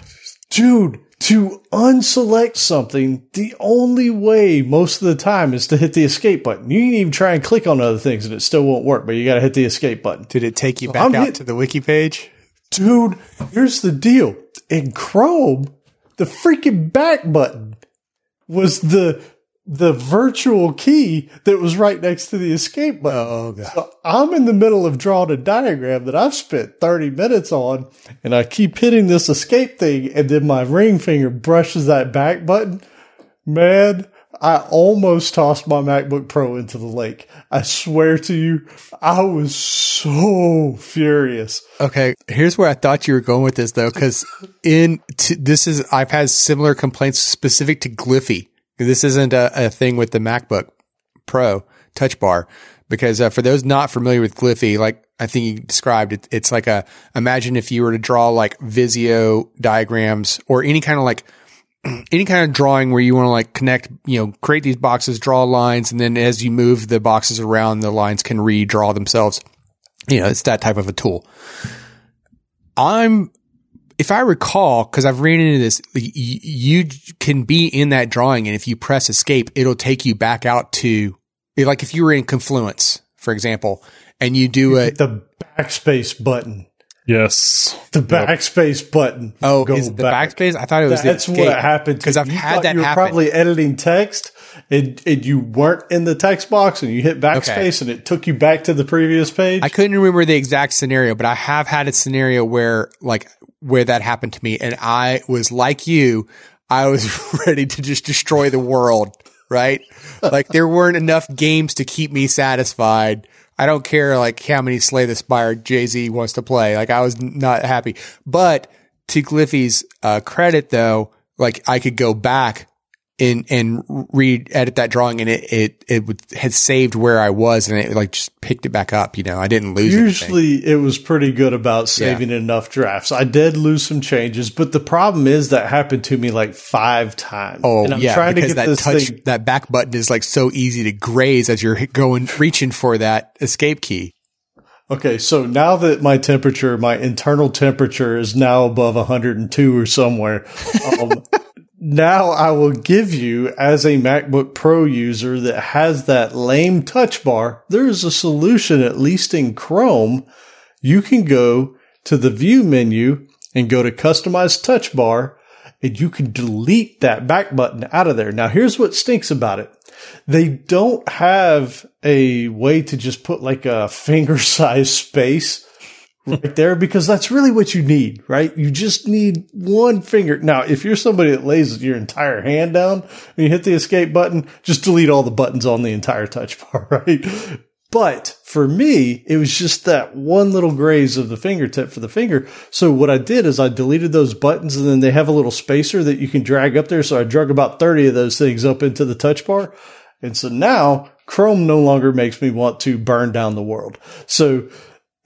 Dude, to unselect something, the only way most of the time is to hit the escape button. You can even try and click on other things and it still won't work, but you got to hit the escape button. Did it take you back I'm out hit- to the wiki page? Dude, here's the deal. In Chrome, the freaking back button was the the virtual key that was right next to the escape button. Oh, God. So I'm in the middle of drawing a diagram that I've spent 30 minutes on, and I keep hitting this escape thing, and then my ring finger brushes that back button. Man, I almost tossed my MacBook Pro into the lake. I swear to you, I was so furious. Okay, here's where I thought you were going with this though, because in t- this is I've had similar complaints specific to Gliffy. This isn't a, a thing with the MacBook Pro Touch Bar, because uh, for those not familiar with Gliffy, like I think you described, it, it's like a imagine if you were to draw like Visio diagrams or any kind of like any kind of drawing where you want to like connect, you know, create these boxes, draw lines, and then as you move the boxes around, the lines can redraw themselves. You know, it's that type of a tool. I'm, if I recall, because I've ran into this, y- y- you can be in that drawing, and if you press escape, it'll take you back out to, like if you were in Confluence, for example, and you do a, The backspace button. Yes. The backspace button. oh, Go is it the back. backspace? I thought it was That's the escape. what happened because I've you had that You were happen. probably editing text, and, and you weren't in the text box, and you hit backspace, Okay. and it took you back to the previous page. I couldn't remember the exact scenario, but I have had a scenario where like where that happened to me and I was like you, I was ready to just destroy the world, right? like there weren't enough games to keep me satisfied. I don't care like how many Slay the Spire Jay-Z wants to play. Like I was not happy. But to Gliffy's uh, credit though, like I could go back and and re edit that drawing and it it it would, had saved where I was and it like just picked it back up. You know, I didn't lose. anything. Usually, it was pretty good about saving enough drafts. I did lose some changes, but the problem is that happened to me like five times. Oh and I'm yeah, trying to because get that this touch thing. that back button is like so easy to graze as you're going reaching for that escape key. Okay, so now that my temperature, my internal temperature is now above 102 or somewhere, um, now I will give you as a MacBook Pro user that has that lame touch bar, there is a solution, at least in Chrome. You can go to the view menu and go to customize touch bar and you can delete that back button out of there. Now here's what stinks about it. They don't have a way to just put like a finger size space right there because that's really what you need, right? You just need one finger. Now, if you're somebody that lays your entire hand down and you hit the escape button, just delete all the buttons on the entire touch bar, right? But for me, it was just that one little graze of the fingertip for the finger. So what I did is I deleted those buttons and then they have a little spacer that you can drag up there. So I drug about 30 of those things up into the touch bar. And so now Chrome no longer makes me want to burn down the world. So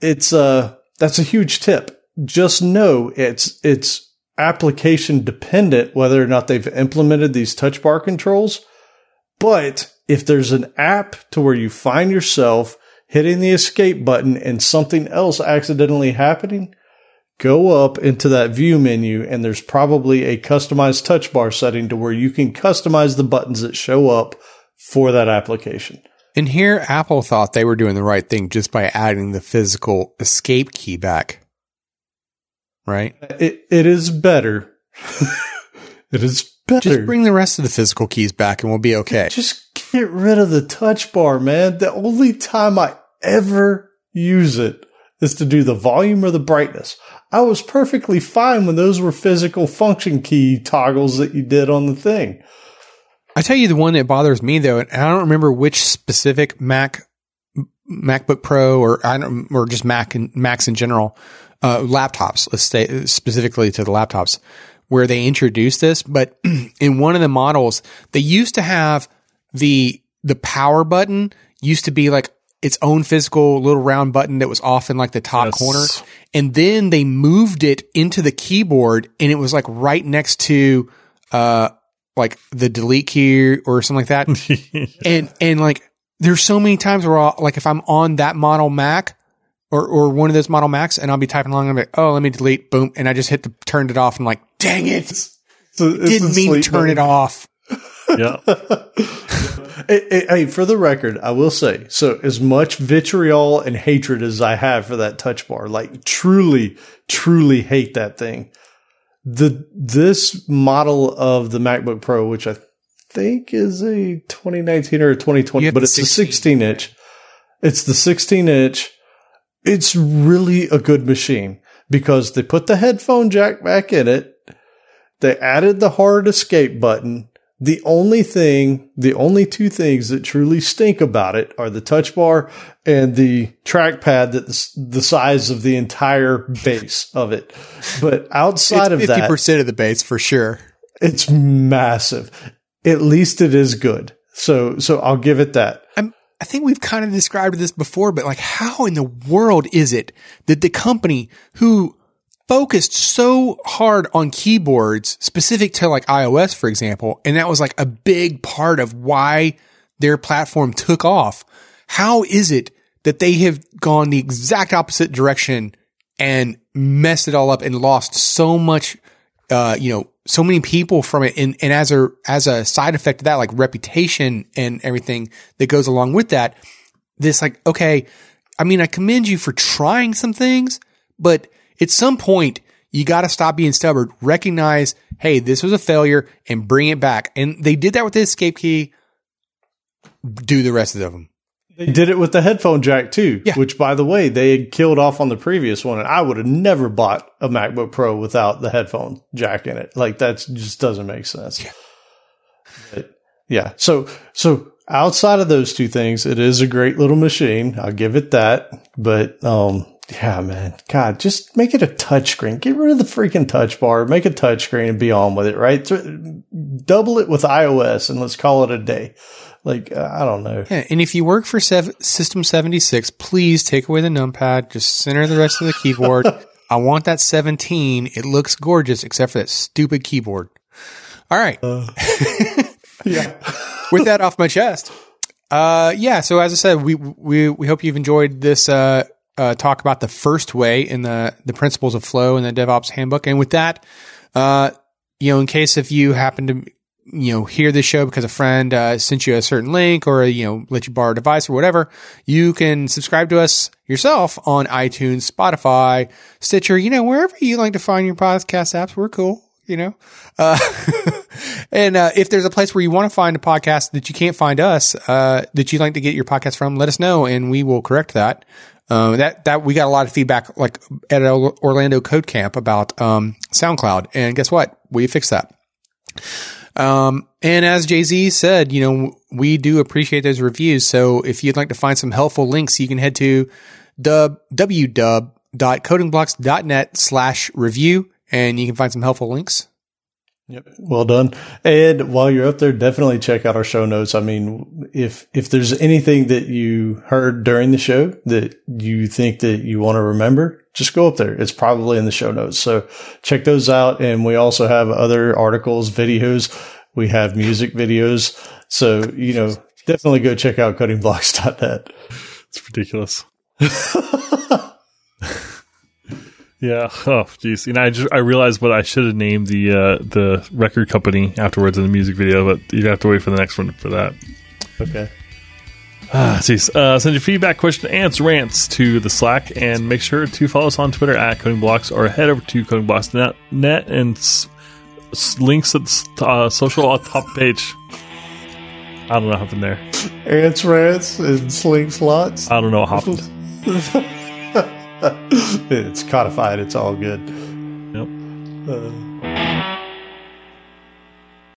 it's, uh, that's a huge tip. Just know it's, it's application dependent whether or not they've implemented these touch bar controls. But if there's an app to where you find yourself hitting the escape button and something else accidentally happening, go up into that view menu and there's probably a customized touch bar setting to where you can customize the buttons that show up for that application. And here, Apple thought they were doing the right thing just by adding the physical escape key back. Right? It, it is better. it is better. Just bring the rest of the physical keys back and we'll be okay. Just get rid of the touch bar, man. The only time I ever use it is to do the volume or the brightness. I was perfectly fine when those were physical function key toggles that you did on the thing. I tell you the one that bothers me though, and I don't remember which specific Mac, MacBook Pro or I don't, or just Mac and Macs in general, uh, laptops. Let's stay specifically to the laptops where they introduced this. But in one of the models, they used to have the the power button used to be like its own physical little round button that was off in like the top Yes. corner. And then they moved it into the keyboard and it was like right next to, uh, like the delete key or something like that. and, and like there's so many times where I'll, like if I'm on that model Mac or, or one of those model Macs and I'll be typing along and I'm like, oh, let me delete, boom. And I just hit the, turned it off and like, dang it. So it's Didn't mean to turn it off. yeah. Hey, hey, hey, for the record, I will say, so as much vitriol and hatred as I have for that touch bar, like truly, truly hate that thing. The, this model of the MacBook Pro, which I think is a 2019 or a 2020, but it's a 16. 16 inch. It's the 16 inch. It's really a good machine because they put the headphone jack back in it. They added the hard escape button. The only thing, the only two things that truly stink about it are the touch bar and the trackpad that's the size of the entire base of it. But outside of that, 50% of the base for sure. it's massive. At least it is good. So, so I'll give it that. I'm, I think we've kind of described this before, but like, how in the world is it that the company who focused so hard on keyboards specific to like iOS, for example, and that was like a big part of why their platform took off. How is it that they have gone the exact opposite direction and messed it all up and lost so much, uh, you know, so many people from it. And, and as a, as a side effect of that, like reputation and everything that goes along with that, this like, okay, I mean, I commend you for trying some things, but at some point you got to stop being stubborn, recognize, Hey, this was a failure and bring it back. And they did that with the escape key. Do the rest of them. They did it with the headphone jack too, Yeah. which by the way, they had killed off on the previous one. And I would have never bought a MacBook Pro without the headphone jack in it. Like that just doesn't make sense. Yeah. But, yeah. So, so outside of those two things, it is a great little machine. I'll give it that. But, um, yeah, man, God, just make it a touchscreen. Get rid of the freaking touch bar. Make a touchscreen and be on with it, right? Double it with iOS and let's call it a day. Like, uh, I don't know. Yeah, and if you work for sev- System 76, please take away the numpad. Just center the rest of the keyboard. I want that 17. It looks gorgeous, except for that stupid keyboard. All right. Yeah. With that off my chest. Uh, yeah. So as I said, we, we, we hope you've enjoyed this, uh, uh, talk about the first way in the, the principles of flow in the DevOps handbook. And with that, uh, you know, in case if you happen to, you know, hear this show because a friend uh, sent you a certain link or, you know, let you borrow a device or whatever, you can subscribe to us yourself on iTunes, Spotify, Stitcher, you know, wherever you like to find your podcast apps. We're cool, you know. Uh, and uh, if there's a place where you want to find a podcast that you can't find us, uh, that you'd like to get your podcast from, let us know and we will correct that. Um, that, that we got a lot of feedback like at Orlando Code Camp about, um, SoundCloud. And guess what? We fixed that. Um, and as Jay Z said, you know, we do appreciate those reviews. So if you'd like to find some helpful links, you can head to www.codingblocks.net slash review and you can find some helpful links. Yep. Well done. And while you're up there, definitely check out our show notes. I mean, if, if there's anything that you heard during the show that you think that you want to remember, just go up there. It's probably in the show notes. So check those out. And we also have other articles, videos. We have music videos. So, you know, definitely go check out codingblocks.net. It's ridiculous. Yeah. Oh, geez. You know, I just I realized what I should have named the uh, the record company afterwards in the music video, but you'd have to wait for the next one for that. Okay. Ah, geez. Uh, send your feedback, question, answer, rants to the Slack, and make sure to follow us on Twitter at CodingBlocks or head over to CodingBlocks.net and s- s- links at the uh, social on top page. I don't know what happened there. Ants, rants, and sling slots. I don't know what happened. it's codified. It's all good. Yep. Uh,